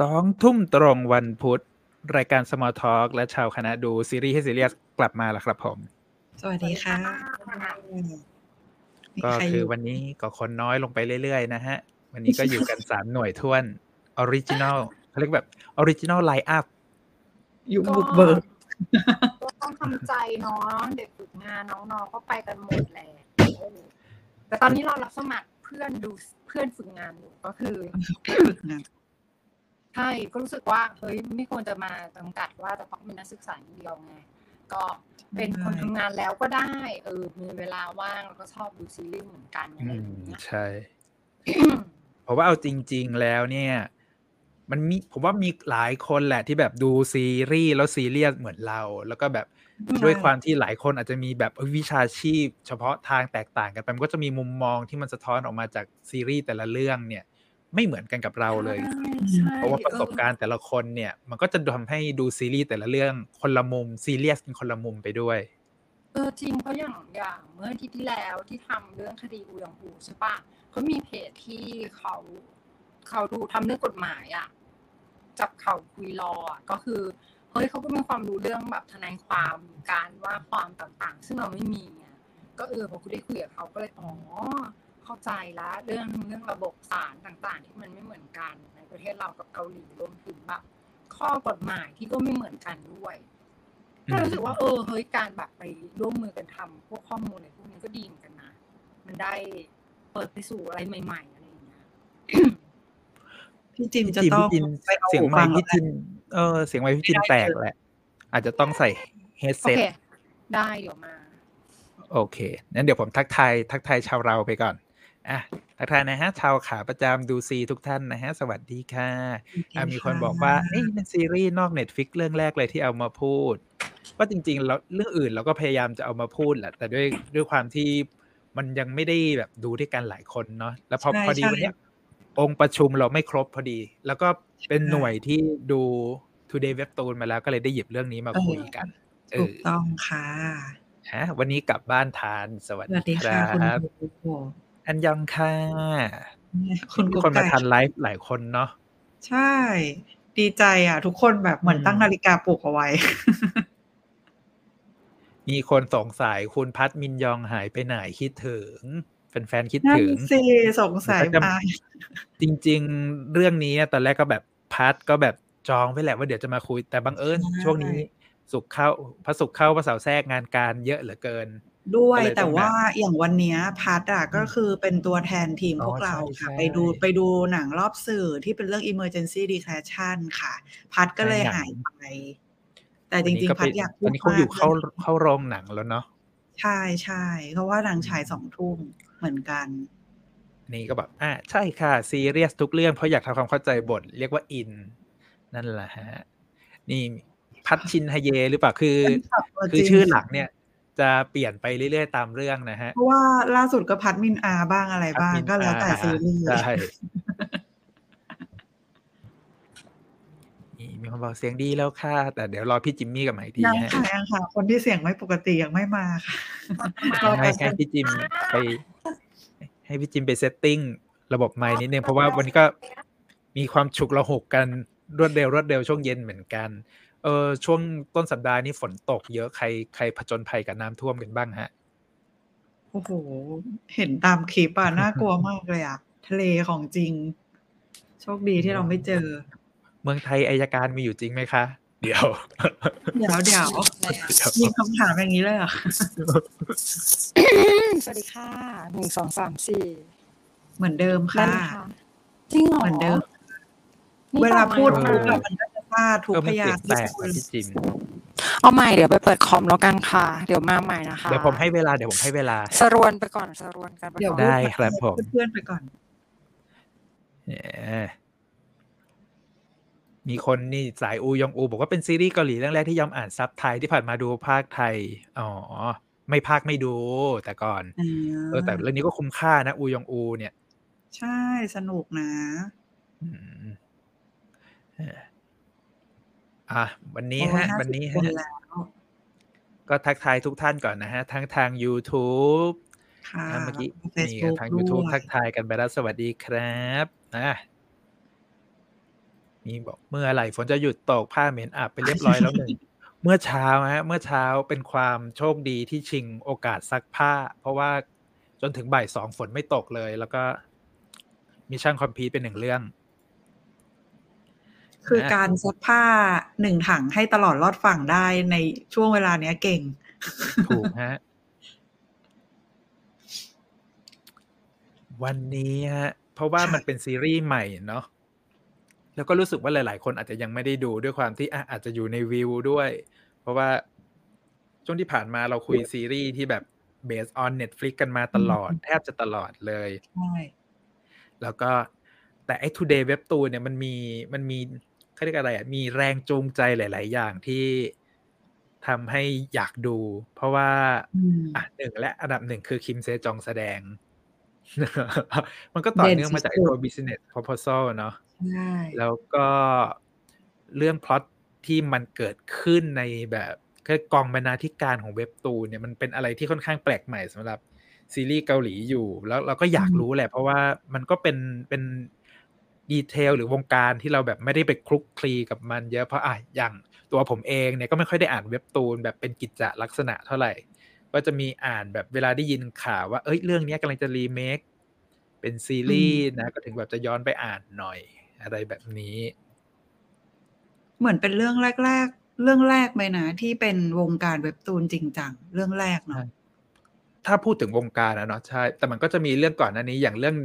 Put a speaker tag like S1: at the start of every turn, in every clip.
S1: สองทุ่มตรงวันพุธ รายการ Small Talk และชาวคณะดูซีรีส์ให้ซีเรียสกลับมาแล้วครับผม
S2: สวัสดีค่ะ
S1: ก็คือวันนี้ก็คนน้อยลงไปเรื่อยๆ นะฮะ วันนี้ก็อยู่กันสามหน่วยถ้วน original เขาเรียกแบบ original line
S2: up ยุคบุกเบิก
S3: ก็ต้องทำใจเนาะเด็กฝึกงานน้องๆก็ไปกันหมดแหละแต่ตอนนี้เรารับสมัครเพื่อนดูเพื่อนฝึกงานอยู่ก็คือ
S2: ฝึกงาน
S3: ใช่ก็รู้สึกว่าเฮ้ยไม่ควรจะมาจำกัดว่าแต่เพราะเป็นนักศึกษาอย่างเดียวไงก็เป็นคนทำงานแล้วก็ได้ เออมีเวลาว่างแล้วก็ชอบดูซีรีส์เหมือนกันอะไร
S1: อื
S3: อย่
S1: มา
S3: งเงี้ย
S1: ใช่ เพราะว่าเอาจริง ๆ แล้วเนี่ย มันมีผมว่ามีหลายคนแหละที่แบบดูซีรีส์แล้วซีเรียสเหมือนเรา แล้วก็แบบด้วยความที่หลายคนอาจจะมีแบบวิชาชีพ เฉพาะทางแตกต่างกันไปมันก็จะมีมุมมองที่มันสะท้อนออกมาจากซีรีส์แต่ละเรื่องเนี่ย ไม่เหมือนกันกับเราเลย
S3: ใช่
S1: เพราะว่าประสบการณ์แต่ละคนเนี่ย มันก็จะทำให้ดูซีรีส์แต่ละเรื่องคนละมุมซีเรียสกันคนละมุมไปด้วย
S3: เออจริงเพราะอย่างอย่างเมื่ออาทิตย์ที่แล้วที่ทำเรื่องคดีอูยองอูใช่ปะ เขามีเพจที่เขาเขาดูทำเรื่องกฎหมายอะจับเขาคุยรออะก็คือเฮ้ยเขาก็มีความรู้เรื่องแบบทนายความการว่าความต่างๆ ซึ่งเราไม่มีไงก็เออพอคุณได้คุยกับเขาก็เลยอ๋อเข้าใจละเรื่องเรื่องระบบศาลต่างๆ ที่มันไม่เหมือนกันในประเทศเรากับเกาหลีรวมถึงแบบข้อกฎหมายที่ก็ไม่เหมือนกันด้วยก็รู้สึกว่าเออเฮ้ยการแบบไปร่วมมือกันทำพวกข้อมูลอะไรพวกนี้ก็ดีเหมือนกันนะ มันได้ เปิดไปสู่อะไรใหม่ ๆ อะไรอย่างเงี้ย
S2: พี่จิม
S1: พี่
S2: จะ
S1: จิม
S2: ต้อง
S1: พี่จิน
S2: ไปเอา
S1: เสียง
S2: หู
S1: ไม
S2: ฟัง
S1: ค์พี่จินเออเสียงไมค์พี่จินแตกแหละ อาจจะต้องใส่ headset
S3: โอ
S1: เค
S3: ได้เดี๋ยวมา
S1: โอเคงั้นเดี๋ยวผมทักทายทักทายชาวเราไปก่อนอะทักทายนะฮะ ชาวขาประจำดูซีทุกท่านนะฮะ สวัสดีค่ะอะมีคนบอกว่านี่เป็นซีรีส์นอก Netflix เรื่องแรกเลยที่เอามาพูดว่าจริงๆแล้วเรื่องอื่นเราก็พยายามจะเอามาพูดแหละ แต่ด้วยด้วยความที่ มันยังไม่ได้แบบดูด้วยกันหลายคนเนาะแล้วพอ
S2: ใช่
S1: พอดี
S2: ใช่
S1: วันเนี้ยองค์ประชุมเราไม่ครบพอดี แล้วก็เป็นหน่วยที่ดู Today Webtoon มาแล้วก็เลยได้หยิบเรื่องนี้มาคุยกันเอ
S2: ถู
S1: อก
S2: ต้องค่ะ
S1: ฮะวันนี้กลับบ้านทาน สวัส
S2: สวัส
S1: ดี
S2: ดี
S1: ค
S2: ค่ะ
S1: รั
S2: คุณ
S1: บ
S2: กุ๊ก
S1: อันยังค่ะ
S2: คุณ
S1: มี
S2: กุ๊ก
S1: คนมา
S2: ไก่
S1: ทันไลฟ์หลายคนเนาะ
S2: ใช่ ดีใจอะ ทุกคนแบบเหมือน
S1: อืม
S2: ตั้งนาฬิกาปลุกเอาไว้
S1: มีคนสงสัยคุณพัดมินยองหายไปไหนคิดถึงแฟนๆคิด
S2: นั่น
S1: ถึง
S2: สิสงสัย
S1: เดี๋ยวก็จะ
S2: มา
S1: จริง ๆ เรื่องนี้ตอนแรกก็แบบพัดก็แบบจองไว้แหละว่าเดี๋ยวจะมาคุย แต่บังเอิญช่วงนี้สุกร์เข้าพระสุกร์เข้าพระเสาร์แทรกงานการเยอะเหลือเกิน
S2: ด้วย
S1: ก็เลยต้อง
S2: แต่ว่าอย่างวันเนี้ยพัดอะก็คือเป็นตัวแทนทีม
S1: อ๋อ
S2: พวกเรา
S1: ใช่
S2: ค่ะ
S1: ใช่
S2: ไปดูไปดูหนังรอบสื่อที่เป็นเรื่อง emergency declaration ค่ะ พัดก็เลย
S1: ใช่หนัง
S2: หายไป แต่จ
S1: วันนี้
S2: ริง
S1: ก็
S2: ๆ
S1: ไป
S2: พัดอยาก
S1: ตอนนี้เขาอยู่
S2: มก
S1: เข้าเข้าโรงหนังแล้วเนาะ
S2: ใช่ใช่เพราะว่าหนังฉายสองทุ่มเหมือนกัน
S1: นี่ก็แบบอ่าใช่ค่ะ ซีเรียสทุกเรื่องเพราะอยากทำความเข้าใจบทเรียกว่าอิน นั่นแหละฮะ นี่พัดชินฮเยหรือเปล่าคือ
S2: เป็นศัพท์ตัว
S1: คือ
S2: จริง
S1: ชื่อหลักเนี่ยจะเปลี่ยนไปเรื่อยๆตามเรื่องนะฮะ
S2: เพราะว่าล่าสุดก็พัดมินอาบ้างอะไรบ้าง
S1: พัดมิน
S2: ก็แล้วแต่
S1: อา
S2: ซีรีส์
S1: ใช่ มีคนบอกเสียงดีแล้วค่ะ แต่เดี๋ยวรอพี่จิมมี่กับใหม่ที
S2: ยัง
S1: ฮะ
S2: ค่ะยังค่ะ คนที่เสียงไม่ปกติยังไม่มาค่ะ
S3: มา
S1: ให้ให้พี่จิมไป ให้พี่จิมไปเซตติ้งระบบไมค์นิดนึงเพราะว่าวันนี้ก็มีความฉุกระหุกกันรวดเร็วรวดเร็วช่วงเย็นเหมือนกัน เออช่วงต้นสัปดาห์นี้ฝนตกเยอะใครใครผจญภัยกับน้ำท่วมกันบ้างฮะ
S2: โอ้โห เห็นตามคลิปอะน่ากลัวมากเลยอะทะเลของจริง โชคดีที่เราไม่เจอ
S1: เมืองไทยอายการมีอยู่จริงไหมคะ เดี๋ยว
S2: เดี๋ยวเดี๋ยวมีคำถามอย่างนี้เลยเหรอ
S3: สวัสดีค่ะหนึ่งสองสามสี่
S2: เหมือนเดิม
S3: นั่
S2: ค่ะ
S3: นค่ะจริงเหรอ
S2: เหมือนเดิม
S3: นี่
S2: เวลาพูด
S3: ต่อ
S2: ปุ๊บ
S3: มา
S2: อะมันก็จะพลาดทุก
S1: เออ
S2: พ
S1: มันเสี
S2: ยายง
S1: ง
S2: ค์
S1: แต
S2: ที่
S1: ก
S2: คุ
S1: อะ
S2: ณ
S1: พี่จิม
S3: เอาใหม่เดี๋ยวไปเปิดคอมแล้วกันค่ะ เดี๋ยวมาใหม่นะคะ
S1: เดี๋ยวผมให้เวลาเดี๋ยวผมให้เวลา
S3: สรวนไปก่อนสรวนกันไป
S2: เดี๋ยว
S3: ก่อน
S1: ได้ครับผม
S2: เพื่อนๆไปก่อน
S1: เนี่ย มีคนนี่สายอูยองอู บอกว่าเป็นซีรีส์เกาหลีเรื่องแรกที่ยอมอ่านซับไทยที่ผ่านมาดูภาคไทย อ๋อ ไม่ภาคไม่ดู แต่ก่อนเออแต่เรื่องนี้ก็คุ้มค่านะอูยองอู เนี่ย
S2: ใช่สนุกนะ
S1: อืมเอ่ออะวันนี้
S2: โอ้
S1: ฮะ
S2: ห้า
S1: วัน
S2: สิบ
S1: นี้
S2: คน
S1: ฮะ
S2: แล้ว
S1: ก็ทักทายทุกท่านก่อนนะฮะ ทั้งทาง YouTube
S2: ค่ะ
S1: นะเมื่อกี้
S2: แล้วก็
S1: มี
S2: Facebook
S1: ทาง
S2: ด้
S1: YouTube
S2: วย
S1: ทักทายกันไปแล้วสวัสดีครับอะ มีบอกเมื่อไหร่ฝนจะหยุดตกผ้าเหม็นอับไปเรียบร้อยแล้วหนึ่งเมื่อเช้าฮะเมื่อเช้าเป็นความโชคดีที่ชิงโอกาสซักผ้า เพราะว่าจนถึงบ่ายสองฝนไม่ตกเลย แล้วก็ mission complete เป็นหนึ่งเรื่อง
S2: คือ
S1: นะ
S2: การซักผ้าหนึ่งถังให้ตลอดรอดฝั่งได้ในช่วงเวลาเนี้ยเก่ง
S1: ถูกฮะ วันนี้ฮะ เพราะว่า
S2: ค่ะ
S1: มันเป็นซีรีส์ใหม่เนาะ แล้วก็รู้สึกว่าหลาย ๆ คนอาจจะยังไม่ได้ดูด้วยความที่อะอาจจะอยู่ในวิวด้วย เพราะว่าช่วงที่ผ่านมาเราคุยซีรีส์ที่แบบ based on Netflix กันมาตลอด แทบจะตลอดเลย
S2: ใช่
S1: แล้วก็แต่ไอ้ Today Webtoon เนี่ยมันมีมันมีเขาเรียกอะไรอะมีแรงจูงใจหลาย ๆ อย่างที่ทำให้อยากดู เพราะว่า
S2: อืม
S1: อะหนึ่งและอันดับหนึ่งคือคิมเซจองแสดง มันก็ต่อ
S2: เด่น
S1: เนื่องมาจากไอ้
S2: สุดๆ
S1: ตัว business proposal เนาะ
S2: ใช่
S1: แล้วก็เรื่องพล็อตที่มันเกิดขึ้นในแบบกองบรรณาธิการของเว็บตูนเนี่ยมันเป็นอะไรที่ค่อนข้างแปลกใหม่สำหรับซีรีส์เกาหลีอยู่ แล้วเราก็อยากรู้แหละ เพราะว่ามันก็เป็นเป็นดีเทลหรือวงการที่เราแบบไม่ได้ไปคลุกคลีกับมันเยอะเพราะอะอย่างตัวผมเองเนี่ยก็ไม่ค่อยได้อ่านเว็บตูนแบบเป็นกิจจลักษณะเท่าไหร่ ก็จะมีอ่านแบบเวลาได้ยินข่าวว่าเอ้ยเรื่องนี้กำลังจะรีเมคเป็นซีรีส์นะก็ถึงแบบจะย้อนไปอ่านหน่อย อะไรแบบนี้
S2: เหมือนเป็นเรื่องแรก ๆ เรื่องแรกไหมนะที่เป็นวงการเว็บตูนจริงจังเรื่องแรกเนาะ
S1: ใช่ถ้าพูดถึงวงการนะเนาะใช่ แต่มันก็จะมีเรื่องก่อนหน้านี้อย่างเรื่อง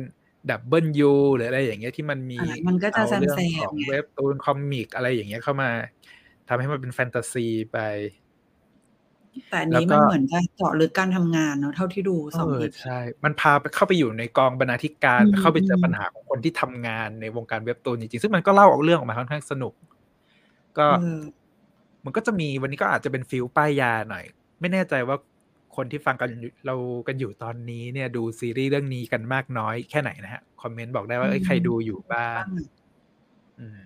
S1: ดับเบิลยูหรืออะไรอย่างเงี้ยที่มันมี
S2: อะมันก็จะ
S1: เอา
S2: แซม
S1: เรื่อง
S2: แซ
S1: ข
S2: ม
S1: อง
S2: ไง
S1: เว็บตูนคอมิกอะไรอย่างเงี้ยเข้ามาทำให้มันเป็นแฟนตาซีไป
S2: แต่อัน
S1: แล้ว
S2: นี้
S1: ก็
S2: มันเหมือนจะเจาะลึกการทำงานเนาะเท่าที่ดูสอง
S1: เออ
S2: อี
S1: ใช่ มันพาไปเข้าไปอยู่ในกองบรรณาธิการ
S2: อืม
S1: ไปเข้าไปเจออ
S2: ม
S1: ปัญหาของคนที่ทำงานในวงการเว็บตูนจริงๆซึ่งมันก็เล่าเอาเรื่องออกมาค่อนข้างสนุก ก็
S2: เออ
S1: มันก็จะมีวันนี้ก็อาจจะเป็นฟิลป้ายยาหน่อย ไม่แน่ใจว่าคนที่ฟังกันอยู่เรากันอยู่ตอนนี้เนี่ยดูซีรีส์เรื่องนี้กันมากน้อยแค่ไหนนะฮะ คอมเมนต์บอกได้ว่าเอ้ยใครดูอยู่บ้างอืม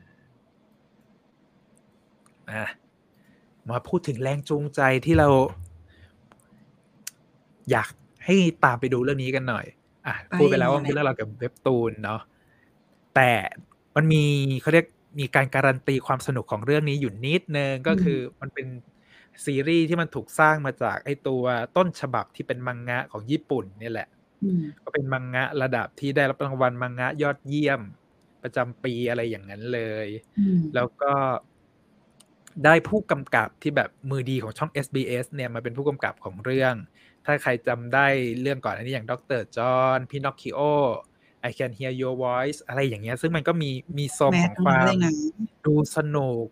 S1: อะ มาพูดถึงแรงจูงใจที่เรา อยากให้ตามไปดูเรื่องนี้กันหน่อย อะ
S2: ไป
S1: พูดไปแล้วว่า
S2: เลย
S1: เป็นเรื่องเราวกับเว็บตูนเนาะแต่มันมีเขาเรียกมีการการันตีความสนุกของเรื่องนี้อยู่นิดนึงก็คือมันเป็นซีรีส์ที่มันถูกสร้างมาจากไอตัวต้นฉบับที่เป็นมังงะของญี่ปุ่นเนี่ยแหละ
S2: อืม
S1: ก็เป็นมังงะระดับที่ได้รับรางวัลมังงะยอดเยี่ยม ประจำปีอะไรอย่างนั้นเลย
S2: อืม
S1: แล้วก็ ได้ผู้กำกับที่แบบมือดีของช่อง SBS เนี่ยมาเป็นผู้กำกับของเรื่อง ถ้าใครจำได้เรื่องก่อนอันนี้อย่างดรจอห์นพินอคคิโอ I Can Hear Your Voice อะไรอย่างเงี้ย ซึ่งมันก็มีมีทรง
S2: แม้
S1: ของ
S2: ทั้ง
S1: ค
S2: นั้น
S1: วาม
S2: เลยนะ
S1: ดูสนุก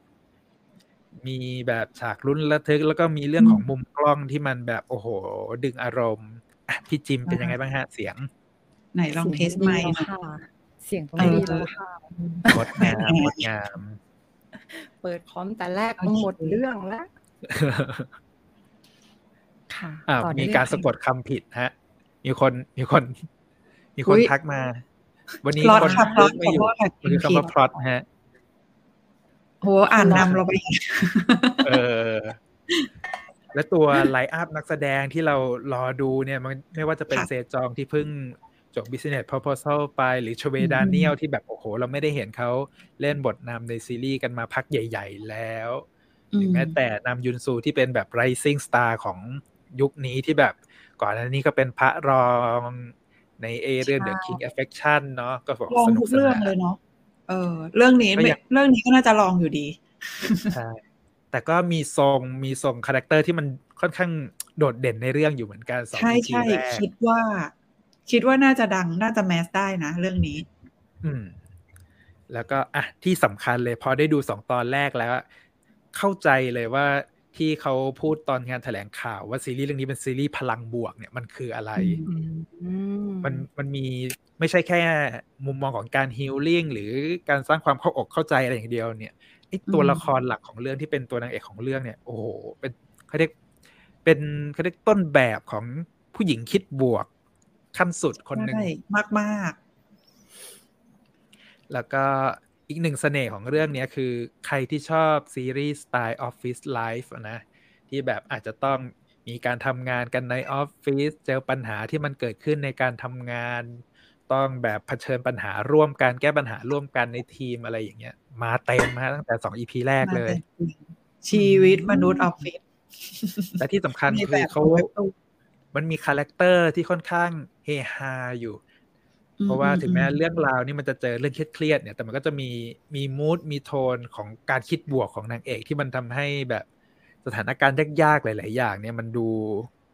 S1: มีแบบฉากลุ้นระทึก แล้วก็มีเรื่องของมุมกล้องที่มันแบบโอ้โห ดึงอารมณ์อะพี่จิมเป็นยังไงบ้างฮะเสียง
S2: ไหนลองเทสไมค์หน่อย
S3: ค่ะ เสียงต้อง
S2: เออ
S3: ดีแล้วค่ะ
S1: งดงามงดงาม
S3: เปิดคอมแต่แรก
S2: โอเค
S3: หมดเรื่องแล้วค่ะ
S1: อ่า
S3: ต่อได้
S1: มี
S3: เลย
S1: การ
S3: ค่ะ
S1: สะกดคำผิดฮะ มีคนมีคน มีคน
S2: อุ๊ย
S1: ทักมา วันนี้
S2: พลอต
S1: คน
S2: ค่ะพลอต
S1: ไม่อยู่
S2: ขอโทษค่ะ
S1: มันคือ
S2: พิมพ์
S1: คำว่า
S2: ผิด
S1: พล็อตฮะ
S2: โหอ่านนำเราไป
S1: เออ และตัวไลน์อัพนักแสดงที่เรารอดูเนี่ย มันไม่ว่าจะเป็น
S2: ค่ะ
S1: เซจองที่เพิ่ง จบ Business Proposal ไปหรือชเว
S2: อืม
S1: ดาเนียลที่แบบโอ้โห เราไม่ได้เห็นเขาเล่นบทนำในซีรีส์กันมาพักใหญ่ ๆ แล้วหรือแม้แต่นำยุนซูที่เป็นแบบ rising star ของยุคนี้ที่แบบก่อนหน้านี้ก็เป็นพระรองในเอเรื่อง The King Affection เนาะก็บอก
S2: ลอง
S1: สนุ
S2: ทุ
S1: ก
S2: ก
S1: ส
S2: เรื่อง
S1: นาน
S2: เลยเนาะเออเรื่องนี้
S1: ก็
S2: ไม่
S1: ยัง
S2: เรื่องนี้ก็น่าจะลองอยู่ดี
S1: ใช่แต่ก็มีทรงมีทรงคาแรคเตอร์ที่มันค่อนข้างโดดเด่นในเรื่องอยู่เหมือนกันสอง
S2: ใช่
S1: EP
S2: ใช่
S1: แรก
S2: คิดว่า คิดว่าน่าจะดังน่าจะแมสได้นะ เรื่องนี้
S1: อืม แล้วก็อะที่สำคัญเลย พอได้ดูสองตอนแรกแล้ว เข้าใจเลยว่าที่เขาพูดตอนงานแถลงข่าวว่าซีรีส์เรื่องนี้เป็นซีรีส์พลังบวกเนี่ยมันคืออะไร
S2: อืม
S3: อืม
S1: มันมันมีไม่ใช่แค่มุมมองของการฮีลลิ่งหรือการสร้างความเข้าอกเข้าใจอะไรอย่างเดียวเนี่ยไอตัว
S2: อืม
S1: ละครหลักของเรื่องที่เป็นตัวนางเอกของเรื่องเนี่ย โอ้โหเป็นเขาเรียกเป็นเขาเรียกต้นแบบของผู้หญิงคิดบวก ขั้นสุดคนหนึ่ง
S2: ใช่มากมาก
S1: แล้วก็อีกหนึ่งเสน่ห์ของเรื่องเนี้ยคือใครที่ชอบซีรีส์สไตล์ office life นะ ที่แบบอาจจะต้องมีการทำงานกันในออฟฟิศเจอปัญหาที่มันเกิดขึ้นในการทำงาน ต้องแบบเผชิญปัญหาร่วมกันแก้ปัญหาร่วมกันในทีมอะไรอย่างเงี้ย มาเต็มมาตั้งแต่สอง EP แรกเลย
S2: ชีวิตมนุษย์ออฟฟิศ
S1: และที่สำคัญ
S2: ใน
S1: คือ
S2: แบ
S1: บเขา
S2: เว็บตูน
S1: มันมี character ที่ค่อนข้างเฮฮาอยู่ เพราะว่าถึงแม้เรื่องราวนี่มันจะเจอเรื่องเครียดๆเนี่ย แต่มันก็จะมีมี mood มีโทนของการคิดบวกของนางเอกที่มันทำให้แบบสถานการณ์ยากๆหลาย ๆ อย่าง เนี่ยมันดู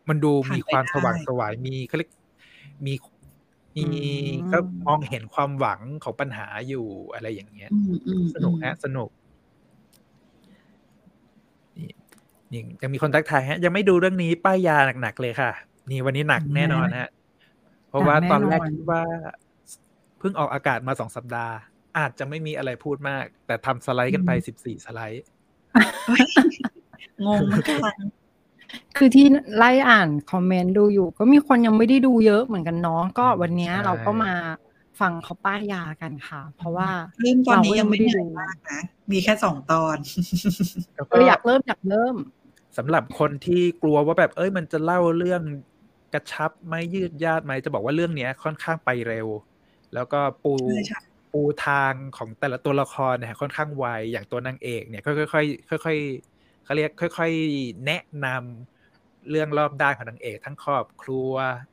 S1: มันดูมีความสว่างไสวมีเขาเรียกมีมี
S3: อืม
S1: ก็มองเห็นความหวังของปัญหาอยู่อะไรอย่างเงี้ย
S2: อืมอืม
S1: สนุกฮะสนุกนี่ นี่ยังมีคนทักทายฮะ ยังไม่ดูเรื่องนี้ป้ายยาหนักๆเลยค่ะ นี่วันนี้หนักแน่นอนฮะ เพราะว่า
S3: หนักแน่
S1: ตอนแรก
S3: นอน
S1: คิดว่าเพิ่งออกอากาศมาสองสัปดาห์ อาจจะไม่มีอะไรพูดมาก แต่ทำสไลด์กันไปสิบสี่สไลด์
S2: งงเหมือนกัน
S3: คือที่ไล่อ่านคอมเมนต์ดูอยู่ ก็มีคนยังไม่ได้ดูเยอะเหมือนกันเนาะก็วันเนี้ย
S1: ใช่
S3: เราก็มาฟังเขาป้ายยากันค่ะ เพราะว่า
S2: เรื่องตอนนี้ยังไม่
S3: เราก็ยังไม่ได้
S2: เหนื่อย
S3: ดู
S2: มากนะมีแค่สองตอน
S1: แล้ว
S3: เอ
S1: ก็
S3: ออยากเริ่มอยากเริ่ม
S1: สำหรับคนที่กลัวว่าแบบเอ้ยมันจะเล่าเรื่องกระชับไหมยืดยาดไหมจะบอกว่าเรื่องเนี้ยค่อนข้างไปเร็ว แล้วก็ปู
S2: ใช่ใช่
S1: ปูทางของแต่ละตัวละครเนี่ยค่อนข้างไวอย่างตัวนางเอกเนี่ยก็ค่อยๆค่อยๆเขาเรียกค่อย ๆ แนะนำเรื่องรอบด้านของนางเอกทั้งครอบครัว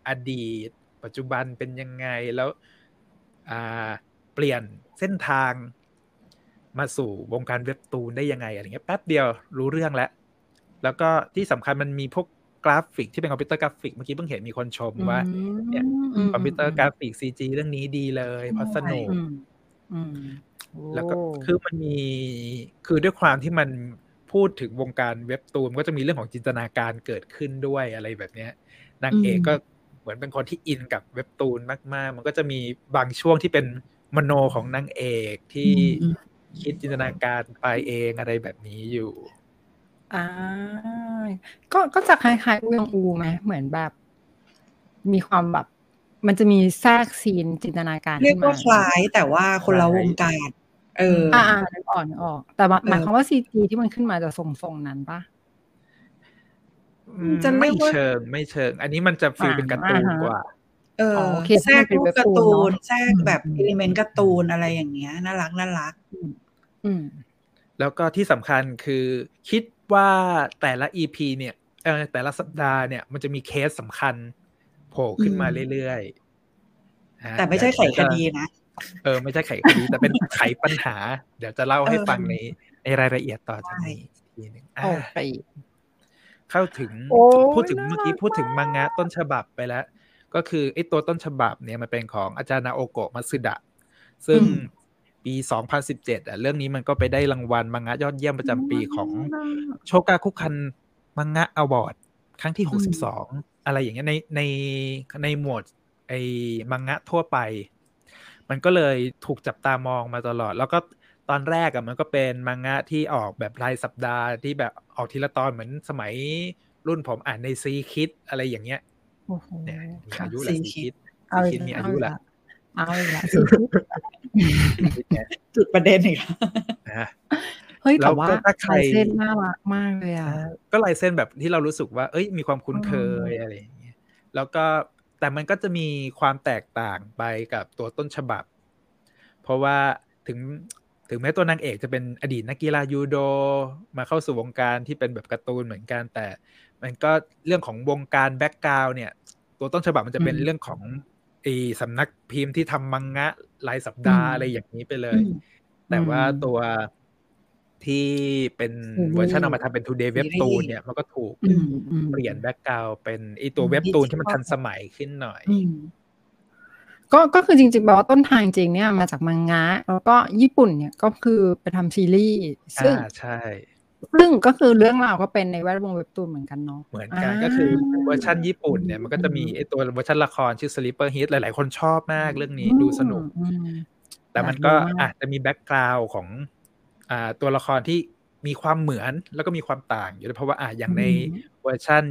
S1: อดีต ปัจจุบันเป็นยังไงแล้วอ่าเปลี่ยนเส้นทางมาสู่วงการเว็บตูนได้ยังไงอะไรเงี้ยแป๊บเดียวรู้เรื่องแล้ว แล้วก็ที่สำคัญมันมีพวกกราฟิกที่เป็นคอมพิวเตอร์กราฟิกเมื่อกี้เพิ่งเห็นมีคนชมว่าเนี่ย
S3: ม
S1: คอมพิวเตอร์กราฟิก CG เรื่องนี้ดีเลยเพราะสนุก
S3: อืมอืม
S1: แล้วก็
S3: โคื
S1: อมันมีคือด้วยความที่มันพูดถึงวงการเว็บตูนมันก็จะมีเรื่องของจินตนาการเกิดขึ้นด้วยอะไรแบบเนี้ยนางเอกก็เหมือนเป็นคนที่อินกับเว็บตูนมาก ๆ มันก็จะมีบางช่วงที่เป็นมโนของนางเอกที่
S2: อืม
S1: คิดจินตนาการไปเองอะไรแบบนี้อยู่
S3: อ่า ก็ก็จะคล้ายๆอูยองอูไหมเหมือนแบบ มีความแบบ มันจะมีแทรกซีนจินตนาการ
S2: เรียกว่าค
S3: ขึ้นม
S2: ล้ายแต่ว่าคนละวงการเอออ
S3: อ่าอ่านึกออกนึกออก แต่ว่า
S2: เออ
S3: หมายความว่าซีจีที่มันขึ้นมาจะทรงๆนั้นปะ
S1: อืม
S2: จะเรี
S1: ไม่
S2: ยกว่า
S1: เชิงไม่เชิง อันนี้มันจะฟีลเป็นการ์ตูน
S3: อ่าฮะ
S1: กว่า
S2: เออ
S3: โอเค
S2: แทรก
S3: ถ้ามันเป็น
S2: รูป
S3: เว็บ
S2: การ์
S3: ตู
S2: ตู
S3: น
S2: น
S3: เนอะ
S2: แทรกแบบ
S3: อืม
S2: อิเลเมนต์การ์ตูนอะไรอย่างเงี้ยน่ารักน่ารัก
S3: อืม
S1: แล้วก็ที่สำคัญคือคิด ว่าแต่ละ EP เนี่ยเออแต่ละสัปดาห์เนี่ยมันจะมีเคสสำคัญโผล่ขึ้นมา
S2: อืม
S1: เรื่อยๆฮะ
S2: แต่ไม่ใช่ไขคดีนะ
S1: เออ ไม่ใช่ไขคดี แต่เป็นไขปัญหา เดี๋ยวจะเล่าให้
S2: เออ
S1: ฟังในในรายละเอียดต่อจากนี้อีกทีหนึ่งอะ
S3: โอเค
S1: เข้าถึง
S3: โอ้ย
S1: พูดถึง
S3: น่า
S1: เมื่อกี้
S3: รัก
S1: พูดถึง
S3: มาก
S1: มังงะต้นฉบับไปแล้ว ก็คือไอ้ตัวต้นฉบับเนี่ยมันเป็นของอาจารย์นาโอโกะมัตสึดะ ซึ่ง
S2: อืม
S1: ปี 2017อะเรื่องนี้มันก็ไปได้รางวัลมังงะยอดเยี่ยมประจำปีของโชกาคุคันมังงะอวอร์ดครั้งที่ 62 อะไรอย่างเงี้ยในในในหมวดไอ้มังงะทั่วไป มันก็เลยถูกจับตามองมาตลอด แล้วก็ตอนแรกอะมันก็เป็นมังงะที่ออกแบบรายสัปดาห์ที่แบบออกทีละตอนเหมือนสมัยรุ่นผมอ่านในซีคิดอะไรอย่างเงี้ย
S3: โอ้โห
S1: เนี่ยมี
S2: ค่ะ
S1: อายุแหละ
S2: ซี
S1: ซี
S2: คิ
S1: คิ
S2: ด
S1: ด
S3: เอา
S1: ซี
S3: อี
S1: คิด
S3: ก
S1: มี
S3: แล้ว
S1: อายุแหละ
S3: เอาอีกแล้ว
S1: เนี่ย
S2: จุดประเด็นอีกแล้ว
S1: นะ
S3: เฮ้ย
S1: แล้
S3: แต่
S1: ว
S3: ว่า
S1: ก็ถ้าใคร
S3: ลายเส้นน่ารักมากเลยอะ
S1: ก็ลายเส้นแบบที่เรารู้สึกว่า เอ้ยมีความคุ้นเคยอะไรอย่างเงี้ยแล้วก็แต่มันก็จะมีความแตกต่างไปกับตัวต้นฉบับ เพราะว่าถึงถึงแม้ตัวนางเอกจะเป็นอดีตนักกีฬายูโด มาเข้าสู่วงการที่เป็นแบบการ์ตูนเหมือนกัน แต่มันก็เรื่องของวงการ background เนี่ย ตัวต้นฉบับมันจะเป็น
S2: อืม
S1: เรื่องของ ไอีสำนักพิมพ์ที่ทำมังงะรายสัปดาห์
S2: อืม
S1: อะไรอย่างนี้ไปเลย
S2: อืม
S1: แต่ว่า
S3: อืม
S1: ตัวที่เป็น
S3: ซีรีส์
S1: เวอร์ชันเอามาทำเป็น Today เว็บตูนเนี่ยมันก็ถูก
S3: อืมอืม
S1: เปลี่ยน background เป็นไอตัว
S2: อืม
S1: เว็บตูน
S2: ดิจิทัล
S1: ที่มันทันสมัยขึ้นหน่อย
S3: อืมก็ก็คือจริงๆแปลว่าต้นทางจริงเนี่ยมาจากมังงะ แล้วก็ญี่ปุ่นเนี่ยก็คือไปทำซีรีส์ซึ่ง
S1: อ่าใช่
S3: ซึ่งก็คือเรื่องราวก็เป็นในแวดวงเว็บตูนเหมือนกันเนาะ
S1: เหมือนกัน
S3: อ่า
S1: ก็คือเวอร์ชันญี่ปุ่นเนี่ยมันก็จะมี
S3: อืม
S1: ไอตัวเวอร์ชันละครชื่อ Sleeper Hit หลาย ๆ คนชอบมากเรื่องนี้ดูสนุก
S3: อืม
S1: แต่มันก็
S3: อยากดูมาก
S1: อาจจะมี background ของอ่าตัวละครที่มีความเหมือนแล้วก็มีความต่างอยู่ด้วยเพราะว่าอ่าอย่างใน
S3: อืม
S1: เวอร์ชั่น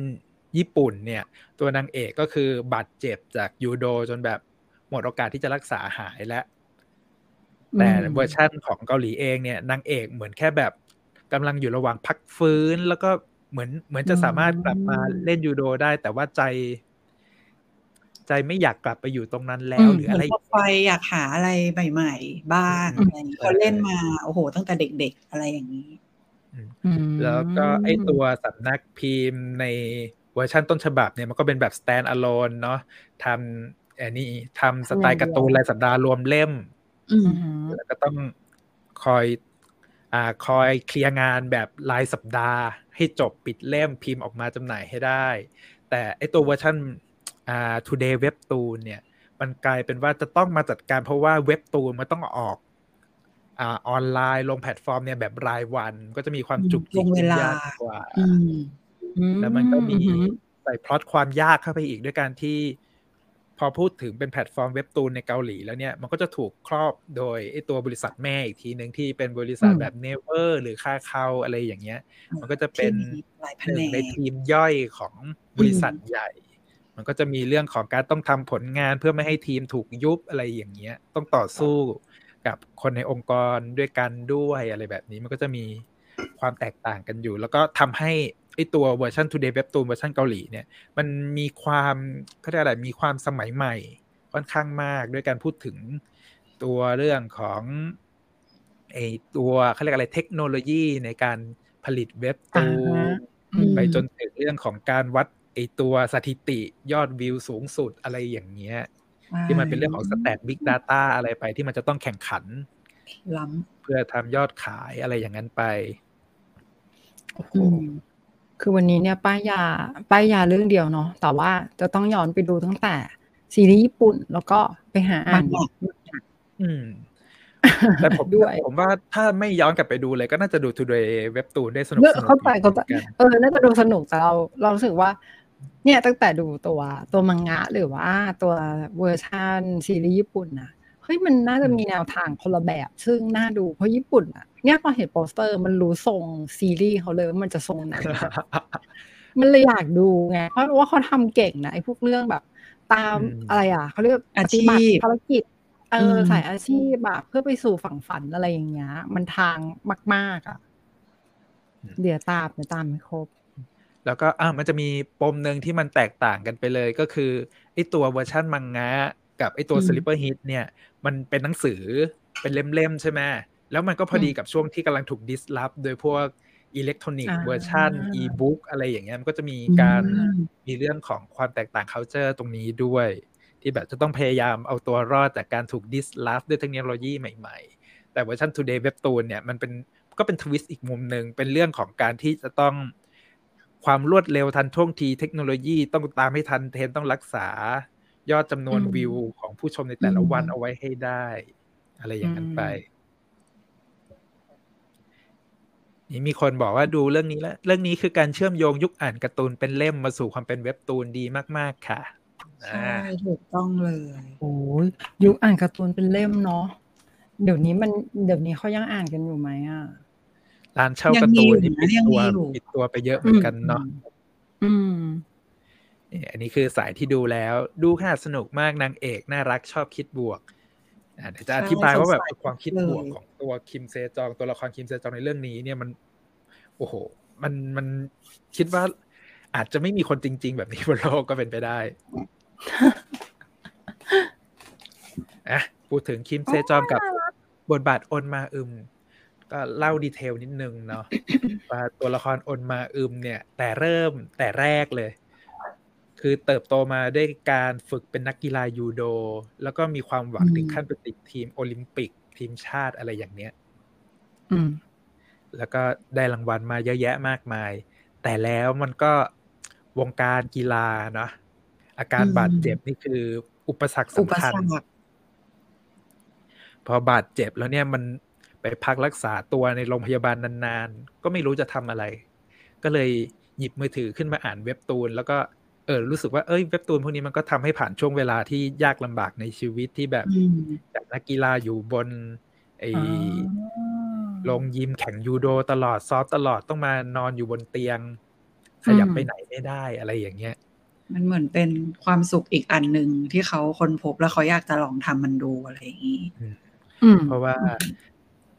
S1: ญี่ปุ่นเนี่ย ตัวนางเอกก็คือบาดเจ็บจากยูโดจนแบบหมดโอกาสที่จะรักษาหายแล้วแต่
S3: อืม
S1: เวอร์ชั่นของเกาหลีเองเนี่ยนางเอกเหมือนแค่แบบ กำลังอยู่ระหว่างพักฟื้น แล้วก็เหมือนเหมือนจะสามารถกลับมาเล่นยูโดได้ แต่ว่าใจ ใจไม่อยากกลับไปอยู่ตรงนั้นแล้วหรือ
S2: เหมื
S1: อะ
S2: อน
S1: ไร
S2: พอไฟอยากหาอะไรใหม่ๆบ้าง
S1: อืม
S2: อะไรอย่างนี้เขาเล่นมาโอ้โห ตั้งแต่เด็ก ๆ อะไรอย่างนี้
S3: อืม
S1: แล้วก็ไอตัวสำนักพิมพ์ในเวอร์ชันต้นฉบับเนี่ยมันก็เป็นแบบ stand alone เนาะทำอันนี้ทำสไตล์การ์ตูนรายสัปดาห์รวมเล่ม
S2: อืม
S3: อืม
S1: แล้วก็ต้องคอย อ่าคอยเคลียร์งานแบบรายสัปดาห์ ให้จบปิดเล่มพิมพ์ออกมาจำหน่ายให้ได้ แต่ไอตัวเวอร์ชันอ่า Today Webtoon เนี่ย มันกลายเป็นว่าจะต้องมาจัดการเพราะว่าเว็บตูนมันต้องออกอ่าออนไลน์ลงแพลตฟอร์มเนี่ยแบบรายวันก็จะมีความจุกจิก
S2: ลงเวลา
S1: ยากกว่า
S2: อืม
S1: แล้วมันก็มี
S3: อืม
S1: ใส่พล็อตความยากเข้าไปอีกด้วยการที่ พอพูดถึงเป็นแพลตฟอร์มเว็บตูนในเกาหลีแล้วเนี่ย มันก็จะถูกครอบโดยไอตัวบริษัทแม่อีกทีหนึ่งที่เป็นบริษัท
S3: อืม
S1: แบบเนเวอร์หรือค่าเข้าอะไรอย่างเงี้ย มันก็จะเป็น
S2: ที่มีหลายแผนก
S1: ห
S2: นึ่
S1: งในทีมย่อยของบริษัทใหญ่ มันก็จะมีเรื่องของการต้องทำผลงานเพื่อไม่ให้ทีมถูกยุบอะไรอย่างเงี้ย ต้องต่อสู้กับคนในองค์กรด้วยกันด้วยอะไรแบบนี้มันก็จะมีความแตกต่างกันอยู่ แล้วก็ทำให้ ไอตัวเวอร์ชัน Today Webtoon เวอร์ชันเกาหลีเนี่ยมันมีความเขาเรียกอะไรมีความสมัยใหม่ค่อนข้างมากด้วยการพูดถึงตัวเรื่องของไอตัวเขาเรียกอะไรเทคโนโลยีในการผลิตเว็บตูน
S3: อ่าฮะ
S2: อืม
S1: ไปจนถึงเรื่องของการวัดไอตัวสถิติยอดวิวสูงสุดอะไรอย่างเงี้ย ที่มันเป็นเรื่องของสแตทบิ๊กดาต้าอะไรไปที่มันจะต้องแข่งขัน
S2: ล้
S1: เพื่อทำยอดขายอะไรอย่างนั้นไป
S3: โอ้โหำ
S2: อืม
S3: คือวันนี้เนี่ยป้ายยาป้ายยาเรื่องเดียวเนาะแต่ว่าจะต้องย้อนไปดูตั้งแต่ซีรีส์ญี่ปุ่นแล้วก็ไปหาอ่าน
S2: มันหนัก
S1: อืมแต่ผม
S3: ด้วย
S1: ผมว่าถ้าไม่ย้อนกลับไปดูเลยก็น่าจะดู Today Webtoon ได้สนุก
S3: เนอะ
S1: สนุก
S3: เข้าใจ
S1: อยู่
S3: เข้าใจ
S1: หมือนกัน
S3: เออ น่าจะดูสนุกแต่เราเรารู้สึกว่า เนี่ยตั้งแต่ดูตัวตัวมังงะหรือว่าตัวเวอร์ชันซีรีส์ญี่ปุ่นนะ เฮ้ยมันน่าจะมีแนวทางคนละแบบ ซึ่งน่าดูเพราะญี่ปุ่นอะเนี่ยพอเห็นโปสเตอร์มันรู้ทรงซีรีส์เขาเลยว่ามันจะทรงไหนมันเลยอยากดูไงเพราะว่าเขาทำเก่งนะไอ้พวกเรื่องแบบ ตาม
S1: อืม
S3: อะไรอะเขาเรียก
S2: อาชีพ
S3: ปฏิบัติภารกิจเอออ
S2: ม
S3: สายอาชีพแบบเพื่อไปสู่ฝั่งฝันอะไรอย่างเงี้ย มันทางมาก ๆ อะ เดี๋ยวตามเดี๋ยวตามไม่ครบ
S1: แล้วก็อะมันจะมีปมหนึ่งที่มันแตกต่างกันไปเลยก็คือไอตัวเวอร์ชันมังงะ กับไอตัว
S2: อืม
S1: Sleeper Hit เนี่ยมันเป็นหนังสือเป็นเล่มๆใช่ไหมแล้วมันก็พอดีกับช่วงที่กำลังถูก disrupt โดยพวกอิเล็กทรอนิกส์
S3: อ่า
S1: เวอร์ชันอีบุ๊กอะไรอย่างเงี้ยมันก็จะมีการ
S2: อืม
S1: มีเรื่องของความแตกต่าง culture ตรงนี้ด้วย ที่แบบจะต้องพยายามเอาตัวรอดจากการถูก disrupt ด้วยเทคโนโลยีใหม่ๆ แต่เวอร์ชัน Today Webtoon เนี่ยมันเป็นก็เป็น twist อีกมุมหนึ่งเป็นเรื่องของการที่จะต้องความรวดเร็วทันท่วงทีเทคโนโลยีต้องตามให้ทันเทรนด์ต้องรักษา ยอดจำนวน
S2: อืม
S1: วิวของผู้ชมในแต่ละวัน
S2: อืม
S1: เอาไว้ให้ได้ อะไรอย่างนั้นไป นี่มีคนบอกว่าดูเรื่องนี้แล้ว เรื่องนี้คือการเชื่อมโยงยุคอ่านการ์ตูนเป็นเล่มมาสู่ความเป็นเว็บตูนดีมาก ๆ ค่ะ
S2: ใช่
S1: อ่า
S2: ถูกต้องเลย
S3: โอ้ยยุคอ่านการ์ตูนเป็นเล่มเนาะเดี๋ยวนี้มันเดี๋ยวนี้เขายังอ่านกันอยู่ไหมอะ
S1: ร้านเช่า
S2: ยัง
S1: การ์ตูน
S2: มี
S1: นี่
S2: อยู่
S1: ปิด
S2: นะยัง
S1: ตัว
S2: มีอยู่
S1: ปิดตัวไปเยอะเหมือนกันเนาะ
S3: อืม
S1: นี่อันนี้คือสายที่ดูแล้วดูค่ะสนุกมากนางเอกน่ารักชอบคิดบวกอะเดี๋ยวจะอธิบายว่าแบบความคิดบวกของตัวคิมเซจองตัวละครคิมเซจองในเรื่องนี้ เนี่ยมัน โอ้โห มันมันคิดว่าอาจจะไม่มีคนจริง ๆ แบบนี้บนโลกก็เป็นไปได้อะพูดถึงคิมเซจองกับบทบาทอน มาอึม ก็เล่า detail นิดนึงเนาะว่าตัวละครอนมาอึมเนี่ย แต่เริ่มแต่แรกเลย คือเติบโตมาด้วยการฝึกเป็นนักกีฬายูโด แล้วก็มีความหวัง
S2: อืม
S1: ถึงขั้นไปติดทีมโอลิมปิกทีมชาติอะไรอย่างเนี้ย
S3: อืม
S1: แล้วก็ได้รางวัลมาเยอะแยะมากมาย แต่แล้วมันก็วงการกีฬาเนาะอาการ
S2: อืม
S1: บาดเจ็บนี่คือ อุปสรรค
S2: อุป
S1: สำคัญ
S2: สรรค
S1: พอบาดเจ็บแล้วเนี่ยมันไปพักรักษาตัวในโรงพยาบาลนานๆ ก็ไม่รู้จะทำอะไร ก็เลยหยิบมือถือขึ้นมาอ่านเว็บตูน แล้วก็ เออรู้สึกว่าเอ้ยเว็บตูนพวกนี้มันก็ทำให้ผ่านช่วงเวลาที่ยากลำบากในชีวิตที่แบบ
S2: อืม
S1: จากนักกีฬาอยู่บนไอ้
S3: อ่า
S1: ลงยิมแข่งยูโดตลอดซ้อมตลอดต้องมานอนอยู่บนเตียง ขยับ
S3: อืม
S1: ไปไหนไม่ได้อะไรอย่างเงี้ย
S2: มันเหมือนเป็นความสุขอีกอันหนึ่งที่เขาค้นพบแล้วเขาอยากจะลองทำมันดูอะไรอย่างนี้
S3: ออืม
S1: เพราะว่า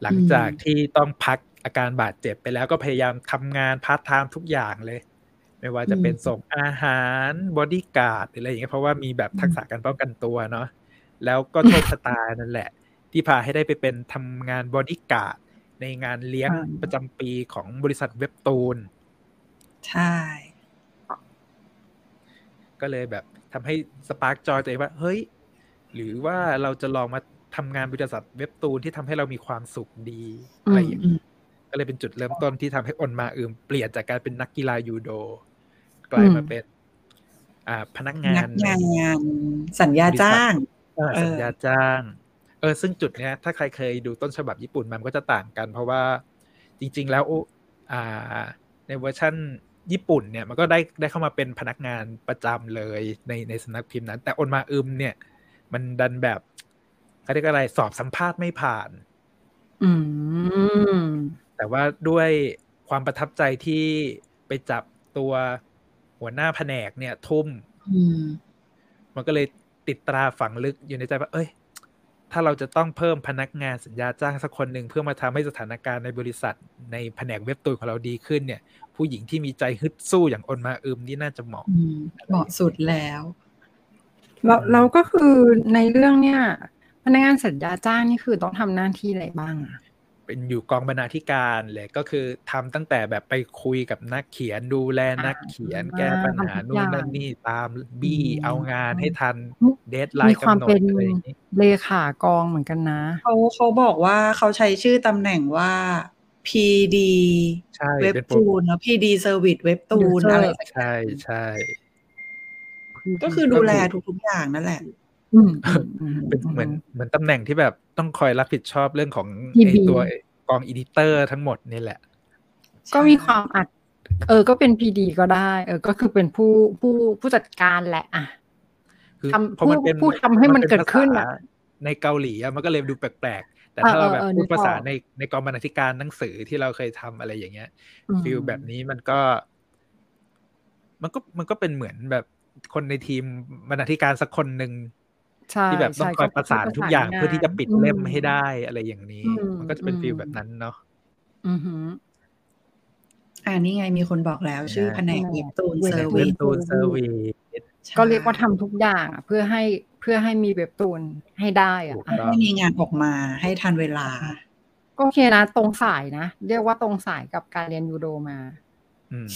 S1: หลังจากที่ต้องพักอาการบาดเจ็บไปแล้วก็พยายามทำงานพาร์ทไทม์ทุกอย่างเลย ไม่ว่าจะเป็นส่งอาหารบอดี้การ์ดหรืออะไรอย่างเงี้ยเพราะว่ามีแบบทักษะการป้องกันตัวเนาะแล้วก็โชคชะตานั่นแหละ ที่พาให้ได้ไปเป็นทำงานบอดี้การ์ดในงานเลี้ยง
S3: อ่า
S1: ประจำปีของบริษัทเว็บตูน
S2: ใช่
S1: ก็เลยแบบทำให้ spark joy ตัวเองว่า เฮ้ย หรือว่าเราจะลองมาทำงานบริษัทเว็บตูนที่ทำให้เรามีความสุขดีอะไรอย่างเงี้ยก็เลยเป็นจุดเริ่มต้นที่ทำให้อนมาอึมเปลี่ยนจากการเป็นนักกีฬายูโด กลายมาเป็น อ่า พนักงา
S2: นั
S1: น
S2: กงานสัญญาจ้าง
S1: อ่า
S2: เออ
S1: สัญญาจ้าง เออ ซึ่งจุดเนี้ย ถ้าใครเคยดูต้นฉบับญี่ปุ่นมันก็จะต่างกัน เพราะว่าจริง ๆ แล้วโออ่า ในเวอร์ชั่นญี่ปุ่นเนี่ยมันก็ได้ได้เข้ามาเป็นพนักงานประจำเลยในในสำนักพิมพ์นั้น แต่อนมาอึมเนี่ย มันดันแบบเขาเรียกอะไรสอบสัมภาษณ์ไม่ผ่าน
S3: อืม
S1: แต่ว่าด้วยความประทับใจที่ไปจับตัว หัวหน้าแผนกเนี่ย ทุ่ม
S2: อืม
S1: มันก็เลยติดตราฝังลึกอยู่ในใจว่า เอ้ย ถ้าเราจะต้องเพิ่มพนักงานสัญญาจ้างสักคนหนึ่งเพื่อมาทำให้สถานการณ์ในบริษัท ในแผนกเว็บตูนของเราดีขึ้นเนี่ย ผู้หญิงที่มีใจฮึดสู้อย่างอนมาอึมนี่น่าจะเหมาะ
S2: อืมเหมาะสุดแล้ว
S3: แล้วเราก็คือในเรื่องเนี่ยพนักงานสัญญาจ้างนี่คือต้องทำหน้าที่อะไรบ้างอะ
S1: เป็นอยู่กองบรรณาธิการเลยก็คือทำตั้งแต่แบบไปคุยกับนักเขียนดูแลนักเขียนแก้ปัญหานู่นนั่นนี่ตามบี้เอางานให้ทันเดทไล
S3: มี
S1: น์
S3: ความ
S1: กำหนด
S3: เป็น
S1: อะไรอย่างนี้
S3: เลขากองเหมือนกันนะ
S2: เขาเขาบอกว่าเขาใช้ชื่อตำแหน่งว่า PD
S1: ใช่
S2: เว็บ
S1: เป็นโปร
S2: ตูนเนอะ PD Service เว็บตูน
S3: User
S2: อะไรสักอ
S1: ใช่
S2: ย่าง
S1: ใช่
S2: ก็คือดูแลทุกๆอย่างนั่นแหละ
S3: อืมอืมอืม
S1: เป็นเหมือนเหมือนตำแหน่งที่แบบต้องคอยรับผิดชอบเรื่องของ
S3: PD
S1: ไอตัวกอง editor ทั้งหมดนี่แหละ
S3: ก็มีความอัด เออ ก็เป็น PD ก็ได้ เออ ก็คือเป็นผู้ผู้ผู้จัดการแหละอะ
S1: คือ
S3: ทำ
S1: พอมันเป็น
S3: พูดทำให้มัน
S1: ป็
S3: เกิดขึ้นอะ
S1: ภาษาในเกาหลีอะมันก็เลยดูแปลกๆ แต่
S3: เออ
S1: ถ้าเราแบบ
S3: เออ
S1: พูด
S3: นึก
S1: ภาษา
S3: ออก
S1: ในในกองบรรณาธิการหนังสือที่เราเคยทำอะไรอย่างเงี้ย
S3: อืม
S1: feel แบบนี้มันก็ มันก็มันก็เป็นเหมือนแบบคนในทีมบรรณาธิการสักคนหนึ่ง
S3: ใช่
S1: ที่แบบต้อง
S3: ใช่
S1: คอยประสานทุกอย่าง
S3: ประสานงาน
S1: เพื่อที่จะปิดเล่ม
S3: อืม
S1: ให้ได้อะไรอย่างนี้
S3: อืม
S1: มันก็จะเป็น feel
S3: อืม
S1: แบบนั้นเนาะ
S3: อือหือ
S2: อ่านี่ไงมีคนบอกแล้ว ชื่อ
S1: ใช่
S2: แผนก
S1: webtoon service webtoon service
S3: ก็เรียกว่าทำทุกอย่างอะเพื่อให้เพื่อให้มีเว็บตูนให้ได้อะ
S1: ถูก
S3: อะ
S1: ต้อง
S2: ให้มีงานออกมาให้ทันเวลา
S3: ก็โอเคนะ ตรงสายนะ เรียกว่าตรงสายกับการเรียนยูโดมา
S1: อืม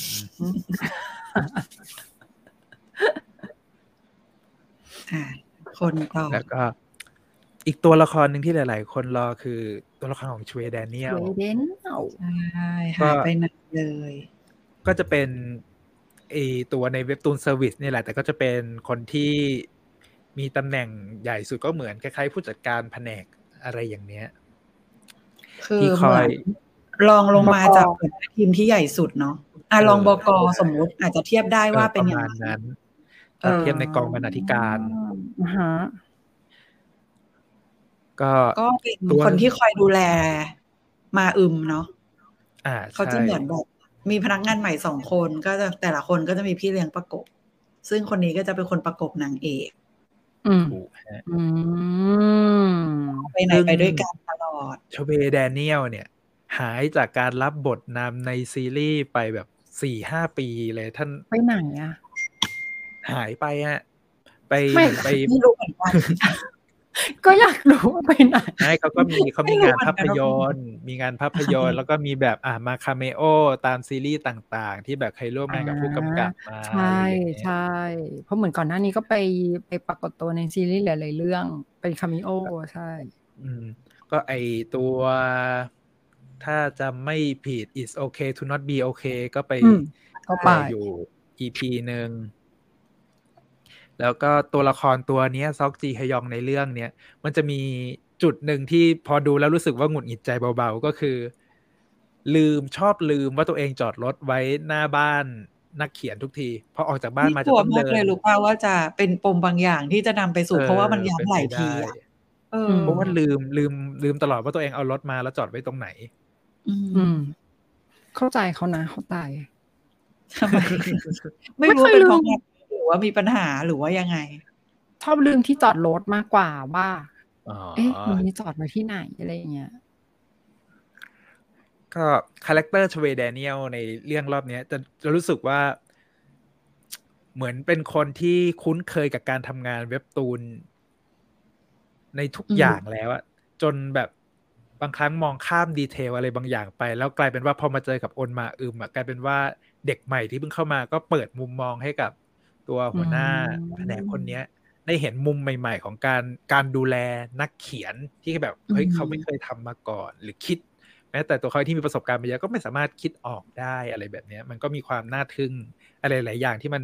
S2: อ่า คนต่อ
S1: แล้วก็ อีกตัวละครหนึ่งที่หลาย ๆ คนรอคือตัวละครของชเวแดเนียล
S3: เวเดนเอา
S2: ใช่หายไปนานเลย
S1: ก็จะเป็นไอตัวใน webtoon service นี่แหละ แต่ก็จะเป็นคนที่มีตำแหน่งใหญ่สุดก็เหมือนคล้ายๆผู้จัดการแผนกอะไรอย่างเนี้ย
S2: คือ
S1: ที่ค
S2: เห
S1: อ
S2: มื
S1: ย
S2: อนรองลงมาจากหัวหน้าทีมที่ใหญ่สุดเนาะอะ
S1: เออ
S2: รองบกสมมุติอาจจะเทียบได้ว่าเป็นอย่าง
S1: ประมาณ
S2: นั้
S1: นั้ นน
S2: เออ
S1: ถ้าเทียบในกองบรรณาธิการ
S3: อ่าฮะ
S1: ก็
S2: ก็เป็น
S1: ตัว
S2: คนที่คอยดูแลมาอึมเนาะ
S1: อ่า
S2: เขาจะ
S1: ใช่
S2: เหมือนแบบมีพนักงานใหม่สองคนก็จะแต่ละคนก็จะมีพี่เลี้ยงประกบ ซึ่งคนนี้ก็จะเป็นคนประกบนางเอก
S3: อืม
S1: ถูกฮะ
S3: อืม
S2: ไปไหน
S1: ซึ่ง
S2: ไปด้วยกันตลอด
S1: ชเวแดเนียลเนี่ย หายจากการรับบทนำในซีรีส์ไปแบบสี่ห้าปีเลยท่าน
S3: ไปไหนอะ
S1: หายไปฮะไป
S3: ไม่
S1: ไป
S2: ไม่รู้เหมือนกัน
S3: ก็อยากรู้ว่าไปไหน
S1: ใช่เขาก็มีเขามี
S2: ไม่รู้
S1: งาน
S2: เหมือนกัน
S1: ภาพยนตร์ มีงานภาพยนตร์ แล้วก็มีแบบอ่ามา cameo ตามซีรีส์ต่างๆ ที่แบบเคยร่วมงานกับผู้กำกับมา
S3: ใช่
S1: อะไรอย่างเงี้ย
S3: ใช่เพราะเหมือนก่อนหน้านี้ก็ไปไปปรากฏตัวในซีรีส์หลายๆเรื่องเป็นคามิโอใช่
S1: อืม ก็ไอตัวถ้าจะไม่ผิด is okay to not be okay ก็ไป
S3: อืมก็ไป
S1: เอ่ออยู่ EP หนึ่ง แล้วก็ตัวละครตัวเนี้ยซอกจีฮยองในเรื่องเนี้ยมันจะมีจุดหนึ่งที่พอดูแล้วรู้สึกว่าหงุดหงิดใจเบาๆ ก็คือ ลืมชอบลืมว่าตัวเองจอดรถไว้หน้าบ้านนักเขียนทุกทีพอออกจากบ้านมา
S2: นี่
S1: จะ
S2: กลัว
S1: ต้อง
S2: มา
S1: เดิ
S2: ก
S1: น
S2: เลยรู้ป่าว่าจะเป็นปมบางอย่างที่จะนำไปสู่
S1: ออ
S2: เพราะว่ามันย้ำหลาย
S1: เป็นไป
S2: ที
S1: ได้
S2: อะเออ
S1: เพราะว่าลืมลืมลืมตลอดว่าตัวเองเอารถมาแล้วจอดไว้ตรงไหน
S2: อื
S3: อื
S2: ม
S3: มเข้าใจเขานะเข้าใจ
S2: ทำไมไม่รู้
S3: ไม่
S2: ว่า
S3: เคย
S2: เป็นเพราะ
S3: ลืม
S2: งานหรือ ว่ามีปัญหาหรือว่ายังไง
S3: ชอบลืมที่จอดรถมากกว่าว่า
S1: ออ๋อ
S3: เอ๊ะวันนี้จอดไว้ที่ไหนอะไรอย่างเงี้ย
S1: ก็ character ชเวแดเนียลในเรื่องรอบเนี้ยจะจะรู้สึกว่า เหมือนเป็นคนที่คุ้นเคยกับการทำงานเว็บตูน ในทุก
S3: อืม
S1: อย่างแล้วอะจนแบบบางครั้งมองข้าม detail อะไรบางอย่างไป แล้วกลายเป็นว่าพอมาเจอกับอนมาอึมอะกลายเป็นว่าเด็กใหม่ที่เพิ่งเข้ามาก็เปิดมุมมองให้กับ ตัวหัวหน้าแผนกคนเนี้ย ได้เห็นมุมใหม่ ๆ ของการการดูแลนักเขียนที่แบบเฮ้ย
S3: อืม
S1: เขาไม่เคยทำมาก่อน หรือคิด แม้แต่ตัวเขาที่มีประสบการณ์มาเยอะก็ไม่สามารถคิดออกได้อะไรแบบเนี้ย มันก็มีความน่าทึ่งอะไรหลายอย่างที่มัน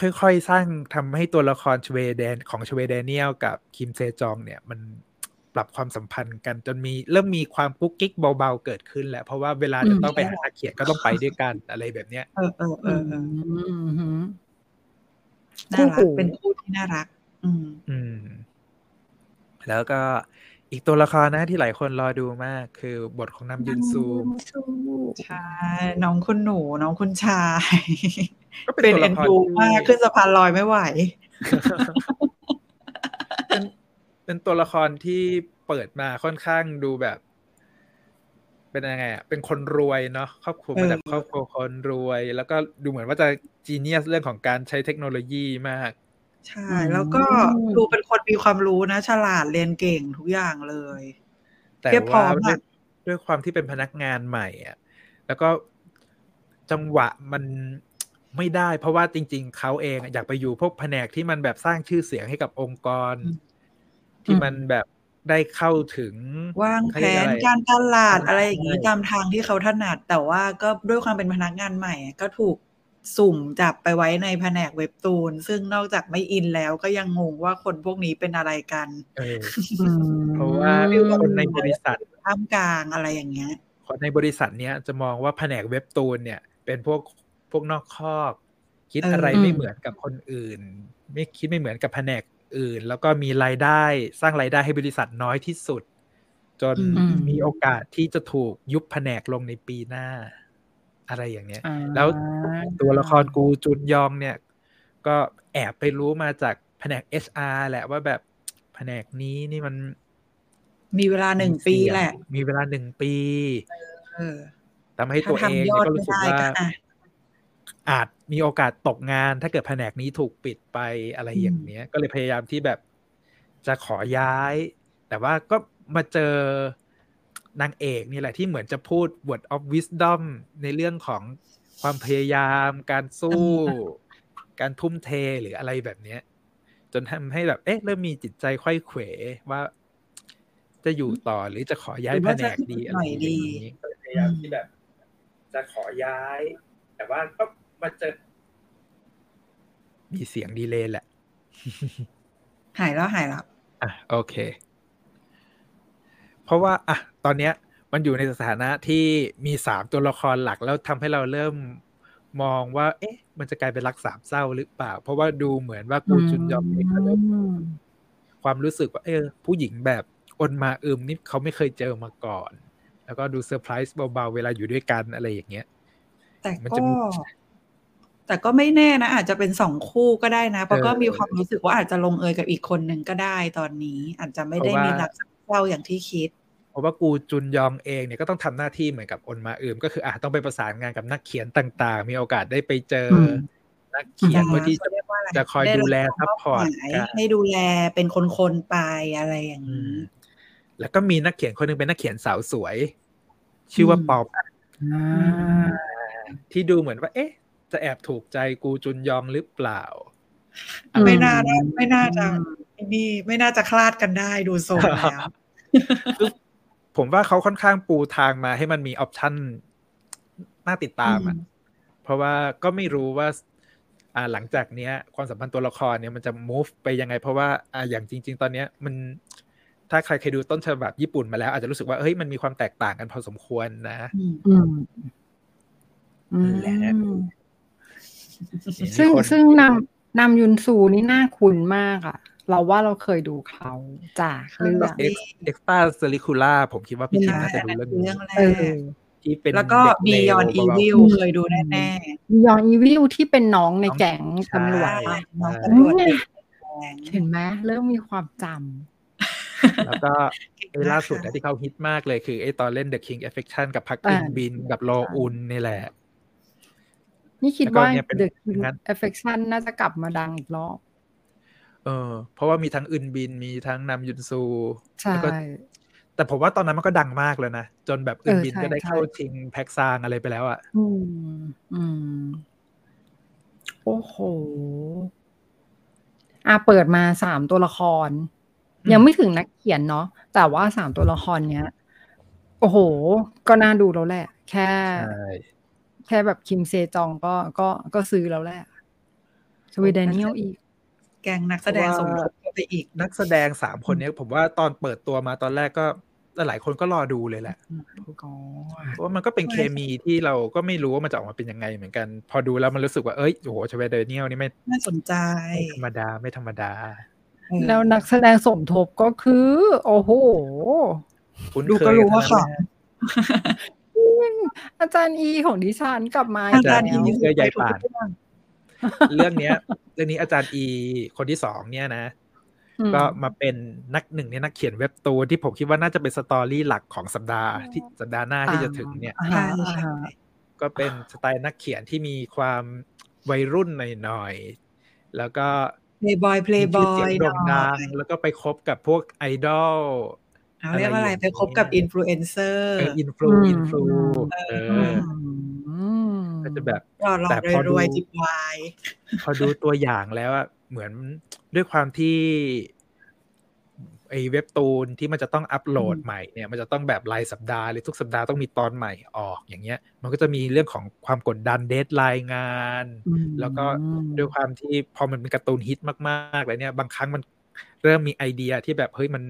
S1: ค่อยๆ สร้างทำให้ตัวละครชเวเดนของชเวเดเนียลกับคิมเซจองเนี่ยมัน ปรับความสัมพันธ์กันจนมีเริ่มมีความกุ๊กกิ๊กเบาๆเกิดขึ้นแล้วเพราะว่าเวลาจะต้องไปหานักเขียนก็ต้องไปด้วยกันอะไรแบบเนี้ย
S2: เออเออเออเออ
S3: มหืม
S2: น่ารั
S3: คู่
S2: ก
S3: หู
S2: เป็นคู่ที่น่ารัก อืม
S1: อืม แล้วก็อีกตัวละครนะที่หลายคนรอดูมาก คือบทของนำยุนซู
S2: ใช่น้องคุณหนูน้องคุณชาย
S1: ก็
S2: เป็น
S1: ตัว
S2: เอ็
S1: ละ
S2: น
S1: คร
S2: ดู
S1: ที่
S2: มากขึ้นสะพานลอยไม่ไหว
S1: เป็น เป็นตัวละครที่เปิดมาค่อนข้างดูแบบ เป็นยังไงอะเป็นคนรวยเนาะครอบครัว
S2: เออ
S1: มาจากครอบครัวคนรวย แล้วก็ดูเหมือนว่าจะจีเนียสเรื่องของการใช้เทคโนโลยีมาก
S2: ใช่ แล้วก็
S3: อืม
S2: ดูเป็นคนมีความรู้นะ ฉลาดเรียนเก่งทุกอย่างเลย
S1: แต่
S2: เพียบพร้
S1: ว่า
S2: อม
S1: ด้วย
S2: อะ
S1: ด้วยความที่เป็นพนักงานใหม่อะแล้วก็จังหวะมันไม่ได้ เพราะว่าจริง ๆ เขาเองอยากไปอยู่พวกแผนกที่มันแบบสร้างชื่อเสียงให้กับองค์กร
S2: อืม
S1: ที่มันแบบได้เข้าถึง
S2: วางแผ
S1: เขเรีย
S2: น
S1: อะไร
S2: การตลาด
S1: ใช่
S2: อะไรอย่างนี้ตามทางที่เขาถนัด แต่ว่าก็ด้วยความเป็นพนักงานใหม่อะก็ถูกสุ่มจับไปไว้ในแผนกเว็บตูน ซึ่งนอกจากไม่อินแล้วก็ยังงงว่าคนพวกนี้เป็นอะไรกัน
S1: เออ
S3: อืม
S1: เพราะว่าคนในบริษัท
S2: ท่ามกลางอะไรอย่างเงี้ย
S1: คนในบริษัทเนี้ยจะมองว่าแผนกเว็บตูนเนี่ย เป็นพวกพวกนอกคอก คิด
S2: เอออ
S1: อะไรไม่เหมือนกับคนอื่น ไม่คิดไม่เหมือนกับแผนก อื่น แล้วก็มีรายได้สร้างรายได้ให้บริษัทน้อยที่สุด จน
S2: อืม
S1: มีโอกาสที่จะถูกยุบแผนกลงในปีหน้า อะไรอย่างเนี้ย
S3: อ่า
S1: แล้วตัวละครกูจุนยองเนี่ย ก็แอบไปรู้มาจากแผนก HR แหละว่าแบบแผนกนี้นี่มัน
S2: มีเวลาหนึ่งปีแหละ
S1: มีเวลาหนึ่งปี
S2: เออ
S1: ทำให้
S2: ถ้า
S1: ตัวเอง
S2: ทำยอ
S1: เนี่ย
S2: ด
S1: ก็
S2: ไม่
S1: รู้สึก
S2: ได้
S1: ว่า
S2: ก็ อะ
S1: อาจมีโอกาสตกงาน ถ้าเกิดแผนกนี้ถูกปิดไปอะไร
S2: อืม
S1: อย่างเนี้ย ก็เลยพยายามที่แบบจะขอย้าย แต่ว่าก็มาเจอนางเอกนี่แหละที่เหมือนจะพูด word of wisdom ในเรื่องของความพยายาม การสู้ การทุ่มเทหรืออะไรแบบเนี้ย จนทำให้แบบ เอ๊ะ เริ่มมีจิตใจไขว้เขวว่า จะอยู่ต่อหรือจะขอย้าย
S2: หรือ
S1: แผ
S2: ว่านจะ
S1: กดีอะไร
S2: หน่อย
S1: อย่าง
S2: ดี
S1: นี้ก็เลยพยายามที่แบบ จะขอย้าย แต่ว่าก็ มาเจอ มีเสียงดีเลย์แหละ
S2: หายแล้วหายแล้ว
S1: อะโอเค เพราะว่า อะ ตอนเนี้ย มันอยู่ในสถานะที่มีสามตัวละครหลักแล้วทำให้เราเริ่มมองว่า เอ๊ะ มันจะกลายเป็นรักสามเศร้าหรือเปล่า เพราะว่าดูเหมือนว่ากูจุนยองเองก็เริ่ม
S3: มี
S1: ความรู้สึกว่า เออ ผู้หญิงแบบอนมาอึมนี่เขาไม่เคยเจอมาก่อน แล้วก็ดูเซอร์ไพรส์เบาๆ เวลาอยู่ด้วยกันอะไรอย่างเงี้ย
S2: แต่
S1: มัน
S2: ก็
S1: จะมี
S2: แต่ก็ไม่แน่นะ อาจจะเป็นสองคู่ก็ได้นะ เพราะ
S1: เออ
S2: ก็มีความรู้สึกว่าอาจจะลงเอยกับอีกคนหนึ่งก็ได้ตอนนี้ อาจจะไม่ได้
S1: เพราะว่ามี
S2: มีรักสามเศร้าอย่างที่คิด
S1: เพราะว่ากูจุนยองเองเนี่ยก็ต้องทำหน้าที่เหมือนกับอนมาอึมก็คืออะต้องไปประสานงานกับนักเขียนต่าง ๆ มีโอกาสได้ไปเจออ
S3: ม
S1: นักเขียน
S2: อ่า
S1: เพื่อที่
S2: เขาเรียกว่าอะไร
S1: จะคอย
S2: ได้
S1: ดูแล
S2: รับ
S1: support มอ
S2: บหมาย
S1: กัน
S2: ให้ดูแลเป็นคนๆไปอะไรอย่าง
S1: อื
S2: นี้ อื
S1: มแล้วก็มีนักเขียนคนหนึ่งเป็นนักเขียนสาวสวย ชื่อว่า
S2: อืม
S1: ปอม
S3: อ่า
S1: ที่ดูเหมือนว่า เอ๊ะ จะแอบถูกใจกูจุนยองหรือเปล่า
S2: ไม่น่านะไม่น่าจะนี่ไม่น่าจะคลาดกันได้ดูทรงแล้ว
S1: คือผมว่าเขาค่อนข้างปูทางมาให้มันมีออปชั่นน่าติดตามอะ
S2: อืม
S1: เพราะว่าก็ไม่รู้ว่าอ่าหลังจากเนี้ย ความสัมพันธ์ตัวละครเนี่ยมันจะ move ไปยังไง เพราะว่าอ่าอย่างจริง ๆ ตอนเนี้ย มันถ้าใครเคยดูต้นฉบับญี่ปุ่นมาแล้ว อาจจะรู้สึกว่าเฮ้ยมันมีความแตกต่างกันพอสมควรนะ
S2: อืม
S3: อืมอืม
S1: และ
S3: ซึ่ง
S1: มีคน
S3: ซึ่งนำนำยุนซูนี่น่าคุ้นมากอะเราว่าเราเคยดูเขาจากเรื่อง
S1: เอ็กเอ็กซ์ตาเซริคูล่าผมคิดว่าพี่ชินน่าจะดูเรื่อง
S2: เรื่
S1: นี้
S2: องแร
S3: เอกอ
S1: ที่เป็น
S2: แล้วก็
S1: เด็เลว
S2: Beyond
S1: เบาๆ
S2: Evil เคยดูแน่
S3: ยอนอีวิลที่เป็นน้องในแก๊ง
S1: ใช่
S3: ตำรวจ
S2: ๆ
S3: ปะ
S2: น้องตำรวจเด็ก
S1: ใง
S3: เห็นไหมเริ่มมีความจ
S1: แล้วก็
S2: เก่ง
S1: ไอ้
S2: มาก
S1: ล่าสุด
S2: ค่ะ
S1: นะที่เขาฮิตมากเลยคือไอ้ตอนเล่น The King Affection กับพัก
S3: อ่า
S1: อินบินกับโลอุนนี่แหละำ
S3: นี่คิด
S1: แล้วก็
S3: ว่า
S1: เนี่ยเป็น
S3: The
S1: อย่าง
S3: King
S1: นั้น
S3: Affection น่าจะกลับมาดังอีกรอบ
S1: เออ เพราะว่ามีทั้งอึนบินมีทั้งนำยุนซู
S3: ใช่
S1: แล้วก็แต่ผมว่าตอนนั้นมันก็ดังมากเลยนะ จนแบบอึนบิน
S3: เออใช่
S1: ก็ได้
S3: ใช่
S1: เข้าชิงแพ็กซางอะไรไปแล้วอะ
S3: อืม อืม โอ้โห อะเปิดมาสามตัวละคร
S1: อืม
S3: ยังไม่ถึงนักเขียนเนาะแต่ว่าสามตัวละครเนี้ย โอ้โห ก็น่าดูแล้วแหละ แค่
S1: ใช่
S3: แค่แบบคิมเซจองก็ก็ก็ซื้อแล้วแหละสวีเดนเนียลอีก
S2: แกงนักแสดงสมทบเข้าไปอีก
S1: นักแสดงสามคนเนี้ยผมว่าตอนเปิดตัวมาตอนแรกก็หลายคนก็รอดูเลยแหละ
S3: ก็
S1: เพราะว่ามันก็เป็น
S2: ใช่
S1: เคมีที่เราก็ไม่รู้ว่ามันจะออกมาเป็นยังไงเหมือนกัน พอดูแล้วมันรู้สึกว่าเอ้ยโอ้โหชเวเดเนียลนี่ไม่
S2: น่าสนใจ
S1: ไม่ธรรมดาไม่ธรรมดา
S2: เออ
S3: แล้วนักแสดงสมทบก็คือ โอ้โห
S1: คุ้น
S2: ดู
S1: เค
S2: ก็
S1: ย
S2: รู้ว่า
S1: ทั้ ง
S2: ข
S1: นั้นำ
S3: อาจารย์อีของดิฉันกลับมา
S2: อาจารย์
S3: แล้ว
S2: อี
S1: เสื้อใยป่าน
S2: ทุกเรื่อง
S1: เรื่องเนี้ย เรื่องนี้อาจารย์อีคนที่สองเนี่ยนะ
S3: อืม
S1: ก็มาเป็นนักหนึ่งในนักเขียนเว็บตูนที่ผมคิดว่าน่าจะเป็นสตอรี่หลักของสัปดาห์ที่สัปดาห์หน้าที่จะถึงเนี่ย
S3: อ่า
S2: ใช่
S3: อ่า
S2: ใช่
S1: ก็เป็นสไตล์นักเขียนที่มีความวัยรุ่นหน่อยๆแล้วก็
S2: เพลย์บอยเพล
S1: มี
S2: ย์บ
S1: ชื่อ
S2: อ
S1: เสีย
S2: ย
S1: งโด่งดังแล้วก็ไปคบกับพวกไอดอล
S2: เอาเรียกว่าอะไร
S1: อะไรอย่าง
S2: ไปคบกับ
S1: นี้
S2: อินฟลูเอนเซอร์
S1: เอออินฟลู
S3: อืม
S1: อินฟลู
S2: เอ
S1: เอ
S2: อ
S1: อ
S3: อืม
S1: ก็จะแบบ
S2: รอรอ
S1: แต่พอดู
S2: รวยๆจิบวาย
S1: พอดูตัวอย่างแล้วอะเหมือนด้วยความที่ไอเว็บตูนที่มันจะต้องอัปโหลดใหม่เนี่ยมันจะต้องแบบรายสัปดาห์หรือทุกสัปดาห์ต้องมีตอนใหม่ออกอย่างเงี้ย มันก็จะมีเรื่องของความกดดัน deadline งาน
S3: อืม
S1: แล้วก็ด้วยความที่พอมันเป็นการ์ตูนฮิตมากๆเลยเนี่ยบางครั้งมันเริ่มมีไอเดียที่แบบเฮ้ยมัน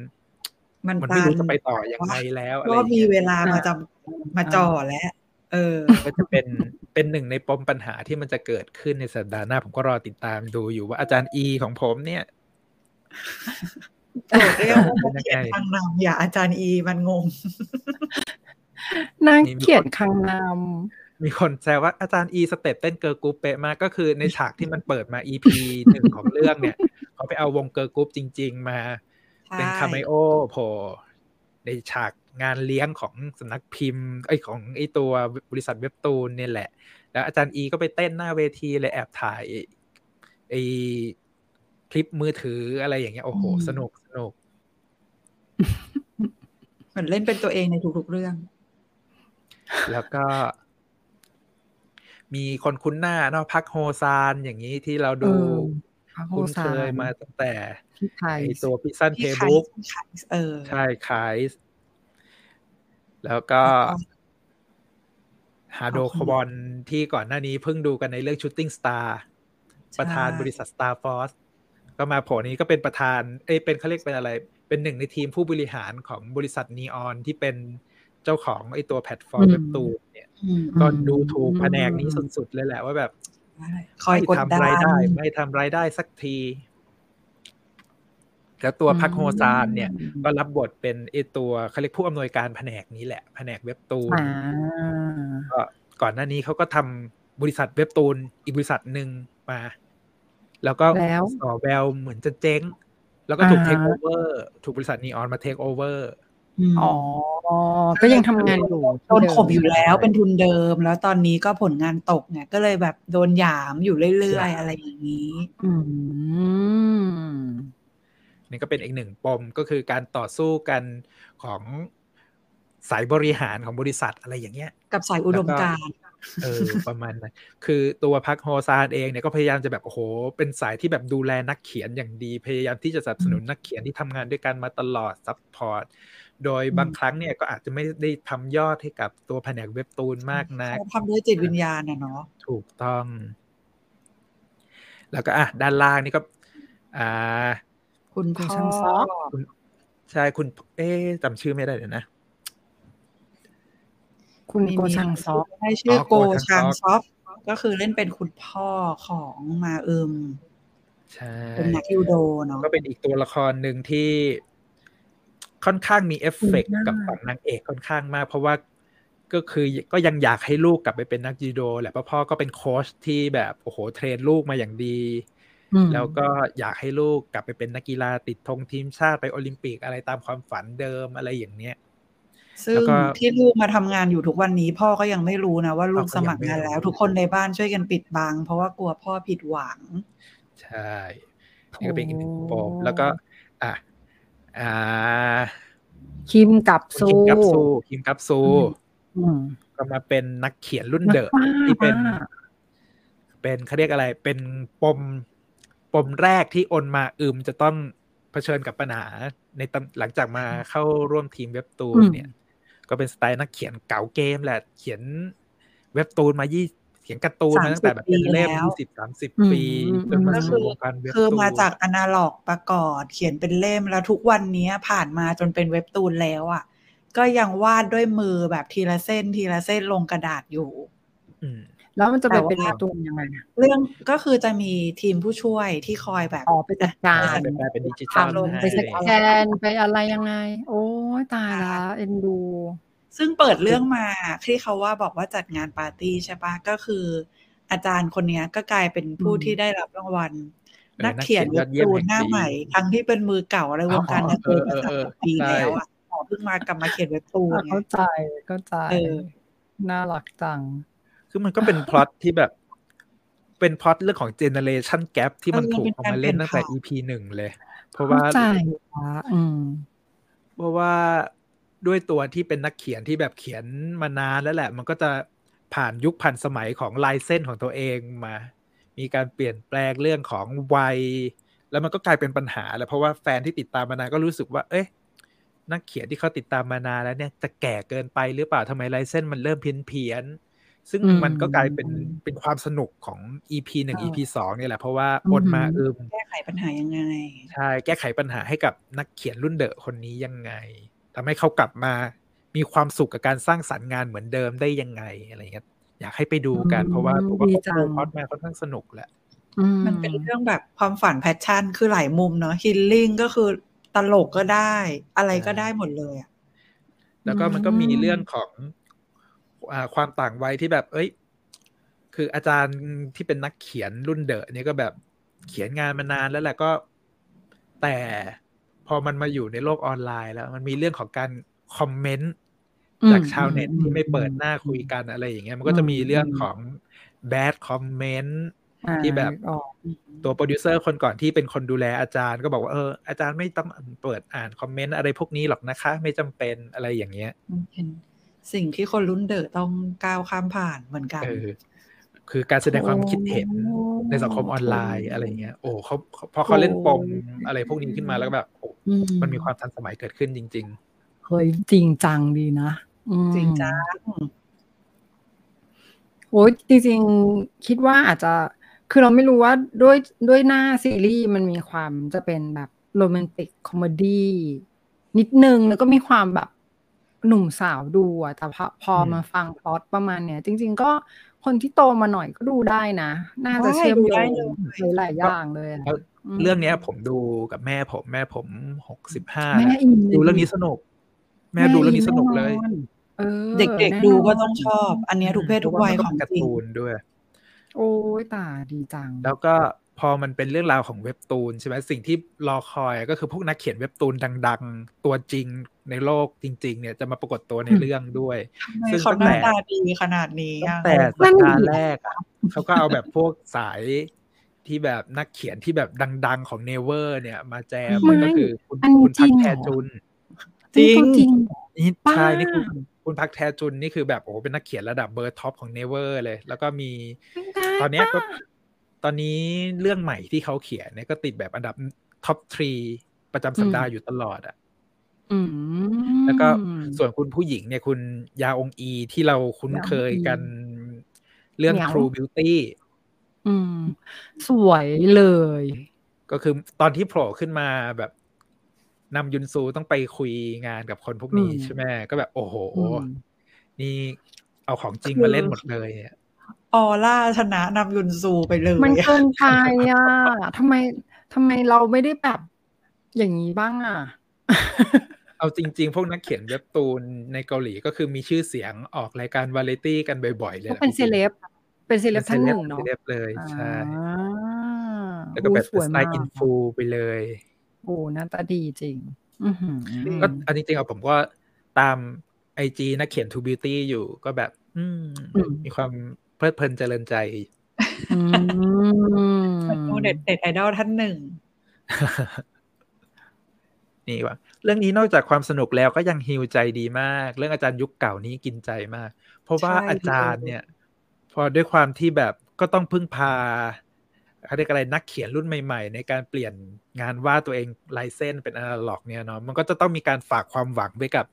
S2: มัน
S1: มัน
S2: ตัน
S1: ไม่รู้จะไปต่อยังไงแล้วก็มีอะไรอย่างเงี้ย
S2: เวลามาจำมาจ่อแล้วเออ
S1: ก็จะเป็นเป็นหนึ่งในปมปัญหาที่มันจะเกิดขึ้นในสัปดาห์หน้า ผมก็รอติดตามดูอยู่ว่าอาจารย์อีของผมเนี่ย
S2: โจทย์เรียกว่า
S1: เป็นยังไง
S2: เขียนทางนำอย่าอาจารย์อีมันงง
S3: นาง
S1: มีมี
S3: เขียนคังน
S1: มีคนแซวว่าอาจารย์อี step เต้น girl group เป๊ะมากก็คือในฉากที่มันเปิดมา EP หนึ่งของเรื่องเนี่ย เขาไปเอาวง girl group จริง ๆ มา เป็น
S2: ใช่
S1: cameo โผล่ในฉากงานเลี้ยงของสำนักพิมพ์ไอยของไอตัวบริษัทเว็บตูนเนี่ยแหละ แล้วอาจารย์อีก็ไปเต้นหน้าเวทีเลยแอบถ่ายไอคลิปมือถืออะไรอย่างเงี้ยโอ้โห สนุกสนุก
S2: เหมือนเล่นเป็นตัวเองในทุกๆเรื่อง
S1: แล้วก็ มีคนคุ้นหน้าเนาะพักโฮซานอย่างนี้ที่เราำดู
S3: เออพระโฮ
S1: คุ้น
S3: ซา
S1: เคยมาตั้งแต่
S3: ที่ไทย
S1: ไอตัวพิซซันเพ
S2: ที่
S1: ย์
S2: ขาย
S1: บุ๊ก
S2: ขายเออ
S1: ใช่ขายแล้วก็ฮาโด
S2: ขอบ
S1: ค
S2: คุณ
S1: บอนที่ก่อนหน้านี้เพิ่งดูกันในเรื่อง Shooting Star ประธานบริษัท Star Force ก็มาโผล่นี้ก็เป็นประธาน เอ้ยเป็นเขาเรียกเป็นอะไร เป็นหนึ่งในทีมผู้บริหารของบริษัทนีออนที่เป็นเจ้าของไอตัวแพลตฟอร์ม
S3: อืม
S1: เว็บตูนเนี่ย
S2: อืม
S1: ก็ดูถูกแผนกนี้สุดๆเลยแหละว่าแบบ
S2: คอยกดดัน ไม่
S1: ทำรายได้ ไม่ทำรายได้สักที แล้วตัวพักโฮซานเนี่ย ก็รับบทเป็นไอตัวเขาเรียกผู้อำนวยการแผนกนี้แหละ แผนกเว็บตูน
S3: อ่า
S1: ก็ก่อนหน้านี้เขาก็ทำบริษัทเว็บตูนอีกบริษัทหนึ่งมา แล้วก็
S3: แล้ว
S1: สอแววเหมือนจะเจ๊ง แล้วก็ถูก
S3: อ่า
S1: take over ถูกบริษัทนีออนมา take over
S2: ม
S3: อ๋อ ก็ยังทำงานอยู่
S2: โดนข่มอยู่แล้วเป็นทุนเดิม แล้วตอนนี้ก็ผลงานตกเนี่ยก็เลยแบบโดนหยามอยู่เรื่อยๆ อะไรอย่างนี้
S3: อืม
S1: นี่ก็เป็นอีกหนึ่งปมก็คือการต่อสู้กันของสายบริหารของบริษัทอะไรอย่างเงี้ย
S2: กับสายอุดมการณ์
S1: เออประมาณนั้นคือตัวพักโฮซานเองเนี่ยก็พยายามจะแบบโอ้โหเป็นสายที่แบบดูแลนักเขียนอย่างดี พยายามที่จะสนับสนุนนักเขียนที่ทำงานด้วยกันมาตลอด support โดยบางครั้งเนี่ยก็อาจจะไม่ได้ทำยอดให้กับตัวแผนกเว็บตูนมากนัก
S2: เขาทำด้วยจิตวิญญาณนะเนาะ
S1: ถูกต้อง แล้วก็อะด้านล่างนี่ก็ อ่า
S2: คุณ
S3: คุณ
S2: พ่อ
S3: ช่างซอก
S1: ใช่คุณ เอ๊ะจำชื่อไม่ได้เลยนะ
S3: คุณ
S2: มี
S3: โกชังซอก
S2: ให้ชื่อ
S1: อ๋อ
S2: โก
S1: โกชั
S2: ชัง
S1: ง
S2: ซ
S1: ซ
S2: อ
S1: อก
S2: กก็คือเล่นเป็นคุณพ่อของมาอึม
S1: ใช่
S2: เป็นนักยูโดเนาะ
S1: ก็เป็นอีกตัวละครหนึ่งที่ ค่อนข้างมีเอฟเฟกต์
S3: มาก
S1: กับฝั่งนางเอกค่อนข้างมาก เพราะว่าก็คือก็ยังอยากให้ลูกกลับไปเป็นนักยูโดแหละเพราะพ่อก็เป็นโค้ชที่แบบโอ้โห train ลูกมาอย่างดี
S3: อืม
S1: แล้วก็อยากให้ลูกกลับไปเป็นนักกีฬาติดธงทีมชาติไปโอลิมปิกอะไรตามความฝันเดิมอะไรอย่างเนี้ย
S2: ซึ่ง
S1: แล้วก็
S2: ที่ลูกมาทำงานอยู่ทุกวันนี้ พ่อก็ยังไม่รู้นะว่าลูกสมัครงานแล้วพ่อก็ยัง
S1: ไม่รู้
S2: แล้ว ทุกคนในบ้านช่วยกันปิดบัง เพราะว่ากลัวพ่อผิดหวัง
S1: ใช่นี่ก็เป็นอีกหนึ่ง
S3: โอ้
S1: ปมแล้วก็ อะ อ่า
S3: คิมกับ
S1: คุณ
S3: ซู
S1: คิมกัปซูคิมกัปซู
S3: อืม
S1: ก็มาเป็นนักเขียนรุ่น
S3: นัก
S1: เดอะ
S3: วาด
S1: ที่เป็น
S3: อะ
S1: เป็นเขาเรียกอะไร เป็นปมปมแรกที่อนมาอึมจะต้องเผชิญกับปัญหา ในตำหลังจากมาเข้าร่วมทีมเว็บตูนเนี่ย ก็เป็นสไตล์นักเขียนเก่าเกมแหละ เขียนเว็บตูนมายี่ เขียนการ์ตูนมาตั้งแต่แบบเป็นเล่ม
S2: ปีแล้ว
S1: ยี่สิบสามสิบ
S3: อืม
S1: ปีจนมา
S2: ก็คื
S1: สู่
S2: อ
S1: วงการเว็บ
S2: คือ
S1: ตูน
S2: มาจากอนาล็อกประกอบเขียนเป็นเล่มแล้วทุกวันนี้ผ่านมาจนเป็นเว็บตูนแล้วอะ ก็ยังวาดด้วยมือแบบทีละเส้นทีละเส้นลงกระดาษอยู่
S1: อืม
S3: แล้วมันจะไป
S2: แต่ว่า
S3: เป็นการ์ตูนยังไงอะ
S2: เรื่องก็คือจะมีทีมผู้ช่วยที่คอยแบบ
S3: อ๋อไปจัดการ
S1: ไปแปลเป็นดิจิทัล
S2: ทำลง
S1: ให้
S3: ไปสแกนไปอะไรยังไง โอ้ยตายละเอ็นดู
S2: ซึ่งเปิดเรื่องมาที่เขาว่าบอกว่าจัดงานปาร์ตี้ใช่ปะก็คือ อาจารย์คนเนี้ยก็กลายเป็นผู้
S3: อืม
S2: ที่ได้รับรางวัล
S1: เออ
S2: นักเขียน
S1: นั
S2: เว็
S1: กเขียนยอดเยี่ยม
S2: บตูน
S1: แห่ง
S2: หน้า
S1: ปี
S2: ใหม่ ทั้งที่เป็นมือเก่าอะไรวงการ
S1: อ๋อ
S2: การ์ตูน
S1: เอ
S2: มา
S1: อ
S2: สาม
S1: เออ
S2: สิบปี
S1: ใช่
S2: แล้วอะขอเพิ่งมากลับมาเขียนเว็บตูน
S3: อะ
S2: ไง
S3: เข้าใจเข้าใจ
S2: เออ
S3: น่ารักจัง
S1: คือมันก็เป็นพล็อตที่แบบ เป็นพล็อตเรื่องของเจเนเรชันแก p ที่มัน
S2: เออ
S1: ถูก
S2: เป็น
S1: เอามาเล่นตั้งแต่
S2: การเปลี่ยนผ่าน
S1: EP หนึ่งเลย เพราะ
S3: เข้า
S1: ว่า
S3: ใจละอืม
S1: เพราะว่า ด้วยตัวที่เป็นนักเขียนที่แบบเขียนมานานแล้วแหละ มันก็จะผ่านยุคผ่านสมัยของลายเส้นของตัวเองมา มีการเปลี่ยนแปลงเรื่องของวัย แล้วมันก็กลายเป็นปัญหาแหละเพราะว่าแฟนที่ติดตามมานานก็รู้สึกว่า เอ๊ะนักเขียนที่เขาติดตามมานานแล้วเนี่ยจะแก่เกินไปหรือเปล่าทำไมลายเส้นมันเริ่มเพี้ยนเพียนๆซึ่ง
S3: อืม
S1: มันก็กลายเป็นเป็นความสนุกของ EP หนึ่ง EP สองเนี่ยแหละเพราะว่าอดมาอึม
S2: แก้ไขปัญหายังไง
S1: ใช่ แก้ไขปัญหาให้กับนักเขียนรุ่นเดอะคนนี้ยังไง ทำให้เขากลับมามีความสุขกับการสร้างสรรค์งานเหมือนเดิมได้ยังไงอะไรเงี้ยอยากให้ไปดูกัน
S3: อืม
S1: เพราะว่าผมว่า
S3: ดี
S1: เขา
S3: จั
S1: ปู
S3: ง
S1: พล็อดมาค่อนข้างสนุกแหละ
S3: อื
S2: มันเป็นเรื่องแบบความฝัน passion คือหลายมุมเนาะ healing ก็คือตลกก็ได้ อะไรก็ได้หมดเลยอะ
S1: แล้วก็มันก็มีเรื่องของอาความต่างวัยที่แบบ เอ้ย คืออาจารย์ที่เป็นนักเขียนรุ่นเดอะเนี่ยก็แบบเขียนงานมานานแล้วแหละก็ แต่พ อมันมาอยู่ในโลกออนไลน์แล้ว มันมีเรื่องของการคอมเมนต์
S3: อืม
S1: จากชาวเน็ต
S3: อืม
S1: ที่ไม่เปิด
S3: อืม
S1: หน้าคุยกันอะไรอย่างเงี้ยมันก็จะมีเรื่องของ bad comment อ่าที่แบบ
S3: นึกออก
S1: ตัวโปรดิวเซอร์คนก่อนที่เป็นคนดูแลอาจารย์ก็บอกว่าเอออาจารย์ไม่ต้องเปิดอ่านคอมเมนต์อะไรพวกนี้หรอกนะคะ ไม่จำเป็นอะไรอย่างเงี้ย
S2: มันเป็นสิ่งที่คนรุ่นเดอะต้องก้าวข้ามผ่านเหมือนกัน
S1: เออ คือการแสดงความคิดเห็น
S3: โอ้
S1: ในสังคมออนไลน์อะไรเงี้ย โอ้เขาเขาพอเขาเล่นปมอะไรพวกนี้ขึ้นมาแล้วก็แบบโอ้
S3: อื
S1: มันมีความทันสมัยเกิดขึ้นจริง
S3: เฮ้ยจริงจังดีนะอืม
S2: จริงจ้า
S3: โอ้ยจริงๆ คิดว่าอาจจะ คือเราไม่รู้ว่าด้วยด้วยหน้าซีรีส์มันมีความจะเป็นแบบโรแมนติกคอมเมดี้นิดนึงแล้วก็มีความแบบหนุ่มสาวดูอะแต่พอพอ
S1: อืม
S3: มาฟังพล็อตประมาณเนี้ยจริง ๆ ก็ คนที่โตมาหน่อยก็ดูได้นะ น่าจะ
S2: ได้
S3: เชื่อม
S2: ดู
S3: โย
S2: ได้
S3: ง
S2: เลย
S3: หลายๆอย่างเลยอะ
S1: ๆแล้ว
S3: ม
S1: เรื่องเนี้ย ผมดูกับแม่ผมแม่ผมหกสิบห้า
S3: แม่อินเลย
S1: ดูเรื่องนี้สนุก แม่ดูเรื่องนี้สนุกเลย
S3: แน่นอนเออ
S2: เด็ก
S3: แน่นอน
S2: ๆดูก็ต้องชอบ อันเนี้ยทุกเพศทุกวัย
S1: เพ
S2: ข
S1: ราะ
S2: อง
S1: ว่ามันก็เป็นการ์
S2: จริง
S1: ตูนด้วย
S3: โอ้ยตายดีจัง
S1: แล้วก็ พอมันเป็นเรื่องราวของเว็บตูนใช่ไหมสิ่งที่รอคอยก็คือพวกนักเขียนเว็บตูนดัง ๆ ตัวจริงในโลกจริง ๆ เนี่ยจะมาปรากฏตัวใน
S3: อืม
S1: เรื่องด้วย
S2: ทำไม
S1: ซึ่ง
S2: เขา
S1: ตั้ง
S2: หน้า
S1: แต่
S2: ตาดีขนาดนี้
S1: ตั้
S2: อะ
S1: งแต่สั
S3: นั่
S1: ป
S3: น
S1: ดาห์
S3: ดิ
S1: แรกอะเขาก็เอาแบบพวกสายที่แบบนักเขียนที่แบบดัง ๆ ของเนเวอร์ เนี่ย มาแจม
S3: ไม่
S1: ก็คือคุณ
S3: อันนี้
S1: คุณพัก
S3: จริง
S1: แท
S3: เหรอ
S1: จุน
S2: จริง
S3: จริง
S1: นี่
S3: ป้า
S1: ใช่นี่คือคุณพักแทจุนนี่คือแบบโอ้โหเป็นนักเขียนระดับเบอร์ท็อปของเนเวอร์เลย แล้วก็มี
S3: ไม่ได้
S1: ตอนเนี้ยก็
S3: ป่ะ
S1: ตอนนี้เรื่องใหม่ที่เขาเขียนเนี่ยก็ติดแบบอันดับท็อปทรีประจำสัปดาห์อยู่ตลอดอะ
S3: อืม
S1: แล้วก็ส่วนคุณผู้หญิงเนี่ยคุณยาองอีที่เราคุ้นเคยกันเรื่อง
S3: เหมียว
S1: True Beauty
S3: อืมสวยเลย
S1: ก็คือตอนที่โผล่ขึ้นมาแบบนำยุนซูต้องไปคุยงานกับคนพวกนี้
S3: อืม
S1: ใช่ไหมก็แบบ โอ้โห
S3: อืม
S1: นี่เอาของจริง
S2: คือ
S1: มาเล่นหมดเลยอะ
S2: ออร่าชนะนำยุนซูไปเลย
S3: มันเกินไปอะทำไมทำไมเราไม่ได้แบบอย่างนี้บ้างอะ
S1: เอาจริง ๆ พวกนักเขียนเว็บตูนในเกาหลีก็คือมีชื่อเสียงออกรายการวาไรตี้กันบ่อยๆ เลย
S3: ก็
S1: แหละ
S3: เป็นเซเลบเป็นเซเล
S1: เป็
S3: บ
S1: นเซ
S3: ท่านห
S1: เลบ
S3: นึ่งเนาะ
S1: เซเลบเลยใช่
S3: อ่า
S1: แล้วก็แบบ
S3: โอ้สวย
S1: สไต
S3: มาก
S1: ล์อินฟูไปเลย
S3: โอ้หน้าตาดีจริงอือหือ
S1: ก็อันจริงๆอะผมก็ตามไอจีนักเขียน To Beauty อยู่ก็แบบ อืมมีความ เพลิดเพลินเจริญใจ
S3: อืม
S2: โมเด็ดเด็ดไอดอลท่านหนึ่ง
S1: นี่ว่า เรื่องนี้นอกจากความสนุกแล้วก็ยังฮิวใจดีมาก เรื่องอาจารย์ยุคเก่านี้กินใจมาก เพราะว่า
S2: ใช่
S1: อาจารย์เนี่ย พอด้วยความที่แบบก็ต้องพึ่งพาเขาเรียกอะไรนักเขียนรุ่นใหม่ ๆ ในการเปลี่ยนงานวาดตัวเองลายเส้นเป็นอนาล็อกเนี่ยเนาะมันก็จะต้องมีการฝากความหวังไว้กับ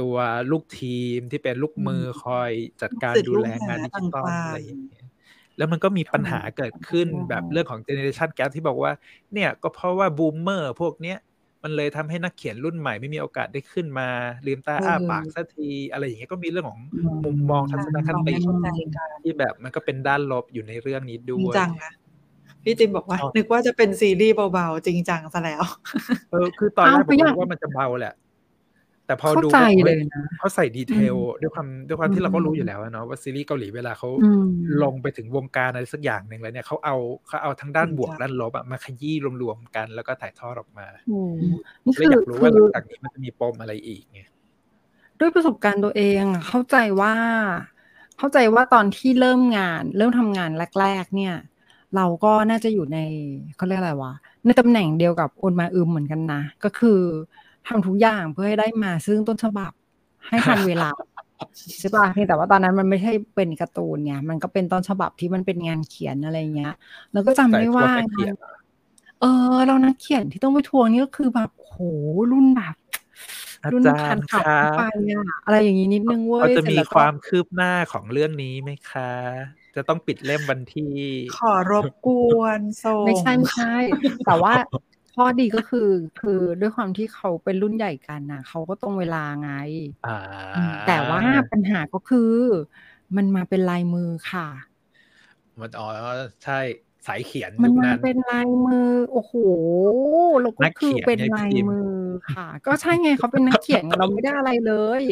S1: ตัวลูกทีมที่เป็นลูกมือคอยจัดการ
S2: ลูกศิษย์
S1: ดูแลงาน
S2: ลู
S1: ดิ
S2: กหา
S1: จิตอล
S2: ต่างๆ
S1: อะไรอย่างเงี้ยแล้วมันก็มีปัญหาเกิดขึ้นแบบเรื่องของเจเนเรชันแก p ที่บอกว่า เนี่ยก็เพราะว่า boomer พวกเนี้ยมันเลยทำให้นักเขียนรุ่นใหม่ไม่มีโอกาสได้ขึ้นมาลืมตาอ้าปากสักที อะไรอย่างเงี้ยก็มีเรื่องของมุมมองทัศนคติ
S2: เราไม่เข้าใจกัน
S1: ที่แบบมันก็เป็นด้านลบอยู่ในเรื่องนี้
S2: จ
S1: ด้
S2: ริง
S1: วย
S2: จังนะพี่จิมบอกว่า
S1: ชอบ
S2: นึกว่าจะเป็นซีรีส์เบาๆจริงจังซะแล้ว
S1: เออคือตอนแรก
S3: อ้าว
S1: ผม
S3: ก็ยัง
S1: คิดว่ามันจะเบาแหละ แต่พอ
S3: เข้า
S1: ดู
S3: ใจ
S1: ว่า
S3: เล
S1: ฮ้
S3: ยนะ
S1: เขาใส่ดีเทล
S3: อืม
S1: ด้วยความด้วยความที่เราก็
S3: อืม
S1: รู้อยู่แล้วอะเนาะว่าซีรีส์เกาหลีเวลาเขา
S3: อืม
S1: ลงไปถึงวงการอะไรสักอย่างหนึ่งแล้วเนี่ยเขาเอาเขาเอาทั้งด้าน
S2: จริง
S1: บวก
S2: จัง
S1: ด้านลบอะมาขยี้รวมๆกัน แล้วก็ถ่ายทอดออกมา
S3: โอ้นี่
S1: เลย
S3: คือ
S1: อยากรู้
S3: คื
S1: ว่าหลั
S3: อง
S1: จากนี้มันจะมีปมอะไรอีกไง
S3: ด้วยประสบการณ์ตัวเองอะเข้าใจว่า เข้าใจว่าตอนที่เริ่มงาน เริ่มทำงานแรก ๆ เนี่ย เราก็น่าจะอยู่ในเขาเรียกอะไรวะในตำแหน่งเดียวกับโอนมาอึมเหมือนกันนะก็คือ ทำทุกอย่างเพื่อให้ได้มาซึ่งต้นฉบับให้ทันเวลาใช่ป่ะเพียงแต่ว่าตอนนั้นมันไม่ใช่เป็นการ์ตูนไงมันก็เป็นต้นฉบับที่มันเป็นงานเขียนอะไรเงี้ย แล้วก็จำได้ว่า
S1: สายทวงนักเขียน
S3: เออ เรานักเขียนที่ต้องไปทวงนี่ก็คือแบบโหรุ่นแบบ
S1: อา
S3: รุ่น
S1: จา
S3: ขั
S1: ร
S3: น
S1: ย์
S3: ขับ
S1: คะ
S3: ไปอะอะไรอย่างนี้นิดนึงเว้
S1: เรา
S3: ย
S1: จะ
S3: เสร็จ
S1: มี
S3: แล้ว
S1: ค
S3: ก็
S1: วามคืบหน้าของเรื่องนี้ไหมคะ จะต้องปิดเล่มวันที่
S2: ขอรบกวนส่ง
S3: ไม่ใช่ไม่ใช่แต่ว่า ข้อดีก็คือ คือด้วยความที่เขาเป็นรุ่นใหญ่กันนะเขาก็ตรงเวลาไง
S1: อ่า
S3: อืมแต่ว่าปัญหาก็คือ มันมาเป็นลายมือค่ะ
S1: มันอ๋อใช่สายเขียน
S3: มัน
S1: ยุค
S3: มา
S1: นั้น
S3: เป็นลายมือ โอ้โหแล้วก็
S1: นักเขี
S3: คือย
S1: น
S3: เป็น
S1: ไงพี่
S3: ลาย
S1: พิมพ์
S3: มือค่ะ ก็ใช่ไงเขาเป็นนักเขียนไงเราไม่ได้อะไรเลย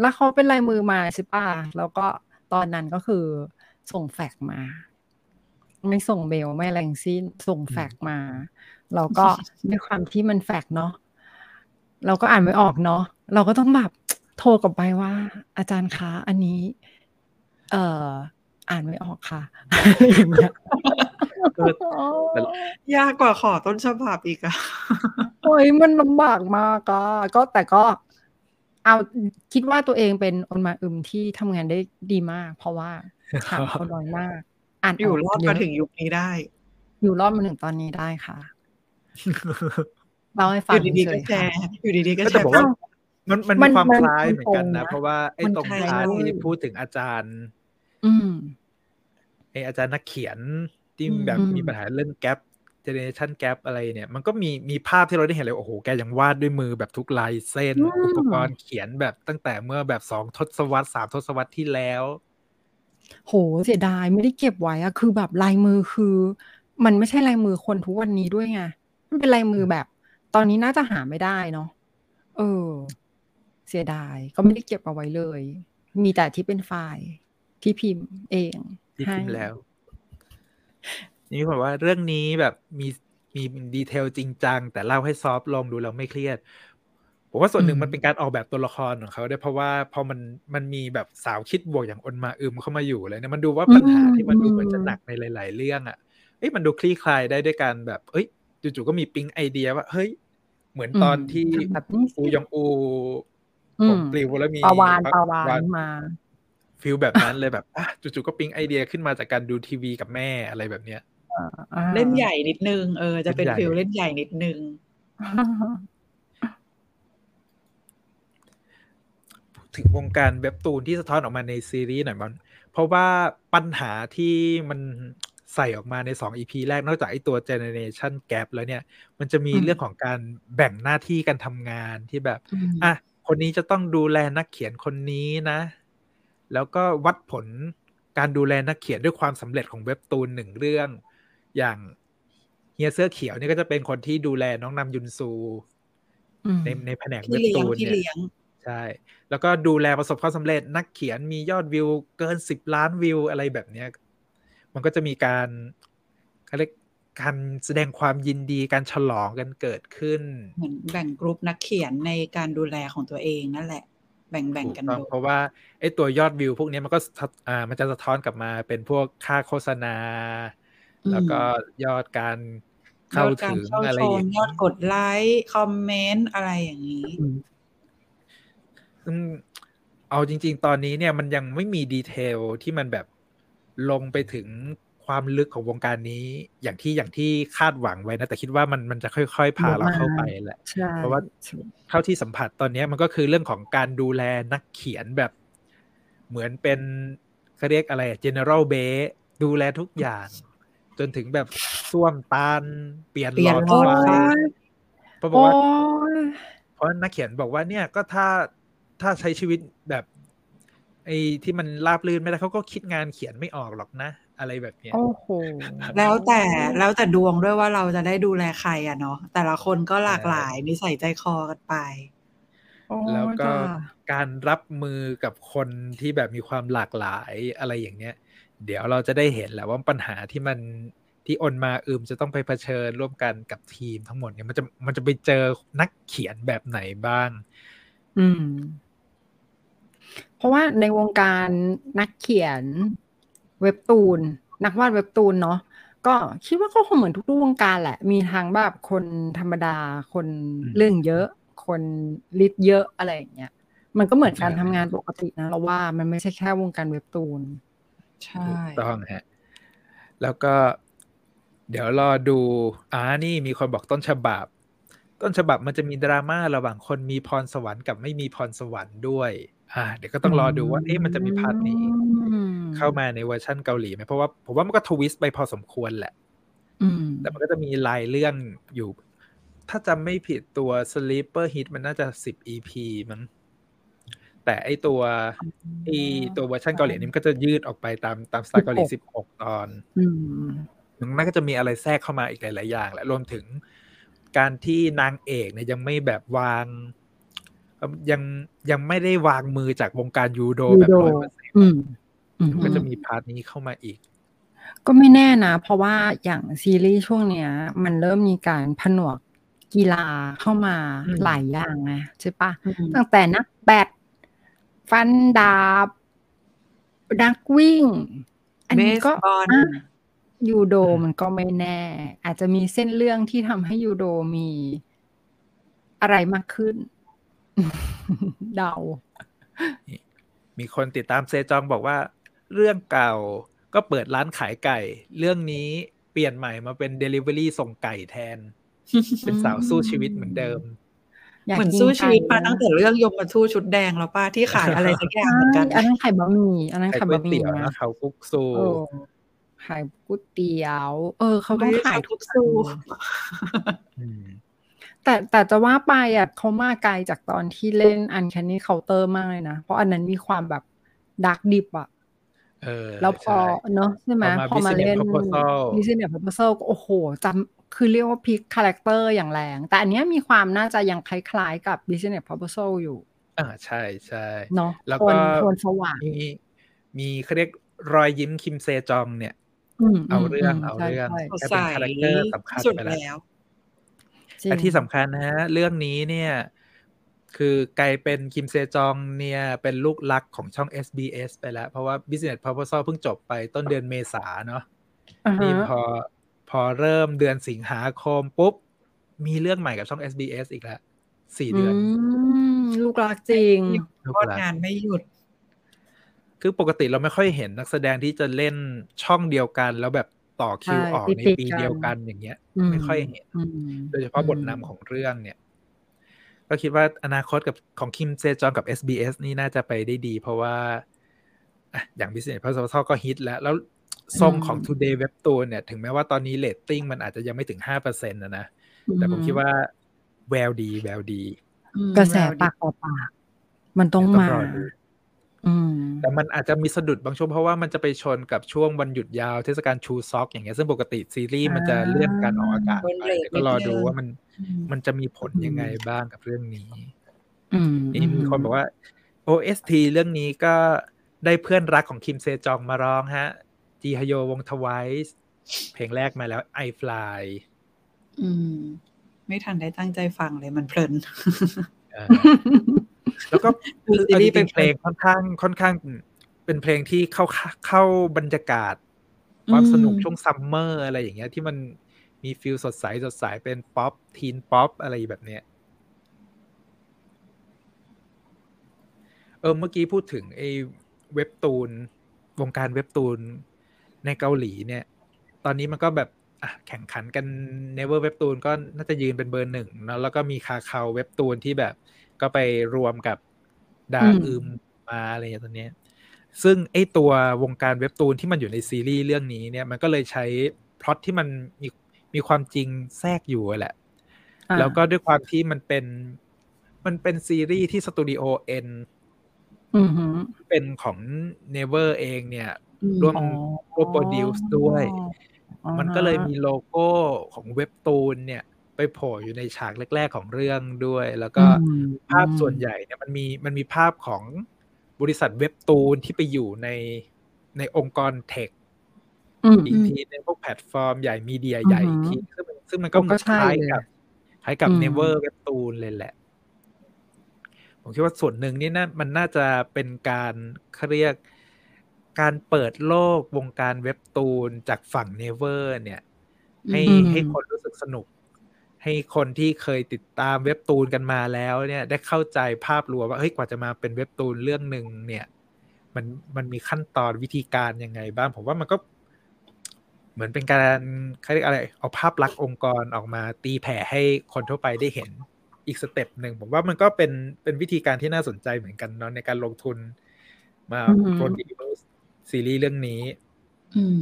S3: แล้วเขาเป็นลายมือมาใช่ป่ะแล้วก็ตอนนั้นก็คือส่งแฟกซ์มา ไม่ส่งเมลไม่อะไรทั้งสิ้นส่งแฟกซ์มา เราก็ด้วยความที่มันแฟกซ์เนาะเราก็อ่านไม่ออกเนาะเราก็ต้องแบบโทรกลับไปว่า อาจารย์คะอันนี้ เอ่อ อ่านไม่ออกค่ะอย่างเงี้ย
S1: เออแต่
S2: ยากกว่าขอต้นฉบับอีกอะ
S3: โอ้ยมันลำบากมากอะก็แต่ก็ เอาคิดว่าตัวเองเป็นอนมาอึมที่ทำงานได้ดีมาก เพราะว่าถามเขาน้อยมาก อ่าน
S2: อยู่รอด
S3: เย
S2: มา
S3: อะ
S2: ถึงยุคนี้ได้
S3: อยู่รอดมาถึงตอนนี้ได้ค่ะ เล่าให้
S2: อ
S3: ฟัง
S2: ยู่ดีๆ
S3: เฉ
S2: ก็
S3: ย
S2: แช
S3: ๆ
S2: ร์
S3: ค่ะ
S2: อยู่ดีๆก็
S1: ก็
S2: แช
S1: จะ
S2: ร์
S1: บอกว่ามันมัน
S3: มั
S1: มีความ
S3: มัน
S1: คล้ายเหมือนกันนะ
S3: ตรงนะ
S1: เพราะว่าไอ้
S3: มัน
S1: ตรง
S3: คล้าย
S1: part
S3: เลย
S1: ที่พูดถึงอาจารย์
S3: อืม
S1: ไออาจารย์นักเขียนที่
S2: อืม
S1: แบบ
S3: อืม
S1: มีปัญหาเรื่องแก p เจเนเรชันแก p อะไรเนี่ย มันก็มีมีภาพที่เราได้เห็นเลย โอ้โห แกยังวาดด้วยมือแบบทุกลายเส้น อุปกรณ์เขียนแบบตั้งแต่เมื่อแบบสองทศวรรษสามทศวรรษที่แล้ว
S3: โหเสียดายไม่ได้เก็บไว้อะคือแบบลายมือคือ มันไม่ใช่ลายมือคนทุกวันนี้ด้วยไงมัน เป็นลายมือแบบ ตอนนี้น่าจะหาไม่ได้เนาะเออ เสียดาย ก็ไม่ได้เก็บเอาไว้เลย มีแต่ที่เป็นไฟล์ที่พิมพ์เอง
S1: ที่
S3: ให้
S1: พิมพ์แล้ว นี่ผมว่าเรื่องนี้แบบมีมีดีเทลจริงจัง แต่เล่าให้ซอฟต์ลงดูแล้วไม่เครียดผมว่าส่วนหนึ่งมันเป็นการออกแบบตัวละครของเขาด้วยเพราะว่าพอมันมันมีแบบสาวคิดบวกอย่างอนมาอึมเข้ามาอยู่เลยเนี่ยมันดูว่าปัญหาที่มันดูเหมือนจะหนักในหลาย ๆ เรื่องอะเอ้ยมันดูคลี่คลายได้ด้วยการแบบ เอ้ย จู่ๆก็มีปิ๊งไอเดียว่า เฮ้ย เหมือนตอนที่
S3: แบบนี้สิ
S1: อูยองอู
S3: อื
S1: ผมมปลิวแล้วมี
S3: ปลาวานปลาวานมา
S1: ฟิลแบบนั้นเลยแบบอะจู่ๆก็ปิ๊งไอเดียขึ้นมาจากการดูทีวีกับแม่อะไรแบบเนี้ย
S3: อ่า
S2: เล่นใหญ่นิดนึง เออ จะเป็น
S1: เล่นใหญ่
S2: ฟิลเล่นใหญ่นิดนึง
S1: ถึงวงการเว็บตูนที่สะท้อนออกมาในซีรีส์หน่อยมัน เพราะว่าปัญหาที่มัน ใส่ออกมาใน 2 EP แรกนอกจากไอตัว Generation Gap แล้วเนี่ย มันจะมี
S3: อืม
S1: เรื่องของการแบ่งหน้าที่การทำงานที่แบบ
S3: อืม
S1: อะ คนนี้จะต้องดูแลนักเขียนคนนี้นะ แล้วก็วัดผลการดูแลนักเขียนด้วยความสำเร็จของเว็บตูนหนึ่งเรื่อง อย่างเฮียเสื้อเขียวนี่ก็จะเป็นคนที่ดูแลน้องนำยุนซู
S3: อืม
S1: ในในแผนก
S2: พี่
S1: เว็บ
S2: เลี้ย
S1: ตู
S2: ง
S1: น
S2: พี่
S1: เนี่ย
S2: เลี้ยง
S1: ใช่ แล้วก็ดูแลประสบความสำเร็จนักเขียนมียอดวิวเกินสิบล้านวิวอะไรแบบเนี้ย มันก็จะมีการเขาเรียกการแสดงความยินดีการฉลองกันเกิดขึ้น
S2: เหมือนแบ่งกรุ๊ปนักเขียนในการดูแลของตัวเองนั่นแหละ แบ่งแบ่ง
S1: ถูก
S2: กัน
S1: ต้อง
S2: ดู
S1: เพราะว่าไอ้ตัวยอดวิวพวกนี้มันก็สะอ่ามันจะสะท้อนกลับมาเป็นพวกค่าโฆษณา แล้วก็ยอดการ
S2: ย
S1: เข้า
S2: อดการ
S1: ถึง
S2: เข้า
S1: อะไร
S2: ช
S1: อ
S2: ม
S1: ย่าง
S2: ย
S1: นี้
S2: อดกดไลค์คอมเมนต์อะไรอย่างนี้
S3: อืม
S1: อืมเอาจริง ๆ ตอนนี้เนี่ยมันยังไม่มีดีเทลที่มันแบบ ลงไปถึงความลึกของวงการนี้อย่างที่อย่างที่คาดหวังไว้นะ แต่คิดว่ามันมันจะค่อย ๆ พาเราเข้าไปแหละ
S3: ใช่
S1: เพราะว่าเท่าที่สัมผัสตอนเนี้ยมันก็คือเรื่องของการดูแลนักเขียนแบบ เหมือนเป็นเขาเรียกอะไร general b a s ดูแลทุกอย่าง จนถึงแบบส้วมตาล เปลี่ยน
S2: เปลี่
S1: หล
S2: ยน
S1: อด
S2: หลอด
S1: ไฟ
S2: ไฟ
S1: เพราะบอก
S3: โอ้
S1: ว่ายเพราะนักเขียนบอกว่าเนี่ยก็ถ้าถ้าใช้ชีวิตแบบ ไอ้ที่มันราบรื่นไม่ได้เขาก็คิดงานเขียนไม่ออกหรอกนะ อะไรแบบเนี้ย
S3: โอ้โห
S2: แล้วแต่แล้วแต่ดวงด้วยว่าเราจะได้ดูแลใครอะเนาะแต่ละคนก็หลากหลายนิสัยใจคอกันไป
S3: โอ้
S1: แล้วก็
S3: จ้ะ
S1: การรับมือกับคนที่แบบมีความหลากหลายอะไรอย่างเนี้ย เดี๋ยวเราจะได้เห็นแหละว่าปัญหาที่มันที่อนมาอืมจะต้องไปเผชิญร่วมกันกับทีมทั้งหมดเนี่ยมันจะมันจะไปเจอนักเขียนแบบไหนบ้าง
S3: อืมเพ ราะว่าในวงการนักเขียนเว็บตูน นักวาดเว็บตูนเนาะก็คิดว่าก็คงเหมือนทุกๆวงการแหละ มีทั้งแบบคนธรรมดา คน
S1: อืม
S3: เรื่องเยอะ คนลิดเยอะอะไรอย่างเงี้ยมันก็เหมือนการ
S1: ใช่
S3: ทำงานปกตินะเราว่ามันไม่ใช่แค่วงการเว็บตูน
S2: ใช่
S1: ถูกต้องฮะแล้วก็เดี๋ยวรอดูอ่านี่มีคนบอกต้นฉบับ ต้นฉบับมันจะมีดราม่าระหว่างคนมีพรสวรรค์กับไม่มีพรสวรรค์ด้วย อ่า เดี๋ยวก็ต้องรอดูว่าเอ๊ะมันจะมี part นี้
S3: อืม
S1: เข้ามาในเวอร์ชั่นเกาหลีไหมเพราะว่าผมว่ามันก็ twist ไปพอสมควรแหละ
S3: อืม
S1: แต่มันก็จะมีลายเรื่องอยู่ ถ้าจำไม่ผิดตัว Sleeper Hit มันน่าจะสิบ EP มั้งแต่ไอตัวไอตัวเวอร์ชันเกาหลีนี่มันก็จะยืดออกไปตามตามสไตล์เกาหลีสิบหกตอน
S3: อืม
S1: มันน่าก็จะมีอะไรแทรกเข้ามาอีกหลาย ๆ อย่างแหละรวมถึงการที่นางเอกเนี่ยยังไม่แบบวาง ยังยังไม่ได้วางมือจากวงการยูโดแบบ
S3: ยูโด
S1: ร้อยเปอร์เซ็นต์
S3: อืมอืม
S1: ก็จะมี part นี้เข้ามาอีก
S3: ก็ไม่แน่นะ เพราะว่าอย่างซีรีส์ช่วงเนี้ย มันเริ่มมีการผนวกกีฬาเข้ามา
S1: อืม
S3: หลายอย่างไงใช่ปะ
S2: อืม
S3: ตั้งแต่นักแบดฟันดาบ นักวิ่ง อันนี้ก็
S2: เบสบอล
S3: อะยูโดมันก็ไม่แน่ อาจจะมีเส้นเรื่องที่ทำให้ยูโดมีอะไรมากขึ้น เดา
S1: มีคนติดตามเซจองบอกว่า เรื่องเก่าก็เปิดร้านขายไก่ เรื่องนี้เปลี่ยนใหม่มาเป็น Delivery ส่งไก่แทน เป็นสาวสู้ชีวิตเหมือนเดิม
S3: ยาก
S2: เหมือน
S3: กิ
S2: สู้ชีวิตมา
S3: ไก่
S2: ตั้งแต่เรื่องยมมาทู่ชุดแดงแล้วป้าที่ขายอะไรสักอย่างเหมือนกัน
S3: ใช่อันนั้นไข่บะหมี่อันนั้น
S1: ไข่
S3: ไข่
S1: ก๋วย
S3: บะหมี่
S1: เตี๋ยว
S3: นะ
S1: นะเขากุ๊กซู
S3: เออขายก๋วยเตี๋ยว เออ เขาต้อง
S2: ไม่ได้
S3: ขาย
S2: ขายทุ
S3: ทุก
S2: กสู้
S1: อืม
S3: แต่แต่จะว่าไปอะเขามาไกลจากตอนที่เล่น Uncanny Counter มากเลยนะ เพราะอันนั้นมีความแบบดักดิบอะ
S1: เออ
S3: แล้วพอ
S1: ใช่
S3: เนอะใช่ไหม
S1: พอมา
S3: พอมา
S1: Business
S3: เล่น
S1: Proposal
S3: Business Proposal ก็โอ้โหจำคือเรียกว่าพลิก character อย่างแรง แต่อันเนี้ยมีความน่าจะยังคล้ายๆกับ Business Proposal อยู่
S1: อ่าใช่ใช่
S3: เนาะ
S1: แล้ว
S3: โทนก็โทนสว่าง
S1: มีมีเขาเรียกรอยยิ้มคิมเซจองเนี่ย
S3: ม
S1: เอาเรื่อง
S3: ม
S1: เอา
S3: ใช่
S1: เรื่อง
S3: ใช่
S2: เขา
S1: แค่เป็น
S2: ใส่
S1: character สำคัญ
S2: สุด
S1: ไปแล้ว
S2: แล้ว
S3: จริง
S1: แต่ที่สำคัญนะฮะ เรื่องนี้เนี่ย คือกลายเป็นคิมเซจองเนี่ย เป็นลูกรักของช่อง SBS ไปแล้ว เพราะว่า Business Proposal เพิ่งจบไปต้นเดือนเมษาเนาะ
S3: อ่าฮะ
S1: นี่พอพอเริ่มเดือนสิงหาคมปุ๊บ มีเรื่องใหม่กับช่อง SBS อีกแล้วสี่เดือน
S3: มลูกรักจริง
S1: ลูก
S2: โคตร
S1: รัก
S2: งานไม่หยุด
S1: คือปกติเราไม่ค่อยเห็นนักแสดงที่จะเล่นช่องเดียวกันแล้วแบบ ต่อคิว
S3: ใช่
S1: ออกใน
S3: ติดๆ
S1: ปี
S3: กัน
S1: เดียวกันอย่างเงี้ย
S3: อืม
S1: ไม่ค่อยเห็น
S3: อืม
S1: โดยเฉพาะบทนำของเรื่องเนี่ย ก็คิดว่าอนาคตกับของคิมเซจองกับ SBS นี่น่าจะไปได้ดี เพราะว่าอะอย่าง Business Proposal ก็ฮิตแล้ว แล้วทรงของ Today Webtoon เนี่ย ถึงแม้ว่าตอนนี้เรตติ้งมันอาจจะยังไม่ถึง5%นะนะ แต่ผมคิดว่าแววดี แววดี
S3: กระแสปากต่อปาก มันต้อง
S1: เดี๋ยว
S3: มา
S1: รอดู
S3: อืม
S1: แต่มันอาจจะมีสะดุดบางช่วงเพราะว่ามันจะไปชนกับช่วงวันหยุดยาวเทศกาลชูซอก อย่างเงี้ยซึ่งปกติซีรีส์มันจะเลื่อนการออกอากาศ
S2: โดน
S1: ไป
S2: เบรก
S1: เดี๋ยวก็รอ
S2: นิดนึ
S1: ดู
S2: ง
S1: ว่ามัน
S2: อืม
S1: มันจะมีผลยังไงบ้างกับเรื่องนี้
S3: อืม
S1: นี่มีคนบอกว่า OST เรื่องนี้ก็ได้เพื่อนรักของคิมเซจองมาร้องฮะ จีฮโยวงทวายส์เพลงแรกมาแล้ว I Fly
S2: อืม ไม่ทันได้ตั้งใจฟังเลยมันเพลิน
S1: เออ แล้วก็
S2: ดู
S1: คือ
S2: ซีรีส์ไปเอาจ
S1: ริงๆเพลงค่อนข้างค่อนข้าง เป็นเพลงที่เข้าเข้าบรรยากาศ ความสนุกช่วงซัมเมอร์อะไรอย่างเงี้ย ที่มันมี feel สดใสสดใสเป็น pop teen pop อะไรแบบเนี้ยเออเมื่อกี้พูดถึงไอ้เว็บตูน วงการเว็บตูนในเกาหลีเนี่ย ตอนนี้มันก็แบบอะแข่งขันกัน Never เว็บตูนก็น่าจะยืนเป็นเบอร์หนึ่งเนอะแล้วก็มีคาคาเว็บตูนที่แบบ ก็ไปรวมกับดา
S3: อืม
S1: อืมมาอะไรอย่างเงี้ยตอนเนี้ย ซึ่งไอ้ตัววงการเว็บตูนที่มันอยู่ในซีรีส์เรื่องนี้เนี่ยมันก็เลยใช้พล็อตที่มันมีมีความจริงแทรกอยู่แหละ
S3: อ่า
S1: แล้วก็ด้วยความที่มันเป็นมันเป็นซีรีส์ที่สตูดิโอเอ็น
S3: อือหือ
S1: เป็นของ Naver เองเนี่ย
S2: อืม
S1: ร่วม
S3: อ๋อ
S1: ร่วม produce ด้วย
S3: อ่าฮะ
S1: มันก็เลยมีโลโก้ของเว็บตูนเนี่ย ไปโผล่อยู่ในฉากแรก ๆของเรื่องด้วย แล้วก็
S3: อืม
S1: ภาพส่วนใหญ่เนี่ยมันมีมันมีภาพของบริษัทเว็บตูนที่ไปอยู่ในในองค์กร tech
S3: อืม
S1: อีกทีในพวกแพลตฟอร์มใหญ่ media ใหญ่อีกทีซึ่งมันซึ่งมันก็
S3: ก็ใช่
S1: คล้าย
S3: เลย
S1: กับคล้ายกับ
S3: อืม
S1: Naver เว็บตูนเลยแหละ ผมคิดว่าส่วนหนึ่งนี่น่ามันน่าจะเป็นการเขาเรียกการเปิดโลกวงการเว็บตูนจากฝั่ง Never เนี่ย ให้
S3: อืม
S1: ให้คนรู้สึกสนุก ให้คนที่เคยติดตามเว็บตูนกันมาแล้วเนี่ยได้เข้าใจภาพรวมว่าเฮ้ยกว่าจะมาเป็นเว็บตูนเรื่องหนึ่งเนี่ยมันมันมีขั้นตอนวิธีการยังไงบ้างผมว่ามันก็ เหมือนเป็นการเขาเรียกอะไร เอาภาพลักษณ์องค์กรออกมาตีแผ่ให้คนทั่วไปได้เห็นอีก step หนึ่งผมว่ามันก็เป็นเป็นวิธีการที่น่าสนใจเหมือนกันเนาะในการลงทุนมา
S3: อือหือ
S1: produce ซีรีส์เรื่องนี้
S2: อืม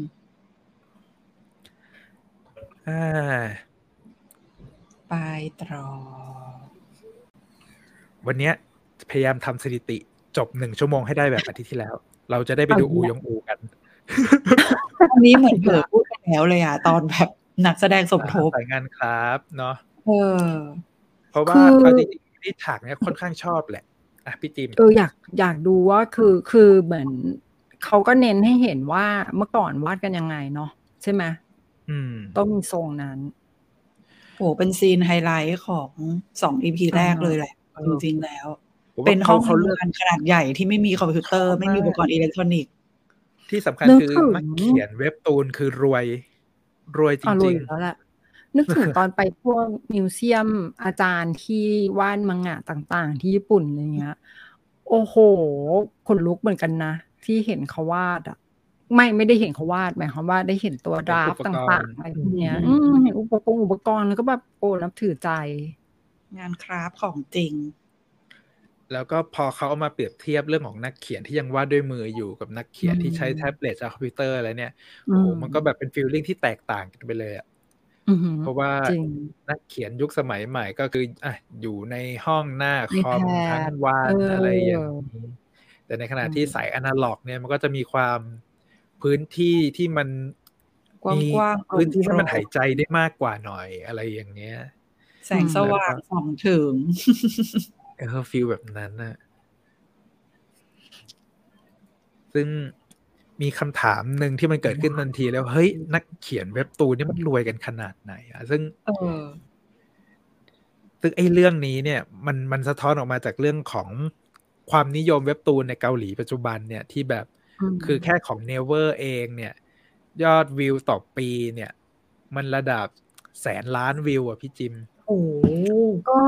S1: อ่า
S2: ไปตรอ
S1: วันเนี้ยพยายามทำสถิติจบหนึ่งชั่วโมงให้ได้แบบอาทิตย์ที่แล้ว เราจะได้ไปดู
S3: เอา
S1: อูยองอูอีกกัน
S2: อันนี้เหมือนเผลอพูดไปแล้วเลยอะ ตอนแบบนักแสดงสมทบ
S1: สายงานครับเนาะ
S2: เออ
S1: เพราะว่า
S3: คือ
S1: เอาจริงๆที่ฉากเนี้ยค่อนข้างชอบแหละอะพี่จิม
S3: เอออยากอยากดูว่าคือคือเหมือนเขาก็เน้นให้เห็นว่าเมื่อก่อนวาดกันยังไงเนาะใช่ไหม
S1: อืม
S3: ต้องมีทรงนั้น
S2: โหเป็น scene highlight ของสอง EP แรกเลยแหละ
S1: เออ
S2: จริงๆแล้ว
S1: ผมว่า
S2: เป็นห้อง
S1: เขาเรียก
S2: ทำงานขนาดใหญ่ที่ไม่มีคอมพิวเตอร์ ไม่มีอุปกรณ์อิเล็กทรอนิกส์
S1: ที่สำคัญ
S3: นึก
S1: คือ
S3: ถึง
S1: นักเขียนเว็บตูนคือรวย รวย
S3: อะรวยจริ
S1: ง
S3: อยู่แล้วแหละนึกถึงตอนไปพวก museum อาจารย์ที่วาดมังงะต่าง ๆ ที่ญี่ปุ่นอะไรเงี้ย โอ้โหขนลุกเหมือนกันนะ ที่เห็นเขาวาดอะ ไม่ไม่ได้เห็นเขาวาดหมายความว่าได้เห็นตัว draft ต่างๆอะไรพวกเนี้ยอืมเห็นอุปกรณ์อุปกรณ์แล้วก็แบบโอ้นับถือใจ
S2: งาน craft ของจริง
S1: ๆแล้วก็พอเขาเอามาเปรียบเทียบเรื่องของนักเขียนที่ยังวาดด้วยมืออยู่กับนักเขียนที่ใช้
S3: อืม
S1: แท็บเล็ตจากคอมพิวเตอร์อะไรเนี่ย
S3: อื
S1: โอ้โห
S3: มั
S1: นก็แบบเป็น feeling ที่แตกต่างกันไปเลยอะ
S3: อือหือ
S1: เพราะว่า
S3: จริง
S1: นักเขียนยุคสมัยใหม่ก็คืออะอยู่ในห้องหน้าคอม
S3: iPad
S1: ทั้งวัน
S3: เอออ
S1: อะไรอย่างนี้แต่ในขณะที่
S3: อืม
S1: สายอนาล็อกเนี่ยมันก็จะมีความ พื้นที่ที่มัน
S2: กว้างๆ
S1: มี
S2: โปร่ง
S1: พื้นที่ให้มัน
S2: โปร่ง
S1: หายใจได้มากกว่าหน่อยอะไรอย่างเงี้ย
S2: แสงสว่างส่องถึง
S1: เออฟีลแบบนั้นน่ะ ซึ่งมีคำถามหนึ่งที่มันเกิดขึ้นทันทีแล้ว เฮ้ย นักเขียนเว็บตูนนี่มันรวยกันขนาดไหนอะซึ่ง
S2: เออ
S1: ซึ่งไอ้เรื่องนี้เนี่ย มันมันสะท้อนออกมาจากเรื่องของความนิยมเว็บตูนในเกาหลีปัจจุบันเนี่ยที่แบบ
S3: ม
S1: คือแค่ของ Never เองเนี่ย ยอดวิวต่อปีเนี่ย มันระดับแสนล้านวิวอะพี่จิม
S2: โอ้โห
S3: ก็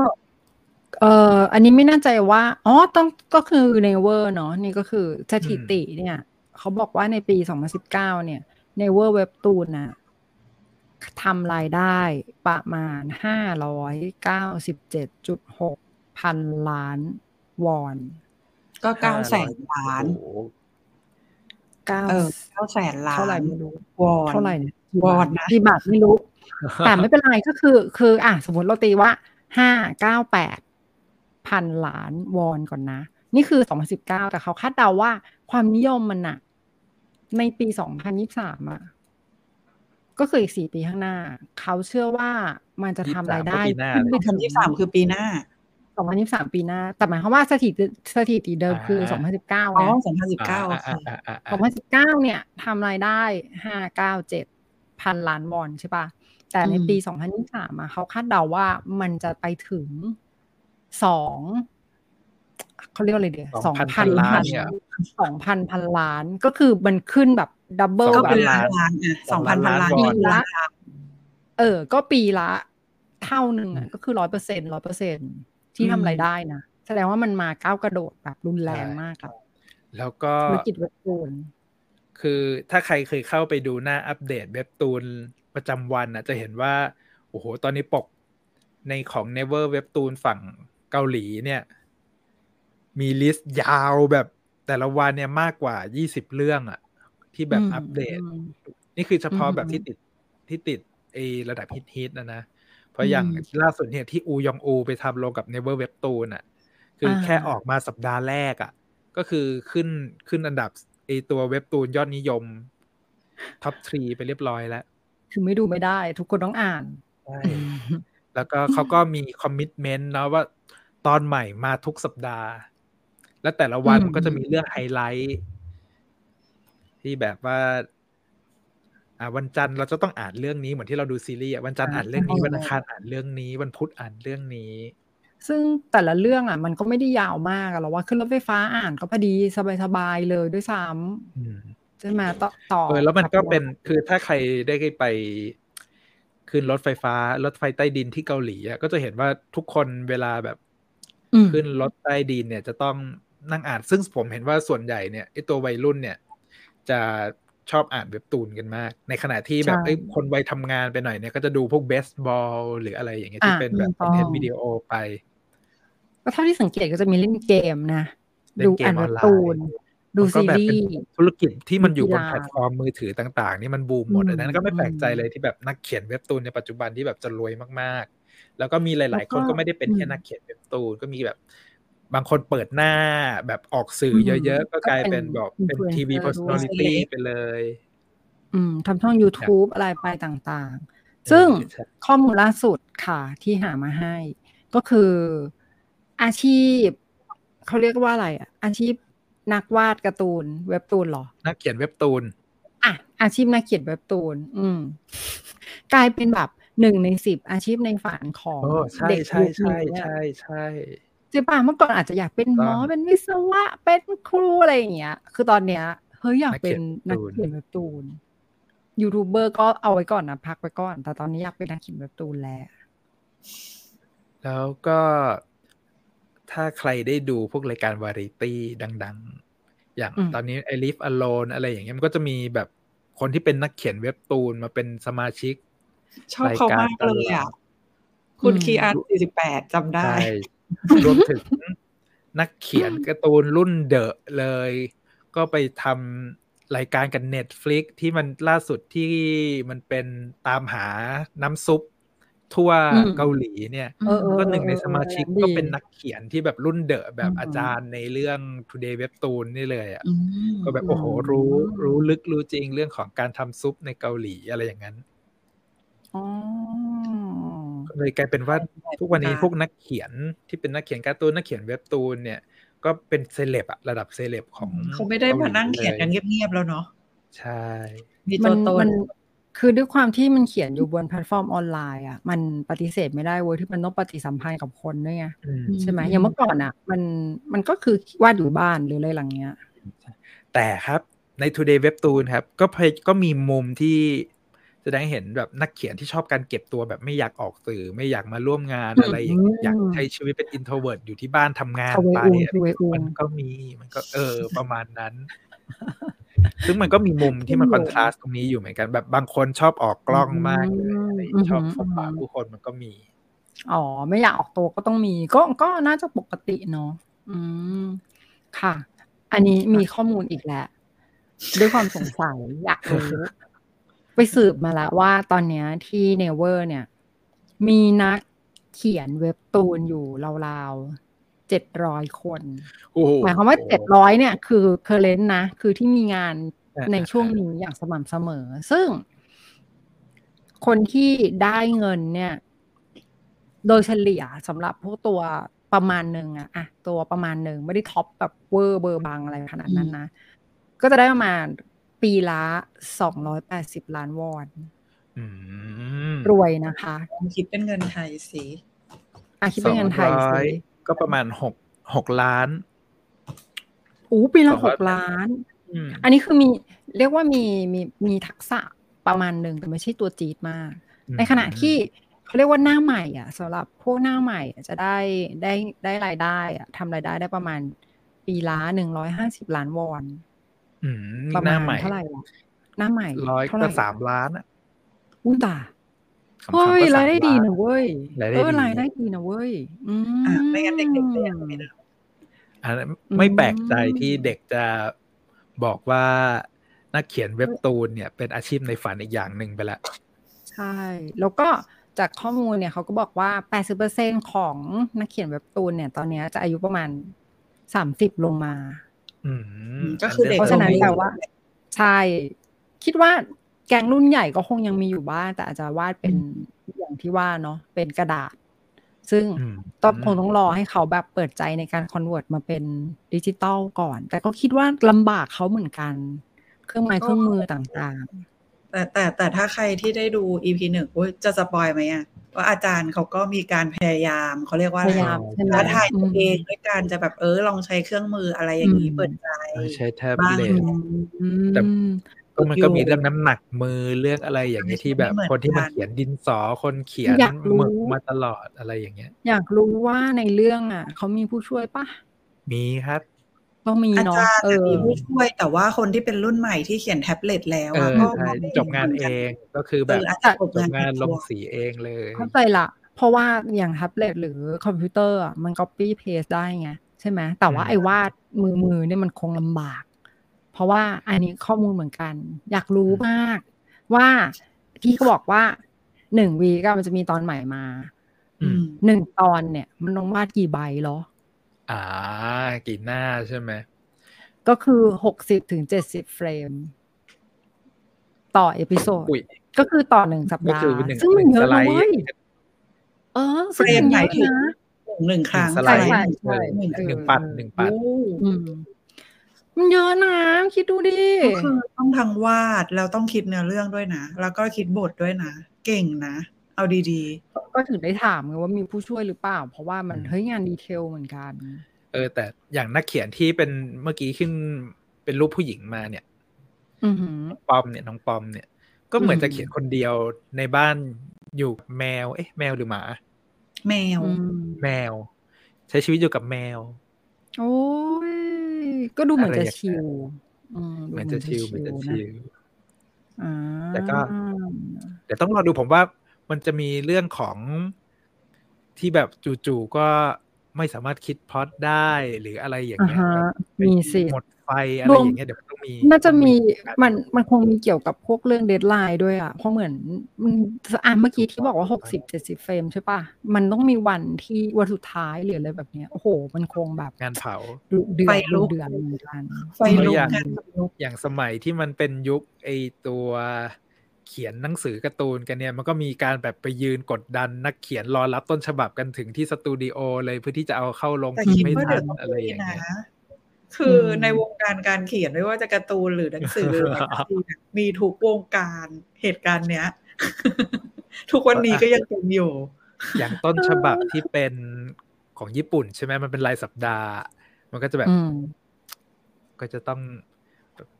S3: เอ่ออันนี้ไม่แน่ใจว่า อ๋อ ต้องก็คือในเวอร์เนาะนี่ก็คือสถิติเนี่ย เขาบอกว่าในปี 2019 เนี่ยในเวอร์เว็บตูนน่ะทำรายได้ประมาณ 597.6 พันล้านวอน
S2: ก็เก้าแสนล้าน
S1: โอ้โห
S3: เก้า
S2: เออเก้าแสนล้าน
S3: เท่าไหร่ไม่รู้
S2: วอน
S3: เท่าไหร่เนี่ยว
S2: อนนะ
S3: กี่บาทไม่รู้ แต่ไม่เป็นไรก็คือ คือ อะสมมติเราตีว่าห้าเก้าแปดพันล้านวอนก่อนนะ นี่คือสองพันสิบเก้าแต่เขาคาดเดาว่าความนิยมมันอะในปีสองพันยี่สามอะก็คืออีกสี่ปีข้างหน้า เขาเชื่อว่ามันจะทำรายได้
S1: ก็ปีหน้า
S3: ขึ้น
S1: เลย
S3: ไป
S2: พันยี่สามคือปีหน้า
S3: สองพันยี่สามปีหน้า แต่หมายความว่าสถิติสถิติเดิมคือสองพันสิบเก้า
S2: อ๋อ
S3: นะ
S2: สองพันสิบเก้าโอเค
S1: อ่าอ่าอ่า
S3: สองพันสิบเก้าเนี่ยทำรายได้ห้าเก้าเจ็ดพันล้านวอนใช่ปะแต่ในปี2023อะเขาคาดเดาว่ามันจะไปถึงสองเขาเรียกว่าอะไรเดียวสองพัน
S1: 2,000
S3: ล้าน
S1: เนี่ย
S3: สองพันพันล้านก็คือมันขึ้นแบบดับเบิล
S2: ก็
S3: แบ
S2: เป็น
S3: บ
S2: ล้านล้านอะสองพันพันล้าน
S1: สองล้าน
S2: นี่ล้านล้าน
S3: เออ ก็ปีละ เท่าหนึ่งอะก็คือร้อยเปอร์เซ็นร้อยเปอร์เซ็น ที่ทำรายได้นะแสดงว่ามันมาก้าวกระโดดแบบรุนแรงมากอะ
S1: แล้วก็
S3: ธุรกิจเว็บตูน
S1: คือถ้าใครเคยเข้าไปดูหน้าอัปเดตเว็บตูนประจำวันนะจะเห็นว่า โอ้โห ตอนนี้ปกในของ Naver เว็บตูนฝั่งเกาหลีเนี่ย มี list ยาวแบบแต่ละวันเนี่ยมากกว่า20เรื่องอะที่แบบ
S3: อืม
S1: อัปเดต
S3: อืม
S1: นี่คือเฉพาะ
S3: อืม
S1: แบบที่ติดที่ติดไอระดับฮิตๆนะนะ เพราะอย่าง
S3: อืม
S1: ล่าสุดเนี่ยที่อูยองอูไปทำลงกับ Naver เว็บตูนอะ คืออาแค่ออกมาสัปดาห์แรกอะ ก็คือขึ้นขึ้นอันดับไอตัวเว็บตูนยอดนิยม top three ไปเรียบร้อยแล้ว
S3: คือไม่ดูไม่ได้ ทุกคนต้องอ่าน
S1: ใช่แล้วก็เขาก็มีคอมมิ t เมนต์นะว่าตอนใหม่มาทุกสัปดาห์ แล้วแต่ละวัน
S3: อืม
S1: มันก็จะมีเรื่องไฮไลท์ ที่แบบว่า อ่าวันจันทร์เราจะต้องอ่านเรื่องนี้เหมือนที่เราดูซีรีส์อะวันจันทร์อ่านเรื่องนี้วันอังคารอ่านเรื่องนี้วันพุธอ่านเรื่องนี้
S3: ซึ่งแต่ละเรื่องอะ มันก็ไม่ได้ยาวมากอะเราว่าขึ้นรถไฟฟ้าอ่านก็พอดีสบายๆเลยด้วยซ้
S1: อืมำ
S3: ใช่ไหมต่อต่อ
S1: เออแล้วมันก็เป็น
S3: กับ
S1: คือถ้าใครได้ไปขึ้นรถไฟฟ้ารถไฟใต้ดินที่เกาหลีอะก็จะเห็นว่าทุกคนเวลาแบบ
S3: อืม
S1: ขึ้นรถใต้ดินเนี่ยจะต้องนั่งอ่านซึ่งผมเห็นว่าส่วนใหญ่เนี่ยไอตัววัยรุ่นเนี่ย จะ ชอบอ่านเว็บตูนกันมาก ในขณะที่แบบ
S3: ใช่
S1: เอ้ยคนวัยทำงานไปหน่อยเนี่ยก็จะดูพวกเบสบอลหรืออะไรอย่างเงี้ยที่
S3: อะ
S1: เป็นแบบ
S3: ถูกต้อง
S1: เห็นวิดีโอไป
S3: ก็เท่าที่สังเกตก็จะมีเล่นเกมนะ
S1: เล่น
S3: ดู
S1: เกม
S3: อ่าน
S1: อ
S3: เว็
S1: อน
S3: บ
S1: ไล
S3: ตูน
S1: น์
S3: ดู
S1: มันก็
S3: ซี
S1: แบบ
S3: รี
S1: เป็น
S3: ส์
S1: ธุรกิจที่มันอยู่บน
S3: กีฬา
S1: แพลตฟอร์มมือถือต่าง ๆ นี่มันบูมหมด
S3: อืม
S1: อันนั้นก็ไม่แปลกใจ
S3: อืม
S1: เลยที่แบบนักเขียนเว็บตูนในปัจจุบันที่แบบจะรวยมากๆ แล้วก็มีหลาย ๆ คน
S3: แล้วก็
S1: ก็ไม่ได้เป็นแค่
S3: อืม
S1: นักเขียนเว็บตูนก็มีแบบ บางคนเปิดหน้าแบบออกสื่ออ
S3: ม
S1: เยอะ ๆ ก็กลาย
S3: ก็เป็
S1: เป็นนแบบเป็น
S3: influencer
S1: ทีวี
S3: ด้วย
S1: personality ไปเลย
S3: อืมทำช่อง YouTube อะไรไปต่างๆ ซึ่ง
S1: ใช่
S3: ข้อมูลล่าสุดค่ะที่หามาให้ ก็คืออาชีพ เขาเรียกว่าอะไรอะ อาชีพนักวาดการ์ตูน เว็บตูนเหรอ
S1: นักเขียนเว็บตูน
S3: อะ อาชีพนักเขียนเว็บตูน อืม กลายเป็นแบบหนึ่งในสิบอาชีพในฝันของ
S1: โอ้ใช่
S3: เด็ก
S1: ใช่
S3: ยุค
S1: ใช่
S3: นี้อะ
S1: ใช่ใช่
S3: ใช่ ป่ะเมื่อก่อนอาจจะอยากเป็นหมอ
S1: ต้อง
S3: เป็นวิศวะเป็นครูอะไรอย่างเงี้ย คือตอนเนี้ยเฮ้ยอยากเป็น
S1: นักเขียนนัก
S3: เขียนเว็บตูนยูทูบเบอร์ก็เอาไว้ก่อนนะพักไว้ก่อน แต่ตอนนี้อยากเป็นนักเขียนเว็บตูนแล้ว
S1: แล้วก็ถ้าใครได้ดูพวกรายการวาไรตี้ดัง ๆ อย่าง
S3: อืม
S1: ตอนนี้ I Live Alone อะไรอย่างเงี้ยมันก็จะมีแบบคนที่เป็นนักเขียนเว็บตูนมาเป็นสมาชิก
S2: ชอบเขามากเลยอะ คุณ
S3: อืม
S2: คีอาร์สี่สิบแปดจำได้
S1: ใช่ รวมถึงนักเขียนการ์ตูนรุ่นเดอะเลย ก็ไปทำรายการกับ Netflix ที่มันล่าสุดที่มันเป็นตามหาน้ำซุปทั่ว
S3: อืม
S1: เกาหลีเนี่ย
S3: เออเออ
S1: ก็หนึ่งในสมาชิก
S3: เออดี
S1: ก็เป็นนักเขียนที่แบบรุ่นเดอะแบบ
S3: อืม
S1: อาจารย์ในเรื่อง Today Webtoon นี่เลยอะ
S2: อืม
S1: ก็แบบโอ้โห
S3: อืม
S1: รู้รู้ลึกรู้จริงเรื่องของการทำซุปในเกาหลีอะไรอย่างนั้น
S3: อ๋อ
S1: เลยกลายเป็นว่าทุกวันนี้พวกนักเขียนที่เป็นนักเขียนการ์ตูนนักเขียนเว็บตูนเนี่ย ก็เป็นเซเลบอะระดับเซเลบของ
S2: เขาไม่ได้มานั่งเขียนกันเงียบๆแล้วเนาะ
S1: ใช่
S2: มัน
S3: มีมั
S2: ตัวตน
S3: มันคือด้วยความที่มันเขียนอยู่บนแพลตฟอร์มออนไลน์อะมันปฏิเสธไม่ได้เว้ยที่มันต้องปฏิสัมพันธ์กับคนด้วยไง
S1: อืม
S3: ใช่ไหมอย่างเมื่อก่อนอะ มันมันก็คือวาดอยู่บ้านหรืออะไรหลังเนี้ย
S1: แต่ครับใน Today Webtoon ครับ ก็พยก็มีมุมที่ แสดงให้เห็นแบบนักเขียนที่ชอบการเก็บตัวแบบไม่อยากออกสื่อไม่อยากมาร่วมงาน
S3: อืม
S1: อะไรอย่างเงี้ย
S3: อืม
S1: อยากใช้ชีวิตเป็น introvert อยู่ที่บ้านทำงาน
S3: ทเว
S1: ไป
S3: อูน
S1: อะไร
S3: ทเวอูน
S1: มันก็มีมันก็เออประมาณนั้น ซึ่งมันก็มีมุมที่มันคอนทราสต์ตรงนี้อยู่เหมือนกัน แบบบางคนชอบออกกล้องมากเลยอะไรอย่างเงี้ยชอบพบปะผู้คนมันก็มี
S3: อ๋อไม่อยากออกตัวก็ต้องมี ก็ก็น่าจะปกติเนาะอืมค่ะ อันนี้มีข้อมูลอีกแล้วด้วยความสงสัยอยากรู้ ไปสืบมาแล้วว่าตอนเนี้ยที่เนเวอร์เนี่ย มีนักเขียนเว็บตูนอยู่ราวๆเจ็ดร้อยคน
S1: โอ้โห
S3: หมายความว่าเจ็ดร้อยเนี่ย คือเคอร์เรนต์นะ คือที่มีงาน
S1: อ่า
S3: ในช่วงนี้อย่างสม่ำเสมอ ซึ่ง คนที่ได้เงินเนี่ย โดยเฉลี่ยสำหรับพวกตัวประมาณหนึ่งอะอะตัวประมาณหนึ่งไม่ได้ท็อปแบบเวอร์เบอร์บังอะไรขนาดนั้นนะ ก็จะได้ประมาณ ปีละสองร้อยแปดสิบล้านวอน
S1: อืม
S3: รวยนะคะ
S2: ลองคิดเป็นเงินไทยสิ
S3: อาคิดเป็นเงินไทย
S1: สองร้
S3: สิ
S1: อยก็ประมาณหกหกล้าน
S3: อู้ปีละ
S1: สอง
S3: ห
S1: ร้อย
S3: กล้าน
S1: อืม
S3: อันนี้คือมีเรียกว่ามีมีมีทักษะประมาณหนึ่งแต่ไม่ใช่ตัวจี๊ดมาก ในขณะที่เขาเรียกว่าหน้าใหม่อะสำหรับพวกหน้าใหม่อะจะได้ได้ได้รายได้อะทำรายได้ได้ประมาณปีละหนึ่งร้อยห้าสิบล้านวอน
S1: อืม
S3: ประ
S1: ห
S3: มา
S1: น้า
S3: ณ
S1: ใหม่
S3: เท่าไหร่ล่ะหน้าใหม่
S1: ร้อย
S3: เท่าไห
S1: ก็
S3: ร่
S1: สามล้านอะ
S3: อุ้ยตา
S1: ขำๆ
S3: เฮ้ย
S1: ก็ส
S3: รายได้
S1: ม
S3: ดี
S1: ล้
S3: นะเว้ย
S1: รายได้
S3: เออ
S1: ดี
S3: รายได้ดีนะเว้ยอื
S2: อะ
S3: ม
S2: ไม่งั้นเด็กๆก็ยังไม่ได้
S1: อันนั้น
S3: อืม
S1: ไม่แปลกใจที่เด็กจะบอกว่านักเขียนเว็บตูนเนี่ยเป็นอาชีพในฝันอีกอย่างหนึ่งไปแล้ว
S3: ใช่ แล้วก็จากข้อมูลเนี่ยเขาก็บอกว่า 80%ของนักเขียนเว็บตูนเนี่ย ตอนเนี้ยจะอายุประมาณ 30 ลงมา
S1: อืม
S2: ก็คือเด็ก
S3: เพราะฉะนั้น
S2: ลง
S3: แปลว่า ใช่ คิดว่าแก๊งรุ่นใหญ่ก็คงยังมีอยู่บ้าง แต่อาจจะวาดเป็นอย่างที่ว่าเนาะเป็นกระดาษ ซึ่ง
S1: อืม
S3: ต้องคงต้องรอให้เขาแบบเปิดใจในการ convert มาเป็นดิจิตอลก่อน แต่ก็คิดว่าลำบากเขาเหมือนกัน เครื่องไม้เครื่องมือต่าง
S2: แต่แต่แต่ถ้าใครที่ได้ดู EP หนึ่งอุ๊ยจะ spoil ไหมอะ ว่าอาจารย์เขาก็มีการพยายามเขาเรียกว่า
S3: ๆพ
S2: อะไร
S3: ยายามใช่ไหม
S2: ท้าทายตัว
S3: ม
S2: เองด้วยการจะแบบเออลองใช้เครื่องมืออะไรอย่างนี้
S3: อืม
S2: เปิดใจ
S1: ใช้แท็บเล็ตบ้าง
S3: อืม
S1: แต่ก็มันก็
S2: อยู่
S1: มีเรื่องน้ำหนักมือเรื่องอะไรอย่างเงี้ยที่แบบ
S2: ไม่เหมือน
S1: คนที่มัน
S2: กัน
S1: เขียนดินสอคนเขียน
S3: อยากรู้
S1: หมึกมาตลอดอะไรอย่างเงี้ย
S3: อยากรู้ว่าในเรื่องอะเขามีผู้ช่วยปะ
S1: มีครับ
S3: ต้องมี
S2: อา
S3: เนาะ
S2: จารย์
S3: เออ
S2: มีผู้ช่วย แต่ว่าคนที่เป็นรุ่นใหม่ที่เขียนแท็บเล็ตแล้ว
S1: เอ
S2: อะ
S1: อ
S2: ก็
S1: ใช่
S2: ก็ไม่
S1: จบงานเองก็คือ
S2: เอ
S1: แบบ
S2: ออาจจะจบ
S1: จบ
S2: งาน
S1: งาน
S2: ใน
S1: ล
S2: ตั
S1: ง
S2: ว
S1: สีเองเลย
S3: เข้าใจละเพราะว่าอย่างแท็บเล็ตหรือคอมพิวเตอร์อะมัน copy paste ได้ไงใช่ไหมแต่ว่า
S1: อืม
S3: ไอ้วาดมือมือเนี่ยมันคงลำบาก เพราะว่าอันนี้ข้อมูลเหมือนกัน อยากรู้มาก ว่าที่เขาบอกว่าหนึ่งวีก็มันจะมีตอนใหม่มา
S1: อืม
S3: หนึ่งตอนเนี่ย มันต้องวาดกี่ใบเหรอ
S1: อ่า กี่หน้าใช่ไหม
S3: ก็คือหกสิบถึงเจ็ดสิบเฟรม ต่อเอพิโซด
S1: อุ้ย
S3: ก็คือต่อหนึ่งสัป
S1: ก็
S3: ดา
S1: คือ
S3: ห์
S1: หนึ่ง
S3: ซึ่ง
S1: ห
S3: มั
S1: นึ่
S3: น
S1: ง
S3: เย
S1: ส
S3: อะ
S1: ไล
S3: นะ
S1: ด์
S3: เว้ยเออซึ่ง
S2: เฟรม
S3: มัน
S2: ห
S3: เย
S2: มาย
S3: อะ
S2: ถึง
S3: นะ
S2: หนึ่งครั้ง
S1: หนึ่งสไลด์
S3: ใช่ใช่
S2: หนึ่ง
S3: เออ
S1: หนึ่งปัดหนึ่งปัด
S2: โอ้
S3: อืมมันเยอะนะคิดดูดิ
S2: ก็คือต้องทั้งวาดแล้วต้องคิดเนื้อเรื่องด้วยนะ แล้วก็คิดบทด้วยนะ เก่งนะ เอาดี
S3: ก็ถึงได้ถามไงว่ามีผู้ช่วยหรือเปล่า เพราะว่ามัน
S1: อืม
S3: เฮ้ยงานดีเทลเหมือนกัน
S1: เออ แต่อย่างนักเขียนที่เป็นเมื่อกี้ขึ้นเป็นรูปผู้หญิงมาเนี่ย
S3: อือหือ
S1: ปอมเนี่ยน้องปอมเนี่ย ก็เหมือน
S3: อืม
S1: จะเขียนคนเดียวในบ้านอยู่กับแมว เอ๊ะ แมวหรือหมา
S2: ๆแมว
S3: อืม
S1: แมว ใช้ชีวิตอยู่กับแมว
S3: โอ้ยก็ดูเหมือน
S1: จะชิล
S3: อะไร
S1: อย่าง
S3: อืมดู
S1: เหมือนจะชิลเหมือนจะชิล
S3: อ่า
S1: แต่ก็เดี๋ยวต้องรอดูผมว่า มันจะมีเรื่องของที่แบบจู่ๆก็ไม่สามารถคิดพล็อตได้หรืออะไรอย่าง
S3: อ่า
S1: เงี้ย
S3: ฮะ
S1: แบบ
S3: มีสิ
S1: หมดไฟอะไรอย่างเงี้ยเดี๋ยวมันต้องมี
S3: น่าจะมี
S1: ต้อง
S3: มันมันคงมีเกี่ยวกับพวกเรื่อง deadline ด้วยอะ เพราะเหมือนมันอะเมื่อกี้ที่บอกว่าหกสิบเจ็ดสิบเฟรมใช่ปะมันต้องมีวันที่วันสุดท้ายหรืออะไรแบบเนี้ยโอ้โห มันคงแบบ
S1: งานเผา
S3: ดุเดือ
S2: ไฟ
S3: ด
S2: ลุ
S3: ดุ
S2: ก
S3: เดือดเหมือนกัน
S2: ไฟลุก
S1: อย่าง
S2: กันลุก
S1: อย่างสมัยที่มันเป็นยุคไอตัว เขียนหนังสือการ์ตูนกันเนี่ยมันก็มีการแบบไปยืนกดดันนักเขียนรอรับต้นฉบับกันถึงที่สตูดิโอเลยเพื่อที่จะเอาเข้าลง
S2: แต่
S1: พิม
S2: คิด
S1: พ์ไม่
S2: ว่า
S1: ทั
S2: เดี๋ย
S1: น
S2: วต้อง
S1: อะไรอ
S2: มี
S1: ย่าง
S2: นะ
S1: เงี้ย
S2: คืออ
S3: ม
S2: ในวงการการเขียนไม่ว่าจะการ์ตูนหรือหนังสือหรือแมกกาซีนอะมีทุกวงการเหตุการณ์เนี้ย ทุกวันนี้ก็ยังเป็นอยู่
S1: อย่างต้นฉบับที่เป็นของญี่ปุ่นใช่ไหมมันเป็นรายสัปดาห์ มันก็จะแบบ
S3: อืม
S1: ก็จะต้อง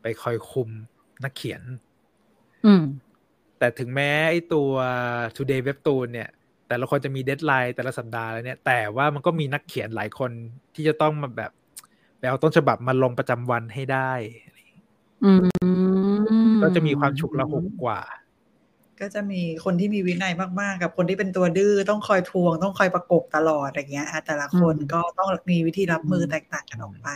S1: ไปคอยคุมนักเขียน
S3: อืม
S1: แต่ถึงแม้ไอ้ตัว Today Webtoon เนี่ย แต่ละคนจะมีเดทไลน์แต่ละสัปดาห์แล้วเนี่ย แต่ว่ามันก็มีนักเขียนหลายคนที่จะต้องมาแบบไปเอาต้นฉบับมาลงประจำวันให้ได้
S3: อืม
S1: ก็จะมีความฉุกละหุกกว่า
S2: ก็จะมีคนที่มีวินัยมาก ๆ กับคนที่เป็นตัวดื้อต้องคอยทวง ต้องคอยประกบตลอดอย่างเงี้ยอะแต่ละคนก็ต้องมีวิธีรับมือแตกต่างกันออกไป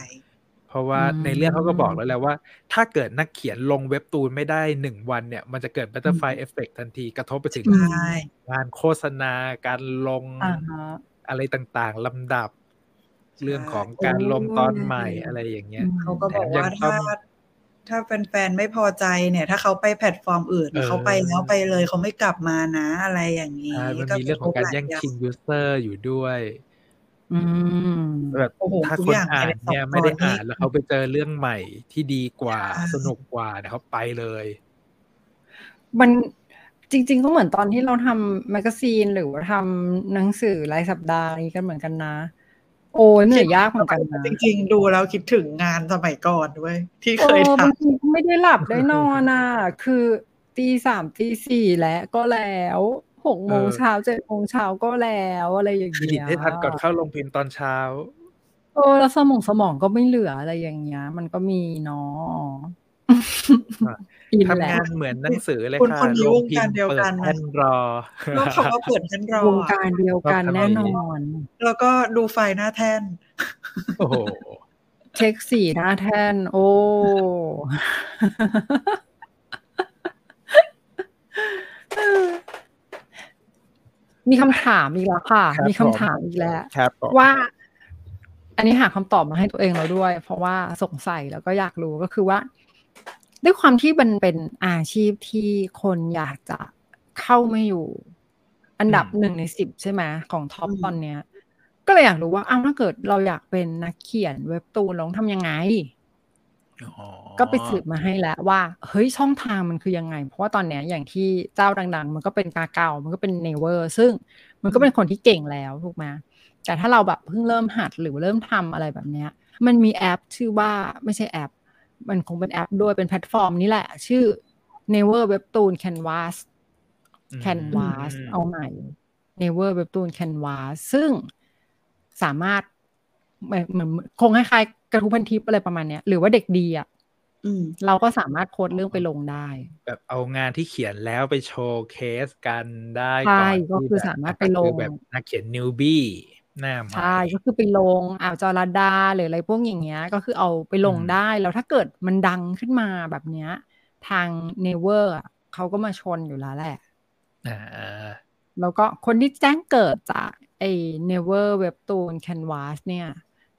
S1: เพราะว่าในเรื่องเขาก็บอกแล้วแหละว่า ถ้าเกิดนักเขียนลงเว็บตูนไม่ได้หนึ่งวันเนี่ย มันจะเกิด butterfly effect ทันทีกระทบไปถึง
S2: ใช่
S1: งานโฆษณาการลง
S3: อ่าฮะ
S1: อะไรต่างๆลำดับ เรื่องของ
S2: ใช่
S1: การลงตอนใหม่
S3: โอ้ย
S1: อะไรอย่างเงี้ย
S2: เขาก็บอก
S1: แถมยั
S2: ว่าง
S1: ต้
S2: ถ้าถ้าแฟนๆไม่พอใจเนี่ย ถ้าเขาไปแพลตฟอร์มอื่น
S1: เออ
S2: เขาไปแล้วไปเลยเขาไม่กลับมานะอะไรอย่างนี้
S1: ใช่มันมีเรื่องของการแย่งชิง user อยู่ด้วย
S3: อืม
S1: แบบ
S2: โอ้โห
S1: ถ้า
S2: ทุก
S1: คน
S2: อย่าง
S1: อ่าน
S2: ใน
S1: เนี่ย
S2: สอง
S1: ไม่ได้
S2: ตอนนี้
S1: อ่านแล้วเขาไปเจอเรื่องใหม่ที่ดีกว่า
S2: ใช่
S1: สนุกกว่าเนี่ยเขาไปเลย
S3: มันจริง ๆ ก็เหมือนตอนที่เราทำแมกกาซีนหรือว่าทำหนังสือรายสัปดาห์นี้กันเหมือนกันนะ โอ้เหนื่อยยากเหมือนกันนะ
S2: จริง ๆ ดูแล้วคิดถึงงานสมัยก่อนด้วยที่เคย
S3: โอ้
S2: ท
S3: บางทีก็ไม่ได้หลับได้นอนอะ คือตีสามตีสี่แล้วก็แล้ว หกโมง
S1: เออ
S3: เช้าเจ็ดโมงเช้าก็แล้วอะไรอย่าง
S1: ผลิต
S3: เงี้ย
S1: ให้ทันก่อนเข้าลงพิมพ์ตอนเช้า
S3: เออแล้วสมองสมองก็ไม่เหลืออะไรอย่างเงี้ย มันก็มีเนาะ
S1: อะ
S3: อิน
S1: ทำ
S3: แหละ
S1: งานเหมือนหนังสือเลย
S2: คุณ
S1: ค่ะ
S2: คนนี้
S1: ล
S2: ว
S1: ง
S2: ง
S1: พิ
S2: การ
S1: มพ์
S2: เดียว
S1: เปิ
S2: กั
S1: ด
S2: นนะ
S1: แท่นรอำ
S2: แล้วเขาว่าเปิดแท่นรอ
S3: วง
S2: อะ
S3: การเดียวกันแน่นอน
S2: แล้วก็ดูไฟล์หน้าแท่น
S1: โอ้โห
S3: เช็คสีหน้าแท่น โอ้ มีคำถามอีกแล้วค่ะ
S1: ครับ
S3: มีคำ
S1: ผม
S3: ถามอีกแล้ว
S1: ครับผม
S3: ว่า อันนี้หาคำตอบมาให้ตัวเองเราด้วย เพราะว่าสงสัยแล้วก็อยากรู้ก็คือว่า ด้วยความที่มันเป็นอาชีพที่คนอยากจะเข้ามาอยู่ อันดับหนึ่งในสิบใช่ไหมของท็อป
S2: อืม
S3: ตอนเนี้ย ก็เลยอยากรู้ว่าอ้าวถ้าเกิดเราอยากเป็นนักเขียนเว็บตูนเราต้องทำยังไง
S1: อ๋อ
S3: ก็ไปสืบมาให้แล้วว่า เฮ้ยช่องทางมันคือยังไง เพราะว่าตอนเนี้ยอย่างที่เจ้าดัง ๆ มันก็เป็นกาเก่ามันก็เป็นเนเวอร์ ซึ่งมันก็เป็นคนที่เก่งแล้วถูกไหมแต่ถ้าเราแบบเพิ่งเริ่มหัดหรือเริ่มทำอะไรแบบเนี้ย มันมีแอปชื่อว่าไม่ใช่แอป มันคงเป็นแอปด้วยเป็นแพลตฟอร์มนี่แหละ ชื่อ Never Webtoon Canvas
S1: อืม
S3: Canvas เอาใหม่ Never Webtoon Canvas ซึ่งสามารถ เหมือนเหมือนคงคล้ายๆกระทู้พันทิปอะไรประมาณเนี้ยหรือว่าเด็กดีอะ
S2: อืม
S3: เราก็สามารถโพสต์เรื่องไปลงได้
S1: แบบเอางานที่เขียนแล้วไปโชว์เคสกันได้
S3: ใช่
S1: ก่อน
S3: ก็
S1: ที่
S3: คือ
S1: แบบ
S3: สามารถไปลง
S1: คือแบบนักเขียนนิวบี้หน้าใหม่
S3: ใช่ก็คือไปลงอ่าวจอรดาหรืออะไรพวกอย่างเงี้ย ก็คือเอาไปลง
S1: อืม
S3: ได้แล้วถ้าเกิดมันดังขึ้นมาแบบเนี้ย ทางเนเวอร์เขาก็มาชนอยู่แล้วแหละ
S1: อ่า
S3: แล้วก็คนที่แจ้งเกิดจากไอ้ Never Webtoon Canvas เนี่ย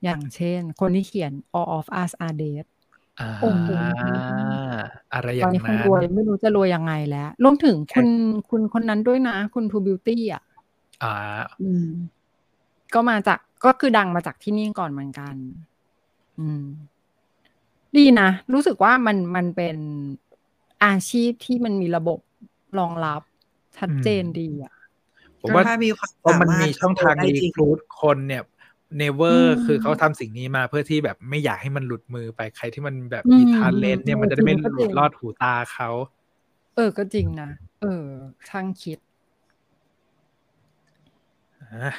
S3: อย่างเช่น คนที่เขียน All of Us Are Dead
S1: อ่า
S3: โอ้โห
S1: อะไรอ
S3: ต
S1: ย่า
S3: อน
S1: ง
S3: นี้คง
S1: นั้น
S3: รวยไม่รู้จะรวยยังไงแล้วรวมถึงคุณคุณคนนั้นด้วยนะ คุณ True Beauty อะ
S1: อ่า
S2: อืม
S3: ก็มาจากก็คือดังมาจากที่นี่ก่อนเหมือนกัน อืม ดีนะ รู้สึกว่ามันมันเป็นอาชีพที่มันมีระบบรองรับ ชัดเจนดีอะ
S1: ผมว่า
S2: ก็ถ้ามีความ
S1: เพราะมัน
S2: สามารถ
S1: มีช่องทาง
S2: ได้
S1: รี
S2: จริง
S1: ครูดคนเนี่ย เนเวอ
S3: อื
S1: ร์
S3: ม
S1: คือเขาทำสิ่งนี้มาเพื่อที่แบบไม่อยากให้มันหลุดมือไปใครที่มันแบบ
S3: อืม
S1: มีทาเลนต์เนี่ย
S3: อืม
S1: มันจะได้ไม่
S3: จริงก็
S1: ห
S3: จริ
S1: ลุ
S3: ง
S1: ดลอดหูตาเขา
S3: เออก็จริงนะ เออช่างคิด
S1: อะ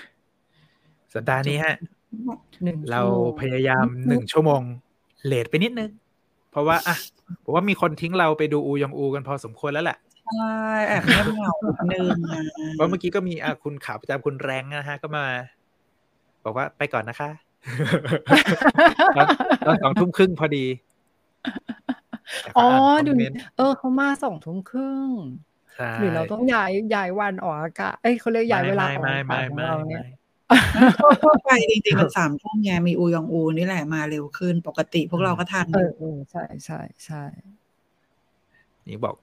S1: สัปดาห์นี้ฮะ
S3: หนึ่ง
S1: เรา
S3: ชั่วโมง
S1: พยายามหนึ่งชั่วโมงเลทไปนิดนึง เพราะว่าอะผมว่ามีคนทิ้งเราไปดูอูยองอูกันพอสมควรแล้วแหละ
S2: ใช่แอบเงียบเหงานิดนึงอะ
S1: เพราะเมื่อกี้ก็มีอะคุณขาประจำคุณแรงนะฮะ ก็มา บอกว่าไปก่อนนะคะตอนตอนสองทุ่มครึ่งพอดีแต่ก็
S3: อ๋อา
S1: น
S3: ดู
S1: คอมเมนต์
S3: เออเขามาสองทุ่มครึ่ง
S1: ใช่
S3: หรือเราต้องย้ายย้ายวันออกอากาศเอ้ยเขาเรียกย้ายเวลาออก
S1: ไม่
S3: อากา
S1: ไม่
S3: ศของ
S1: ไม่
S3: เรา
S1: ไม่
S3: เนี่ย
S2: ทั่วไปจริงๆมันสามทุ่มไงมีอูยองอูนี่แหละมาเร็วขึ้นปกติพวกเราก็ทัน
S3: เออเออใช่ใช่ใช่
S1: นี่บอก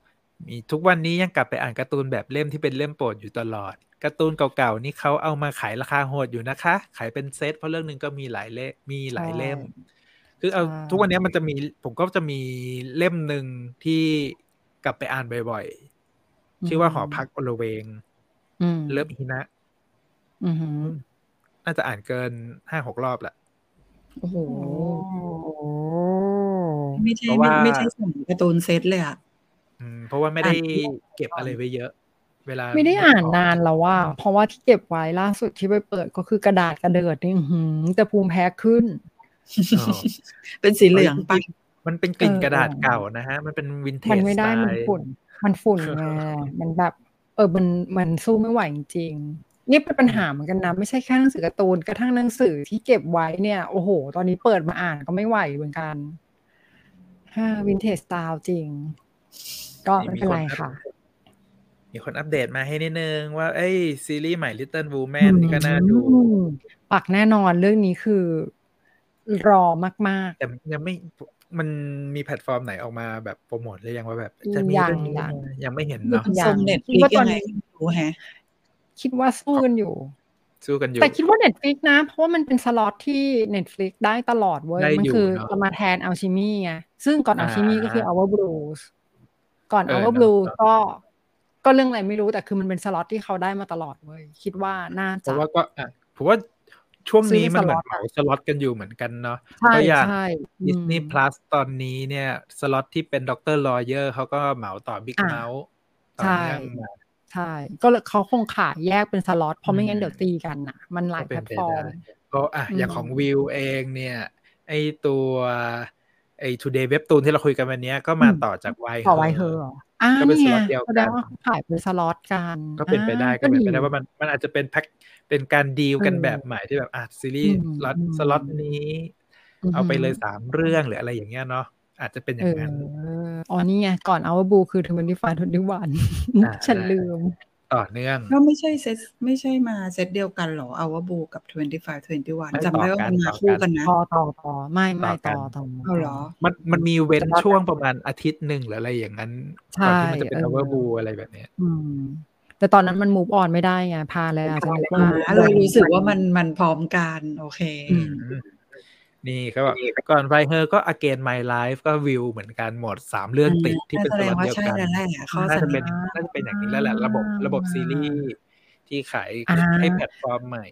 S1: มีทุกวันนี้ยังกลับไปอ่านการ์ตูนแบบเล่มที่เป็นเล่มโปรดอยู่ตลอดการ์ตูนเก่าๆนี่เขาเอามาขายราคาโหดอยู่นะคะ ขายเป็นเซตเพราะเรื่องหนึ่งก็มีหลายเล่มมีหลายเล่ม คือเอาทุกวันนี้มันจะมีผมก็จะมีเล่มหนึ่งที่กลับไปอ่านบ่อยๆ ชื่อว่าหอพักอลเวง
S3: อืม
S1: เลิฟฮินะ
S3: อือหือ
S1: น่าจะอ่านเกินห้าหกรอบแหละ
S3: โอ้โห
S2: ไม่ใช่
S1: เพราะ
S2: ไม่
S1: ว่า
S2: ไม่ใช่สมัยการ์ตูนเซตเลยอะ
S1: อืม เพราะว่าไม่ได้
S2: อ่านเยอะ
S1: เก็บอะไรไว้เยอะ เวลา
S3: ไม่ได้อ่านนานแล้วว่า เพราะว่าที่เก็บไว้ล่าสุดที่ไปเปิดก็คือกระดาษกระเดิดนี่อื้อหือแต่ภูมิแพ้ขึ้น
S1: อ๋อ
S2: เป็นสีเหลืองปะ
S1: มันเป็นกลิ่น
S3: เออก
S1: ระดาษเก่านะฮะ มันเป็น vintage style
S3: มันไม่ได้มันฝุ่น มันฝุ่นไงมันแบบ เออมันมันสู้ไม่ไหวจริงๆนี่เป็นปัญหาเหมือนกันนะ ไม่ใช่แค่หนังสือการ์ตูนกระทั่งหนังสือที่เก็บไว้เนี่ย โอ้โห ตอนนี้เปิดมาอ่านก็ไม่ไหวเหมือนกันฮ่า vintage style จริง ก็ไม่เป็นไรค่ะ
S1: มีคนอัปเดตมาให้นิดนึงว่า เอ้ย ซีรีส์ใหม่ Little Woman นี่ก็น่าดู
S3: อืมปักแน่นอนเรื่องนี้คือรอมาก
S1: แต่ยังไม่มันมีแพลตฟอร์มไหนออกมาแบบโปรโมทหรือยังว่าแบบ จะมี
S3: ยัง
S1: เรื่องนี้
S3: ยัง
S1: นะยังไม่เห็น
S2: ดู
S1: เนาะ
S2: เป็น
S3: ยั
S2: ท
S3: ง
S2: รงเน็ต
S3: คิดว่าตอน
S2: ยังไง
S3: นี้
S2: ไม่รู้แฮะ
S3: ๆคิดว่าสู้กันอยู่
S1: สู้กันอยู่
S3: แต่คิดว่า Netflix นะ เพราะว่ามันเป็นสล็อตที่ Netflix ได้ตลอดเว้ย
S1: ได้
S3: มัน
S1: อยู่
S3: คือ
S1: เนอะ
S3: จะมาแทน Alchemy ไงซึ่งก่อน
S1: อ่า
S3: Alchemy ก็คือ Our Blues ก่อน
S1: เออ
S3: Our
S1: เนอะ
S3: Blues ก็ก็เรื่องอะไรไม่รู้แต่คือมันเป็นสล็อตที่เขาได้มาตลอดเว้ยคิดว่าน่า
S1: เพ
S3: จะ
S1: ราะว่าก็อะผมว่าช่วงนี้มันเหมือน
S3: ซื้อสล็อต
S1: เหมาสล็อตกันอยู่เหมือนกันเนาะ
S3: ใช่
S1: ก็อย่าง
S3: ใช่
S1: ดิสนี
S3: อื
S1: ย์
S3: ม
S1: พลัสตอนนี้เนี่ยสล็อตที่เป็นด็อกเตอร์ลอเยอร์เขาก็เหมาต่อบิ๊ก
S3: อะ
S1: เมาส์ต่อ
S3: ใช่
S1: เนื่องมา
S3: ใช่ ก็เลยเขาคงขายแยกเป็นสล็อตเพราะไม่งั้น
S1: อืม
S3: เดี๋ยวตีกันน่ะมันหลาย
S1: ก็
S3: แพ
S1: เป็
S3: ล
S1: น
S3: ต
S1: ไป
S3: ฟอร์
S1: ได้
S3: ม
S1: ก็อะอย่าง
S3: อืม
S1: ของวิวเองเนี่ย ไอตัว ไอ Today Webtoon ที่เราคุยกันวันเนี้ยก็มาต่อจากไว
S3: ต่อไวเฮอร์อ่า
S1: ก็เป็น
S3: นี่
S1: ส
S3: ไง
S1: ล็อตเดียว
S3: แสด
S1: กั
S3: ง
S1: น
S3: ว่าขายเป็นสล็อตกัน
S1: ก็เป็นไปได้
S3: อ่า
S1: ก็เป็นไปได้
S3: ดี
S1: ว่ามันมันอาจจะเป็นแพ็คเป็นการดีลกัน
S3: เออ
S1: แบบใหม่ที่แบบอะซีรีส์
S3: อืม
S1: ล็อต
S3: อืม
S1: สล็อตนี้
S3: อือหือ
S1: เอาไปเลยสามเรื่องหรืออะไรอย่างเงี้ยเนาะอาจจะเป็นอ
S3: เอย่างอ
S1: นั้น
S3: อ๋อนี่ไงก่อนเอาบูคือทเวนตี้ไฟทเวนตี้วัน
S1: อ่า
S3: ฉัน
S1: ได้
S3: ลืม
S1: ต่อเนื่อง
S2: ก็ไม่ใช่เซตไม่ใช่มาเซตเดียวกันเหรอเอาว่าบูกับ 25 21
S1: ไม่
S2: จำได้
S1: ต่อ
S2: ว่า
S1: กัน
S2: มันมา
S1: ต่อ
S2: คู่
S1: กั
S2: กันนนะ
S3: ต่อต่อต่อไม่ไม่
S1: ต่
S3: ต่
S1: อ
S3: อ
S1: กัน
S3: ต่อ
S2: เอาเหรอ
S1: มันมันมีเว้น
S3: แต่ว่า
S1: ช่วงประมาณอาทิตย์หนึ่งหรืออะไรอย่างนั้น
S3: ใช่
S1: ก่อนที่มันจะเป็น
S3: เออ
S1: อเวอร์บูอะไรแบบเนี้ย
S3: อืมแต่ตอนนั้นมันมูฟออนไม่ได้ไงพาเลยอาจจะนึกว่า
S2: อ่าเลยรู้สึกว่ามันมันพร้อมกัน โอเค
S3: อืม
S1: นี่เขาบอกก่อนไวเฮอร์ก็ Again My Life ก็วิวเหมือนกันหมดสามเรื่องติดที่เป็น
S2: แส
S1: ส
S2: ด
S1: ล็
S2: ง
S1: อต
S2: ว่า
S1: เดียว
S2: ใช่
S1: กัน
S2: แล้วแหละข้อ
S1: น่า
S2: สั
S1: จะ
S2: ญ
S1: เป็น
S2: ญา
S1: น่าจะเป็นอย่างนี้แล้วแหละระบบระบบซีรีส์ที่ขาย
S3: อ่า
S1: ให้แพลตฟอร์มใหม่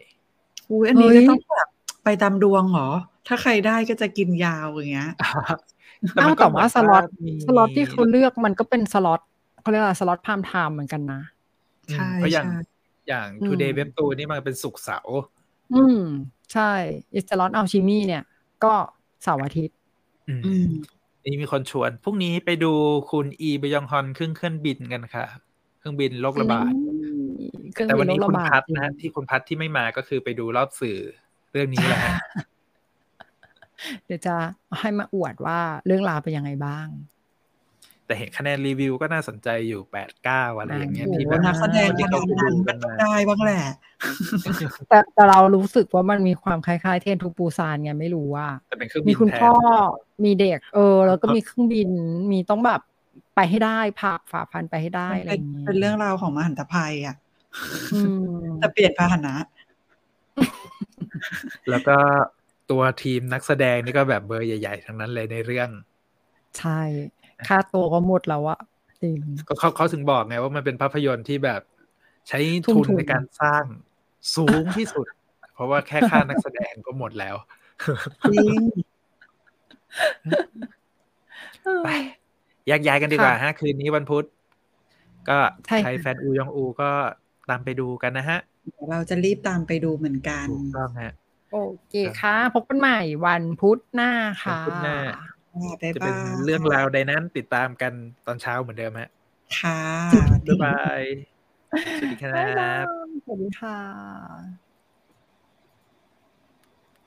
S2: อุ้ยอันนี้
S3: เฮ้
S2: ก็
S3: ย
S2: ต้องแบบไปตามดวงเหรอ ถ้าใครได้ก็จะกินยาวอย่างเงี้ย
S3: อ้าว
S1: มันก็
S3: แต่ว่าสล็อต
S1: มี
S3: สล็อตที่เขาเลือกมันก็เป็นสล็อตเขาเรียกว่า slot prime time เหมือนกันนะ
S1: อืม
S2: ใช่
S1: เพราะอย่าง
S2: ใช่
S1: อย่าง
S3: อืม
S1: Today Web ตูนี่มันเป็นศุกร์เสาร์
S3: อืม ใช่อิ slot Alchemy เนี่ย ก็เสาร์อาทิตย์
S1: อืม
S2: อืม
S1: นี่มีคนชวนพรุ่งนี้ไปดูคุณอีบยองฮอนขึ้นเครื่องบินกันค่ะ เครื่องบินโรคระบาด
S3: เครื่อง
S1: แต่
S3: บิ
S1: วัน
S3: นโร
S1: นี้
S3: ค
S1: คุณ
S3: ระบาด
S1: พัด
S3: จริง
S1: นะฮะที่คุณพัดที่ไม่มาก็คือไปดูรอบสื่อเรื่องนี้แหละฮะ
S3: เดี๋ยวจะให้มาอวดว่าเรื่องราวเป็นยังไงบ้าง
S1: แต่เห็นคะแนนรีวิวก็น่าสนใจอยู่แปดเก้าอะไรอย่างเงี้ย
S2: โอ้
S1: ที่
S2: โห
S1: แบบ
S2: นักแสดง
S1: ที่
S2: ข
S1: เขา
S2: นาด
S1: ไป
S2: นั้
S1: ดู
S2: น
S1: กั
S2: มันน
S1: มา
S2: ได้บ้างแหละ
S3: แต่แต่เรารู้สึกว่ามันมีความคล้ายๆ เทนทูปูซานไงไม่รู้ว่า
S1: แต่เป็นเครื่อง
S3: มี
S1: บิน
S3: คุณ
S1: แทน
S3: พ่อมีเด็ก เออ แล้วก็มีเครื่องบินมีต้องแบบไปให้ได้ผ่าฝ่าฟันไปให้ได้
S2: มัน
S3: อะไร
S2: เป็น
S3: อย่างเงี้ย
S2: เป็นเรื่องราวของมหันตภัยอะ
S3: อืม
S2: แต่เปลี่ยนพาหนะ
S1: แล้วก็ตัวทีมนักแสดงนี่ก็แบบเบอร์ใหญ่ ๆ ทั้งนั้นเลยในเรื่อง
S3: ใช่ ค่าตัวก็หมดแล้วอะจริง
S1: ก็เขาเขาถึงบอกไงว่ามันเป็นภาพยนตร์ที่แบบใช้
S3: ทุ่
S1: ทุ
S3: ม
S1: น
S3: ทุน
S1: ในการสร้างสูงที่สุด เพราะว่าแค่ค่านักแสดงก็หมดแล้ว
S2: จริง
S1: ไปแยกย้ายกันดีกว่า
S3: ค่ะ
S1: ฮะ คืนนี้วันพุธก็
S3: ใช่
S1: ใคร
S3: ค่ะ
S1: แฟนอูยองอูก็ตามไปดูกันนะฮะ
S2: เราจะรีบตามไปดูเหมือนกัน
S1: ถูกต้องฮะ
S3: โอเคค่ะ พบกันใหม่วันพุธหน้าค่ะ
S1: วันพุธหน้า
S2: บ๊าย
S1: จะเป็
S2: บานย
S1: เรื่องราวใดนั้นติดตามกันตอนเช้าเหมือนเดิมฮะ
S2: ค่ะ
S1: บ๊ายบายสวัสดีครั
S3: บ๊ายบาย
S1: บ
S3: สวัสดีค่ะ